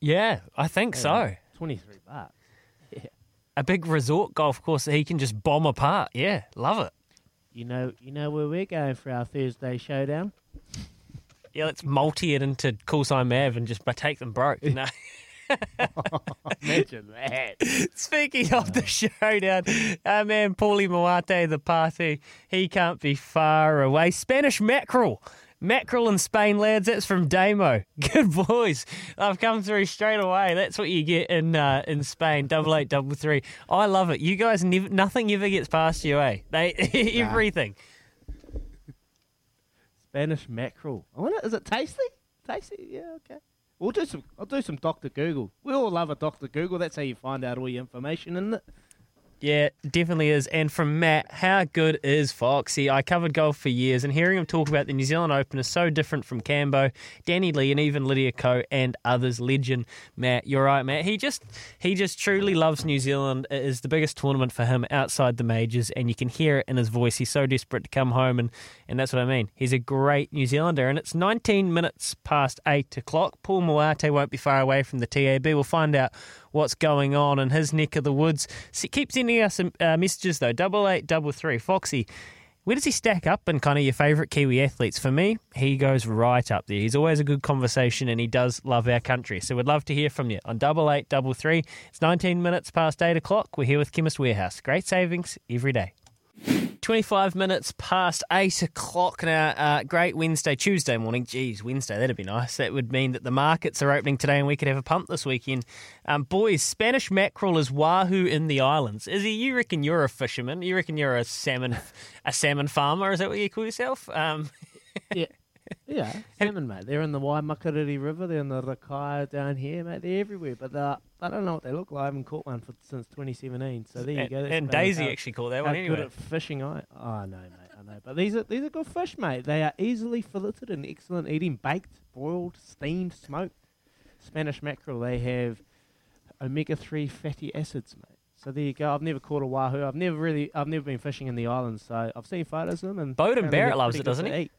Speaker 1: Yeah, I think so.
Speaker 2: Twenty three bucks. *laughs* Yeah.
Speaker 1: A big resort golf course that he can just bomb apart. Yeah, love it.
Speaker 2: You know, you know where we're going for our Thursday showdown. *laughs*
Speaker 1: Yeah, let's multi it into Callsign Mav and just take them broke. No. *laughs*
Speaker 2: Imagine that.
Speaker 1: Speaking of the showdown, our man Paulie Moate, the party, he can't be far away. Spanish mackerel. Mackerel in Spain, lads. That's from Damo. *laughs* Good boys. I've come through straight away. That's what you get in uh, in Spain. Double eight, double three. I love it. You guys, never, nothing ever gets past you, eh? They *laughs* everything.
Speaker 2: Spanish mackerel. I wonder, is it tasty? Tasty? Yeah, okay. We'll do some. I'll do some Doctor Google. We all love a Doctor Google. That's how you find out all your information, isn't it?
Speaker 1: Yeah, definitely is. And from Matt, how good is Foxy? I covered golf for years, and hearing him talk about the New Zealand Open is so different from Cambo, Danny Lee, and even Lydia Ko and others. Legend, Matt. You're right, Matt. He just he just truly loves New Zealand. It is the biggest tournament for him outside the majors, and you can hear it in his voice. He's so desperate to come home, and and that's what I mean. He's a great New Zealander, and it's 19 minutes past eight o'clock. Paul Moate won't be far away from the TAB. We'll find out what's going on in his neck of the woods. S- Keep sending us some uh, messages though. Double eight, double three. Foxy, where does he stack up in kind of your favourite Kiwi athletes? For me, he goes right up there. He's always a good conversation and he does love our country. So we'd love to hear from you on double eight, double three. It's 19 minutes past eight o'clock. We're here with Chemist Warehouse. Great savings every day. 25 minutes past 8 o'clock now. Uh, great Wednesday, Tuesday morning. Geez, Wednesday, that'd be nice. That would mean that the markets are opening today and we could have a pump this weekend. Um, boys, Spanish mackerel is wahoo in the islands. Izzy, you reckon you're a fisherman? You reckon you're a salmon a salmon farmer? Is that what you call yourself? Um, *laughs*
Speaker 2: yeah. Yeah, salmon, mate. They're in the Waimakariri River. They're in the Rakaia down here, mate. They're everywhere, but uh, I don't know what they look like. I haven't caught one for, since 2017. So there you
Speaker 1: And-
Speaker 2: go. That's
Speaker 1: and Daisy
Speaker 2: how-
Speaker 1: actually caught that one
Speaker 2: good at fishing I. Oh, know, mate. I know. But these are these are good fish, mate. They are easily filleted and excellent eating, baked, broiled, steamed, smoked. Spanish mackerel. They have omega three fatty acids, mate. So there you go. I've never caught a wahoo. I've never really, I've never been fishing in the islands, so I've seen photos of them. And Beauden
Speaker 1: Barrett loves it, doesn't he?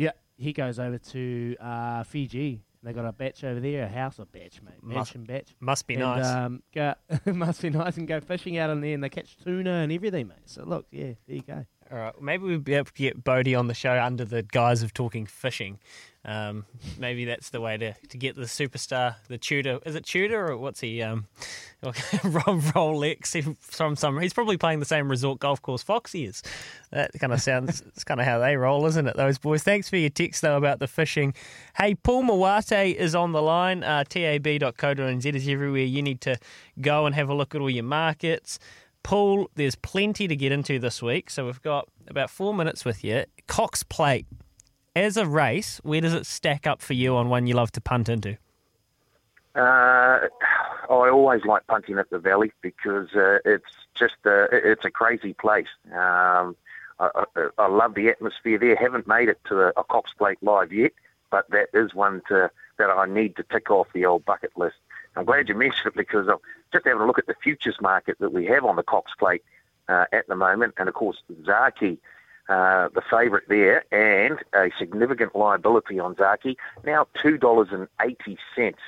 Speaker 2: Yeah, he goes over to uh, Fiji. They got a batch over there, a house or batch, mate,
Speaker 1: Must-
Speaker 2: mansion batch.
Speaker 1: must be
Speaker 2: And,
Speaker 1: nice.
Speaker 2: Um, go, *laughs* must be nice and go fishing out in there, and they catch tuna and everything, mate. So look, yeah, there you go.
Speaker 1: All right, maybe we'll be able to get Bodie on the show under the guise of talking fishing. Um, maybe that's the way to, to get the superstar, the Tudor. Is it Tudor or what's he? Um, *laughs* Rolex from some. He's probably playing the same resort golf course Foxy is. That kind of sounds. *laughs* it's kind of how they roll, isn't it? Those boys. Thanks for your text though about the fishing. Hey, Paul Moate is on the line. Uh, tab.co.nz is everywhere. You need to go and have a look at all your markets. Paul, there's plenty to get into this week, so we've got about four minutes with you. Cox Plate, as a race, where does it stack up for you on one you love to punt into?
Speaker 18: Uh, I always like punting at the Valley because uh, it's just it- it's a crazy place. Um, I, I, I love the atmosphere there. Haven't made it to a, a Cox Plate live yet, but that is one to, that I need to tick off the old bucket list. I'm glad you mentioned it because I'm just having a look at the futures market that we have on the Cox Plate uh, at the moment, and of course Zaaki. Uh, the favourite there, and a significant liability on Zaaki. Now two dollars and eighty cents.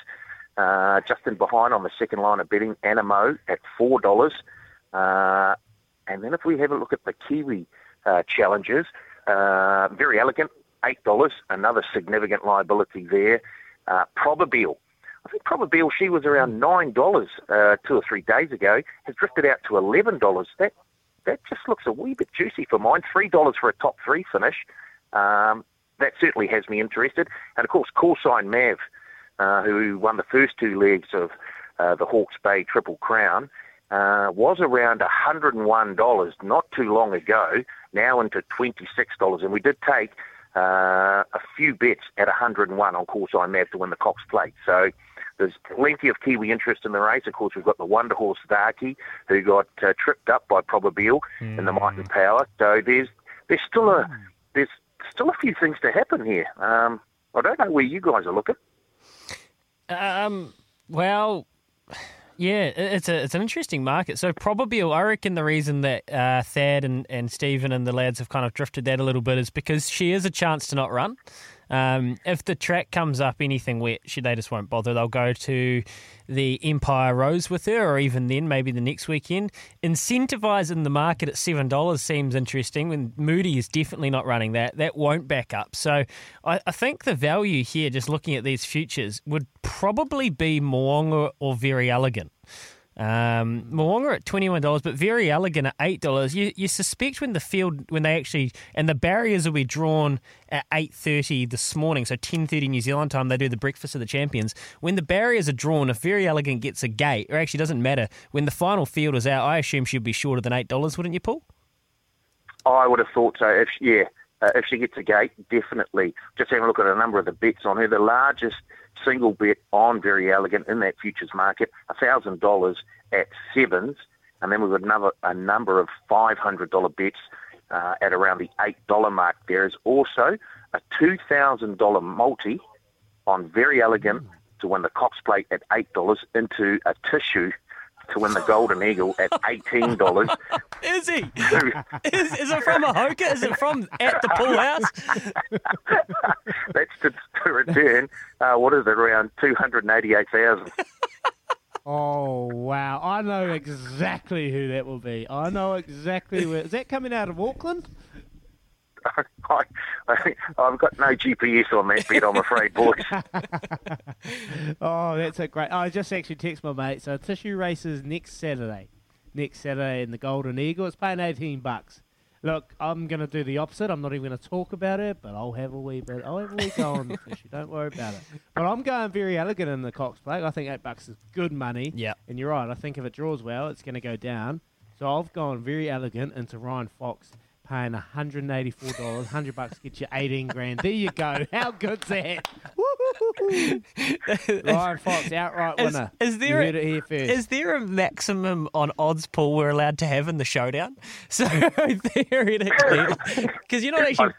Speaker 18: Uh, just in behind on the second line of betting, Anamoe at four dollars. Uh, and then if we have a look at the Kiwi uh, challenges, uh, Verry Elleegant, eight dollars. Another significant liability there. Uh, Probabeel. I think Probabeel, she was around nine dollars uh, two or three days ago, has drifted out to eleven dollars. That that just looks a wee bit juicy for mine. Three dollars for a top three finish. Um, that certainly has me interested. And of course, Callsign Mav, uh, who won the first two legs of uh, the Hawke's Bay Triple Crown, uh, was around $101 not too long ago, now into $26. And we did take uh, a few bets at 101 on Callsign Mav to win the Cox Plate. So there's plenty of Kiwi interest in the race. Of course, we've got the Wonder Horse Darky, who got uh, tripped up by Probabeel in the Might and Power. So there's there's still a there's still a few things to happen here. Um, I don't know where you guys are looking.
Speaker 1: Um, well, yeah, it's a it's an interesting market. So probably, I reckon the reason that uh, Thad and, and Stephen and the lads have kind of drifted that a little bit is because she is a chance to not run. Um, if the track comes up anything wet, she, they just won't bother. They'll go to the Empire Rose with her, or even then, maybe the next weekend. Incentivising the market at seven dollars seems interesting. When Moody is definitely not running that, that won't back up. So I, I think the value here, just looking at these futures, would probably be Mo'unga or Verry Elleegant. Um, Mo'unga at twenty one dollars, but Verry Elleegant at eight dollars. You you suspect when the field when they actually and the barriers will be drawn at eight thirty this morning, so ten thirty New Zealand time. They do the breakfast of the champions. When the barriers are drawn, if Verry Elleegant gets a gate, or actually doesn't matter when the final field is out, I assume she'd be shorter than eight dollars, wouldn't you, Paul?
Speaker 18: I would have thought so. If yeah, uh, if she gets a gate, definitely. Just having a look at a number of the bets on her. The largest single bet on Verry Elleegant in that futures market, thousand dollars at sevens, and then we've got another a number of five hundred dollar bets uh, at around the eight dollar mark. There is also a two thousand dollar multi on Verry Elleegant to win the Cox Plate at eight dollars into a tissue to win the Golden Eagle at *laughs* eighteen dollars.
Speaker 1: Is he? is, is it from a hoka? Is it from at the pool house? *laughs*
Speaker 18: That's to, to return. Uh, what is it? Around two hundred eighty-eight thousand. *laughs*
Speaker 2: Oh wow! I know exactly who that will be. I know exactly where. Is that coming out of Auckland?
Speaker 18: I, *laughs* I, I've got no GPS on that bet, I'm afraid, boys. *laughs*
Speaker 2: Oh, that's a great. Oh, I just actually text my mate. So tissue races next Saturday, next Saturday in the Golden Eagle. It's paying eighteen bucks. Look, I'm going to do the opposite. I'm not even going to talk about it, but I'll have a wee bit. I'll have a wee go on the *laughs* fishy. Don't worry about it. But I'm going Verry Elleegant in the Cox Plate. I think eight bucks is good money.
Speaker 1: Yeah.
Speaker 2: And you're right. I think if it draws well, it's going to go down. So I've gone Verry Elleegant into Ryan Fox paying $184. 100 bucks gets you 18 grand. There you go. *laughs* How good's that? Ryan Fox, outright
Speaker 1: Is,
Speaker 2: winner.
Speaker 1: is there
Speaker 2: you
Speaker 1: a,
Speaker 2: it here first.
Speaker 1: is there a maximum on odds pool we're allowed to have in the showdown? *laughs* So theoretically, because you're not actually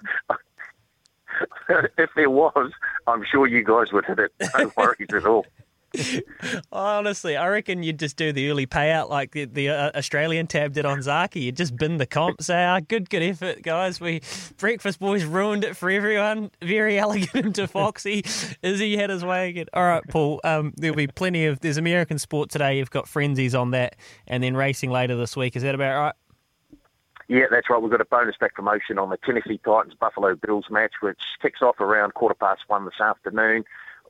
Speaker 18: if there was, I'm sure you guys would hit it. No worries at all. *laughs*
Speaker 1: honestly, I reckon you'd just do the early payout like the, the uh, Australian tab did on Zaaki. You'd just bin the comp, say, "Ah, good, good effort, guys. We breakfast boys ruined it for everyone. Verry Elleegant to Foxy. Izzy had his way again. All right, Paul. Um, there'll be plenty of there's American sport today. You've got frenzies on that, and then racing later this week. Is that about right?
Speaker 18: Yeah, that's right. We've got a bonus back promotion on the Tennessee Titans Buffalo Bills match, which kicks off around quarter past one this afternoon.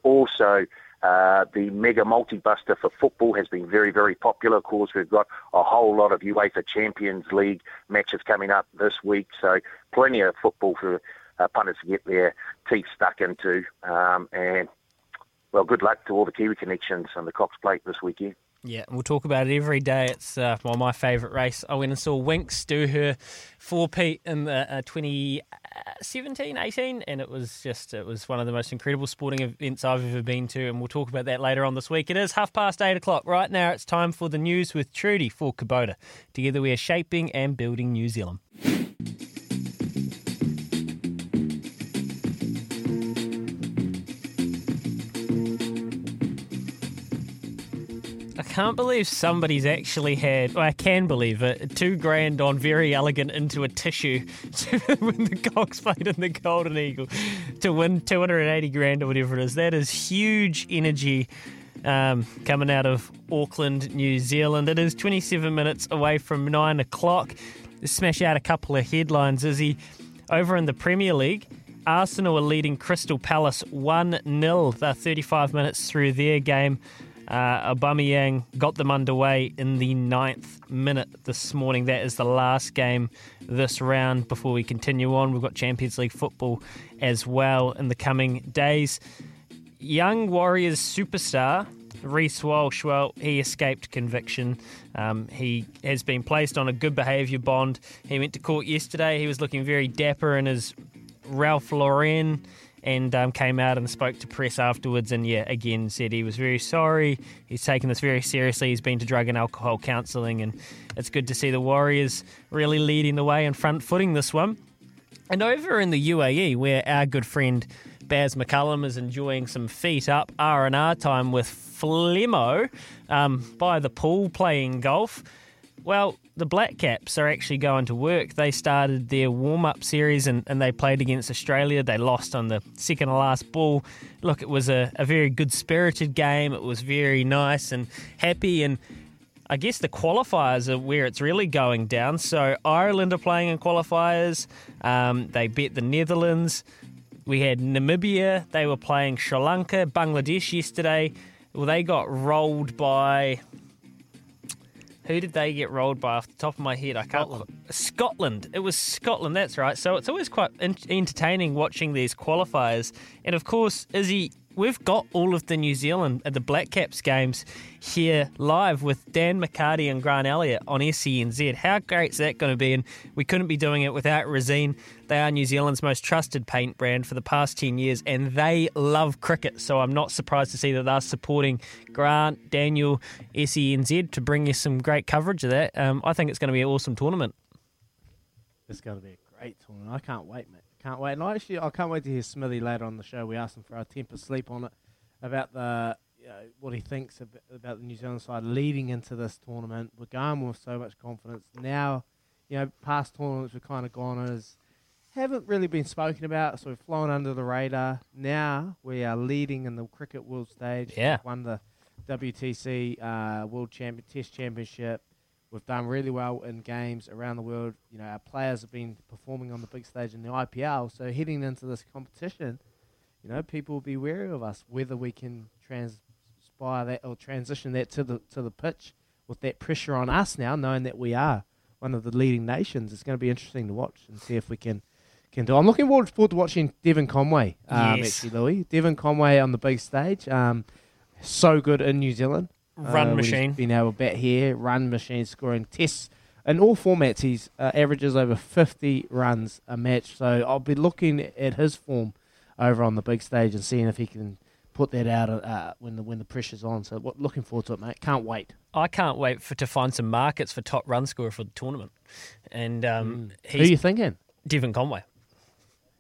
Speaker 18: Also, uh, the mega multi-buster for football has been very, very popular. Of course, we've got a whole lot of UEFA Champions League matches coming up this week, so plenty of football for uh, punters to get their teeth stuck into. Um, and well, good luck to all the Kiwi connections on the Cox Plate this weekend.
Speaker 1: Yeah, we'll talk about it every day. It's uh, well, my favourite race. I went and saw Winks do her four Pete in the uh, 2017, 18, and it was just it was one of the most incredible sporting events I've ever been to. And we'll talk about that later on this week. It is half past eight o'clock right now. It's time for the news with Trudy for Kubota. Together, we are shaping and building New Zealand. Can't believe somebody's actually had, well, I can believe it, two grand on Verry Elleegant into a tissue *laughs* to win the Cox Plate and the Golden Eagle to win 280 grand or whatever it is. That is huge energy um, coming out of Auckland, New Zealand. It is 27 minutes away from nine o'clock. Let's smash out a couple of headlines, Is he Over in the Premier League, Arsenal are leading Crystal Palace 1 0. They're 35 minutes through their game. Uh, Aubameyang got them underway in the ninth minute this morning. That is the last game this round before we continue on. We've got Champions League football as well in the coming days. Young Warriors superstar Reece Walsh, well, he escaped conviction. Um, he has been placed on a good behaviour bond. He went to court yesterday. He was looking very dapper in his Ralph Lauren and um, came out and spoke to press afterwards and yeah again said he was very sorry. He's taken this very seriously. He's been to drug and alcohol counselling and it's good to see the warriors really leading the way and front footing this one. And over in the UAE where our good friend Baz McCullum is enjoying some feet up R&R time with Flemo um, by the pool playing golf well, the Black Caps are actually going to work. They started their warm up series and, and they played against Australia. They lost on the second to last ball. Look, it was a, a very good spirited game. It was very nice and happy. And I guess the qualifiers are where it's really going down. So Ireland are playing in qualifiers. Um, they beat the Netherlands. We had Namibia. They were playing Sri Lanka, Bangladesh yesterday. Well, they got rolled by who did they get rolled by off the top of my head? I can't. Scotland. Scotland. It was Scotland. That's right. So it's always quite in- entertaining watching these qualifiers. And of course, Izzy, we've got all of the New Zealand at the Black Caps games here live with Dan McCarty and Grant Elliott on SENZ. How great is that going to be? And we couldn't be doing it without Resene. They are New Zealand's most trusted paint brand for the past 10 years, and they love cricket. So I'm not surprised to see that they're supporting Grant, Daniel, SENZ to bring you some great coverage of that. Um, I think it's going to be an awesome tournament.
Speaker 2: It's going to be a great tournament. I can't wait, mate. Can't wait. And I actually, I can't wait to hear Smithy later on the show. We asked him for our temper sleep on it about the you know, what he thinks ab- about the New Zealand side leading into this tournament. We're going with so much confidence now. You know, past tournaments we've kind of gone as haven't really been spoken about, so we've flown under the radar. Now we are leading in the cricket world stage.
Speaker 1: Yeah.
Speaker 2: We've won the WTC uh, World Champion Test Championship. We've done really well in games around the world. You know, our players have been performing on the big stage in the IPL. So heading into this competition, you know, people will be wary of us whether we can transpire that or transition that to the to the pitch with that pressure on us now, knowing that we are one of the leading nations. It's going to be interesting to watch and see if we can can do. I'm looking forward, forward to watching Devon Conway. Um,
Speaker 1: Yes.
Speaker 2: Actually, Louis Devon Conway on the big stage. Um, so good in New Zealand.
Speaker 1: Run
Speaker 2: when he's
Speaker 1: machine.
Speaker 2: Been able to bet here, run machine, scoring tests in all formats. He's uh, averages over 50 runs a match. So I'll be looking at his form over on the big stage and seeing if he can put that out uh, when the when the pressure's on. So what, looking forward to it, mate. Can't wait.
Speaker 1: I can't wait for to find some markets for top run scorer for the tournament. And um,
Speaker 2: Mm. Who
Speaker 1: are
Speaker 2: you thinking?
Speaker 1: Devon Conway.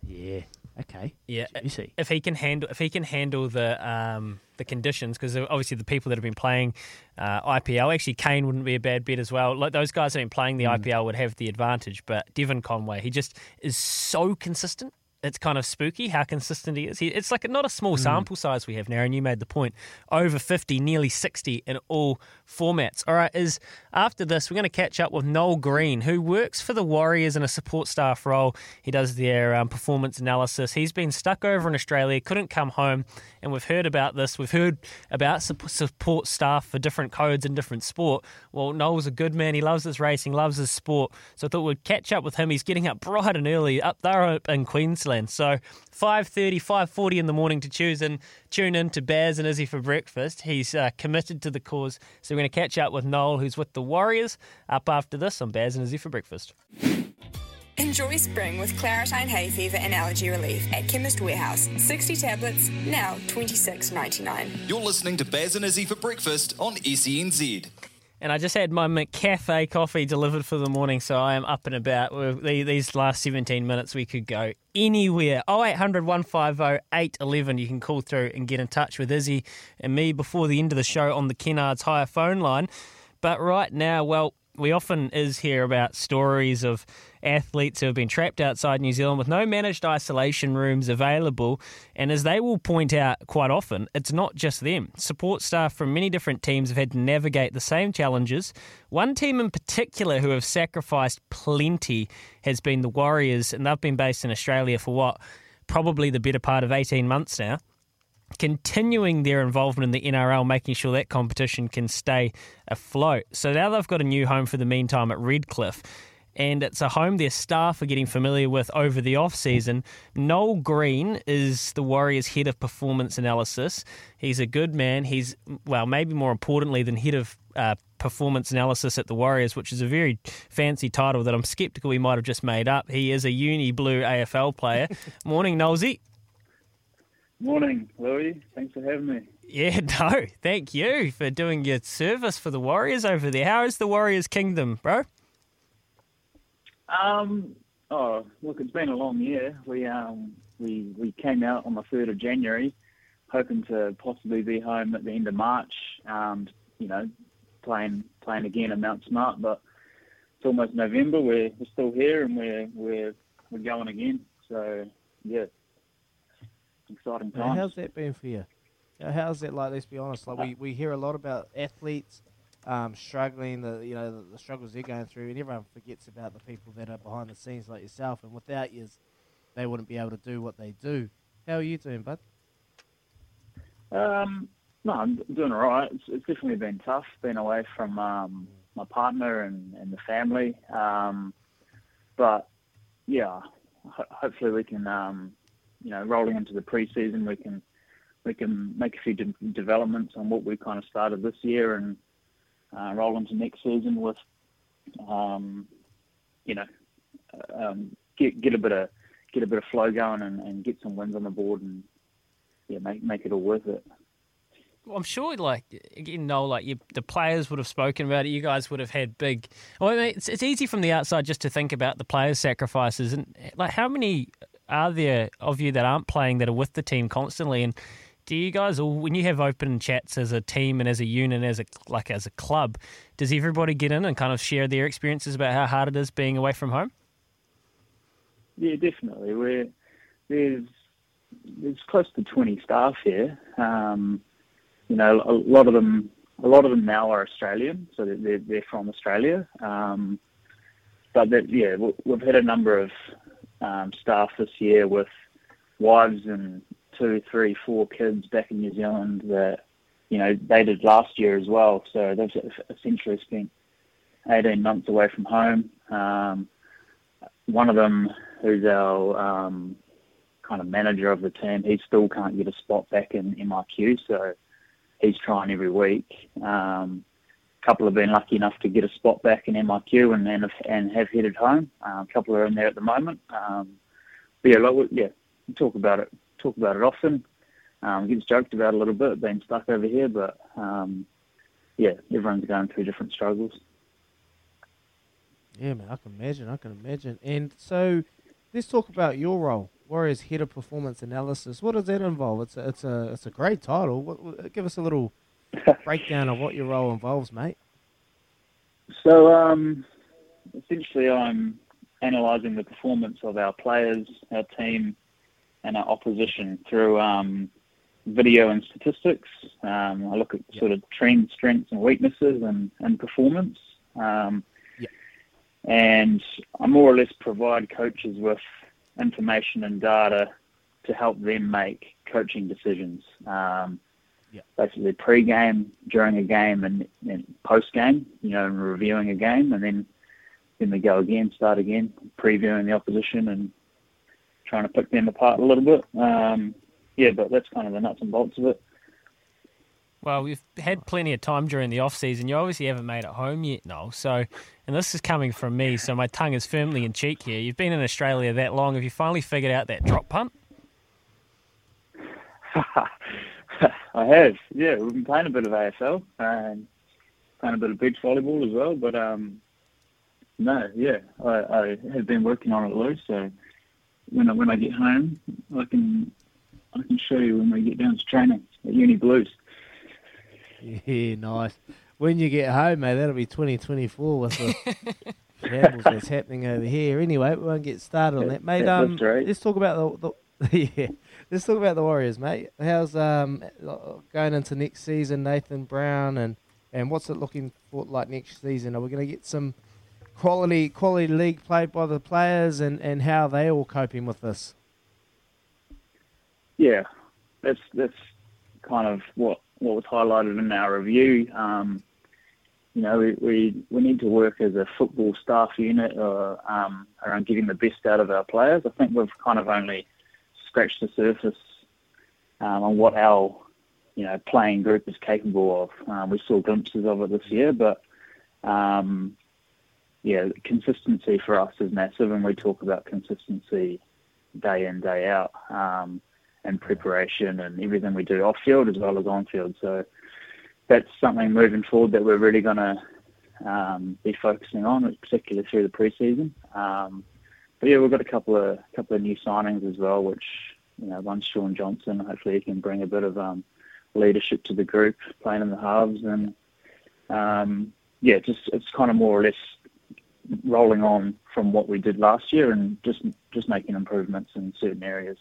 Speaker 2: Yeah. Okay.
Speaker 1: Yeah,
Speaker 2: Juicy.
Speaker 1: if he can handle if he can handle the um, the conditions, because obviously the people that have been playing uh, IPL, actually Kane wouldn't be a bad bet as well. Like those guys that have been playing the
Speaker 2: Mm.
Speaker 1: IPL would have the advantage, but Devon Conway, he just is so consistent. It's kind of spooky how consistent he is. He, it's like not a small
Speaker 2: Mm.
Speaker 1: sample size we have now, and you made the point. Over 50, nearly 60 in all formats. All right, is after this, we're going to catch up with Noel Green, who works for the Warriors in a support staff role. He does their um, performance analysis. He's been stuck over in Australia, couldn't come home, and we've heard about this. We've heard about sup- support staff for different codes in different sport. Well, Noel's a good man. He loves his racing, loves his sport. So I thought we'd catch up with him. He's getting up bright and early up there in Queensland. So 5.30, 5.40 in the morning to choose and tune in to Baz and Izzy for breakfast. He's uh, committed to the cause. So we're going to catch up with Noel, who's with the Warriors, up after this on Baz and Izzy for breakfast.
Speaker 3: Enjoy spring with Claratyne hay fever and allergy relief at Chemist Warehouse. 60 tablets, now $26.99.
Speaker 16: You're listening to Baz and Izzy for breakfast on SENZ.
Speaker 1: And I just had my McCafe coffee delivered for the morning, so I am up and about. These last 17 minutes, we could go anywhere. 0800 150 811. You can call through and get in touch with Izzy and me before the end of the show on the Kennards Hire phone line. But right now, well, we often is hear about stories of athletes who have been trapped outside New Zealand with no managed isolation rooms available. And as they will point out quite often, it's not just them. Support staff from many different teams have had to navigate the same challenges. One team in particular who have sacrificed plenty has been the Warriors, and they've been based in Australia for what? Probably the better part of 18 months now continuing their involvement in the NRL, making sure that competition can stay afloat. So now they've got a new home for the meantime at Redcliffe. And it's a home their staff are getting familiar with over the off season. Noel Green is the Warriors' head of performance analysis. He's a good man. He's well, maybe more importantly than head of uh, performance analysis at the Warriors, which is a very fancy title that I'm skeptical he might have just made up. He is a uni blue AFL player. *laughs* Morning, Nolsey.
Speaker 12: Morning, Louis. Thanks for having me.
Speaker 1: Yeah, *laughs* no, thank you for doing your service for the Warriors over there. How is the Warriors' kingdom, bro?
Speaker 12: Um, oh, look, it's been a long year. We um, we we came out on the third of January, hoping to possibly be home at the end of March. Um, you know, playing playing again at Mount Smart, but it's almost November. We're we're still here and we're we're we're going again. So yeah, exciting
Speaker 2: Now,
Speaker 12: times.
Speaker 2: how's that been for you? How's that like? Let's be honest. Like we, we hear a lot about athletes um, struggling, the you know the, the struggles they're going through, and everyone forgets about the people that are behind the scenes like yourself. And without you, they wouldn't be able to do what they do. How are you doing, bud?
Speaker 12: Um, no, I'm doing all right. It's, it's definitely been tough being away from um, my partner and, and the family. Um, but yeah, ho- hopefully we can, um, you know, rolling into the preseason, we can we can make a few de- developments on what we kind of started this year and uh, roll into next season with, um, you know, um, get get a bit of get a bit of flow going and, and get some wins on the board and yeah, make make it all worth it.
Speaker 1: Well, I'm sure, like again, Noel, like you, the players would have spoken about it. You guys would have had big. Well, I mean, it's it's easy from the outside just to think about the players' sacrifices and like how many are there of you that aren't playing that are with the team constantly and. Do you guys, or when you have open chats as a team and as a unit, as a like as a club, does everybody get in and kind of share their experiences about how hard it is being away from home?
Speaker 12: Yeah, definitely. We're there's there's close to 20 staff here. Um, you know, a lot of them a lot of them now are Australian, so they're they're, from Australia. Um, but that, yeah, we- we've had a number of um, staff this year with wives and two, three, four kids back in New Zealand that you know they did last year as well. So they've essentially spent 18 months away from home. Um, one of them, who's our um, kind of manager of the team, he still can't get a spot back in MIQ, so he's trying every week. Um, a couple have been lucky enough to get a spot back in MIQ and and, and have headed home. A couple are in there at the moment. Um, but yeah, like, yeah, we talk about it, talk about it often. Um, gets joked about a little bit, being stuck over here, but um, yeah, everyone's going through different struggles.
Speaker 2: Yeah, man, I can imagine. I can imagine. And so, let's talk about your role, Warriors Head of Performance Analysis. What does that involve? It's a, it's a, it's a great title. What, give us a little *laughs* breakdown of what your role involves, mate.
Speaker 12: So um, essentially, I'm analysing the performance of our players, our team, and our opposition through um, video and statistics. Um, I look at sort of trends, strengths, and weaknesses, and, and performance. Um, And I more or less provide coaches with information and data to help them make coaching decisions. Um, basically pre-game, during a game, and, and post-game. You know, and reviewing a game, and then then we go again, start again, previewing the opposition and trying to pick them apart a little bit. Um, yeah, but that's kind of the nuts and bolts of it.
Speaker 1: Well, we've had plenty of time during the off season. You obviously haven't made it home yet, Noel. So, and this is coming from me, so my tongue is firmly in cheek here. You've been in Australia that long. Have you finally figured out that drop punt? *laughs*
Speaker 12: I have, yeah. We've been playing a bit of AFL and playing a bit of beach volleyball as well. But um, no, yeah, I, I have been working on it loose. So when I, when I get home, I can I can show you when we get down to training at Uni Blues.
Speaker 2: Yeah, nice. When you get home, mate, that'll be 2024 with the *laughs* shambles that's happening over here. Anyway, we won't get started on that, mate.
Speaker 12: Yeah,
Speaker 2: Um,
Speaker 12: that's right.
Speaker 2: let's talk about the, the *laughs* yeah. Let's talk about the Warriors, mate. How's um going into next season, Nathan Brown, and and what's it looking for like next season? Are we going to get some quality quality league played by the players, and and how they all coping with this?
Speaker 12: Yeah, that's that's kind of what what was highlighted in our review. Um, you know, we, we we need to work as a football staff unit uh, um, around getting the best out of our players. I think we've kind of only scratched the surface um, on what our you know playing group is capable of. Um, we saw glimpses of it this year, but um, yeah, consistency for us is massive, and we talk about consistency day in day out, um, and preparation and everything we do off field as well as on field. So that's something moving forward that we're really going to um, be focusing on, particularly through the preseason. Um, but yeah, we've got a couple of couple of new signings as well, which you know, one's Shaun Johnson. Hopefully, he can bring a bit of um, leadership to the group, playing in the halves, and um, yeah, just it's kind of more or less rolling on from what we did last year, and just just making improvements in certain areas.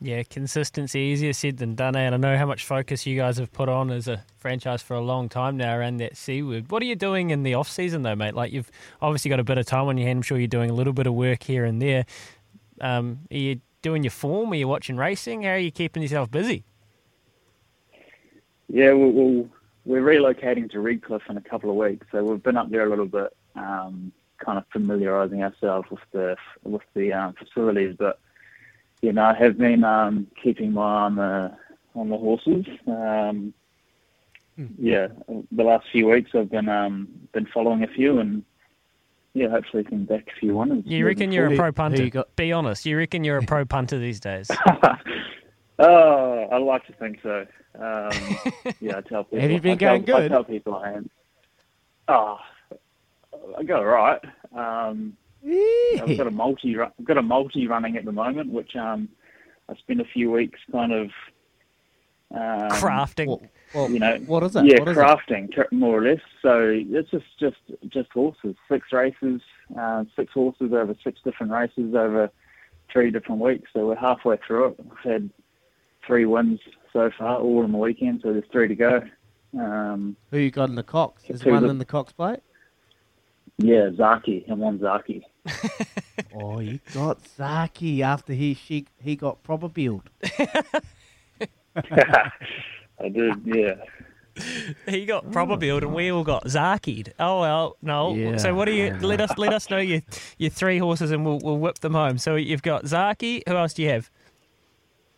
Speaker 1: Yeah, consistency easier said than done. eh? And I know how much focus you guys have put on as a franchise for a long time now around that C word. What are you doing in the off season though, mate? Like you've obviously got a bit of time on your hand. I'm sure you're doing a little bit of work here and there. Um, are you doing your form? Are you watching racing? How are you keeping yourself busy?
Speaker 12: Yeah, we'll, we'll, we're relocating to Redcliffe in a couple of weeks, so we've been up there a little bit, um, kind of familiarising ourselves with the with the um, facilities. But you know, I have been um, keeping my eye on the on the horses. Um, yeah, the last few weeks I've been um, been following a few, and yeah, hopefully can back a few winners.
Speaker 1: You reckon you're a pro punter?
Speaker 12: Who got-
Speaker 1: Be honest. You reckon you're a pro *laughs* punter these days? *laughs*
Speaker 12: Oh, I like to think so. Um, *laughs* yeah, I tell people.
Speaker 2: Have you been
Speaker 12: I tell,
Speaker 2: going
Speaker 12: I tell people I am. Oh, I go all right. Um, I've got a multi. I've got a multi running at the moment, which um, I spent a few weeks kind of um,
Speaker 1: Crafting.
Speaker 12: you know,
Speaker 2: what is it?
Speaker 12: Yeah,
Speaker 2: What is it?
Speaker 12: crafting, tr- more or less. So it's just just just horses. Six races, uh, six horses over six different races over three different weeks. So we're halfway through it. We've had three wins so far, all on the weekend. So there's three to go. Um,
Speaker 2: Who you got in the Cox? Is
Speaker 12: Two
Speaker 2: one
Speaker 12: of-
Speaker 2: in the Cox plate?
Speaker 12: Yeah, Zaaki and one Zaaki. *laughs*
Speaker 2: Oh, you got Zaaki after he she he got proper billed. *laughs* *laughs*
Speaker 12: I did, yeah.
Speaker 1: he got proper build, and we all got Zaaki'd. Oh well, no.
Speaker 2: Yeah.
Speaker 1: So what do you let us let us know your your three horses, and we'll we'll whip them home. So you've got Zaaki. Who else do you have?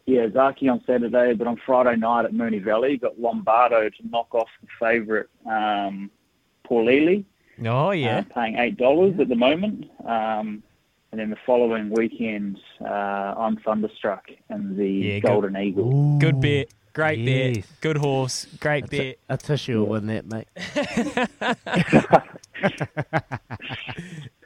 Speaker 12: Yeah, Zaaki on Saturday, but on Friday night at Moonee Valley, got Lombardo to knock off the favourite um, Paul Ely.
Speaker 1: Oh yeah,
Speaker 12: uh, paying eight dollars at the moment. Um, and then the following weekend, uh, I'm Thunderstruck and the
Speaker 1: Yeah, good.
Speaker 12: Golden Eagle.
Speaker 1: Good bit. Great
Speaker 2: Yes.
Speaker 1: bet. Good horse. Great
Speaker 2: A,
Speaker 1: bet.
Speaker 2: t- a tissue will win that, mate. *laughs* *laughs* *laughs*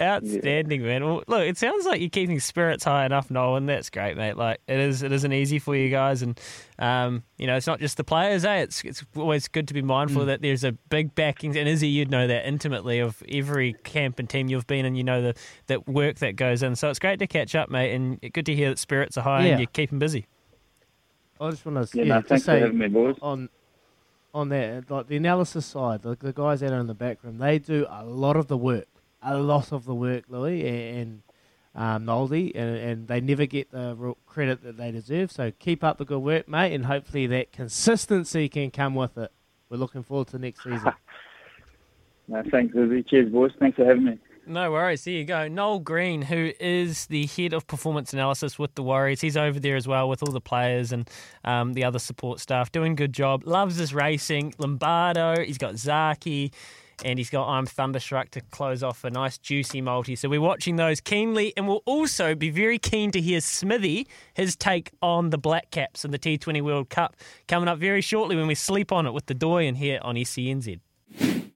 Speaker 1: O- Outstanding, man. Well, look, it sounds like you're keeping spirits high enough, Nolan. that's great, mate. Like it is, it isn't easy for you guys, and um, you know, it's not just the players, eh? It's it's always good to be mindful
Speaker 2: Mm.
Speaker 1: that there's a big backing, and Izzy, you'd know that intimately of every camp and team you've been in. You know the that work that goes in. So it's great to catch up, mate, and good to hear that spirits are high
Speaker 2: Yeah.
Speaker 1: and you're keeping busy.
Speaker 2: I just want to
Speaker 12: Yeah,
Speaker 2: yeah,
Speaker 12: no,
Speaker 2: just
Speaker 12: thanks
Speaker 2: say
Speaker 12: me,
Speaker 2: on on that like the analysis side, the, the guys out in the back room, they do a lot of the work, a lot of the work, Louis and, and um, Noldy, and, and they never get the real credit that they deserve. So keep up the good work, mate, and hopefully that consistency can come with it. We're looking forward to next season. *laughs*
Speaker 12: No, thanks, Izzy. Cheers, boys. Thanks for having me.
Speaker 1: No worries. There you go. Noel Green, who is the head of performance analysis with the Warriors, he's over there as well with all the players and um, the other support staff, doing a good job. Loves his racing. Lombardo, he's got Zaaki, and he's got I'm Thunderstruck to close off a nice juicy multi. So we're watching those keenly, and we'll also be very keen to hear Smithy his take on the Black Caps and the T20 World Cup coming up very shortly when we sleep on it with the Doyen here on SENZ.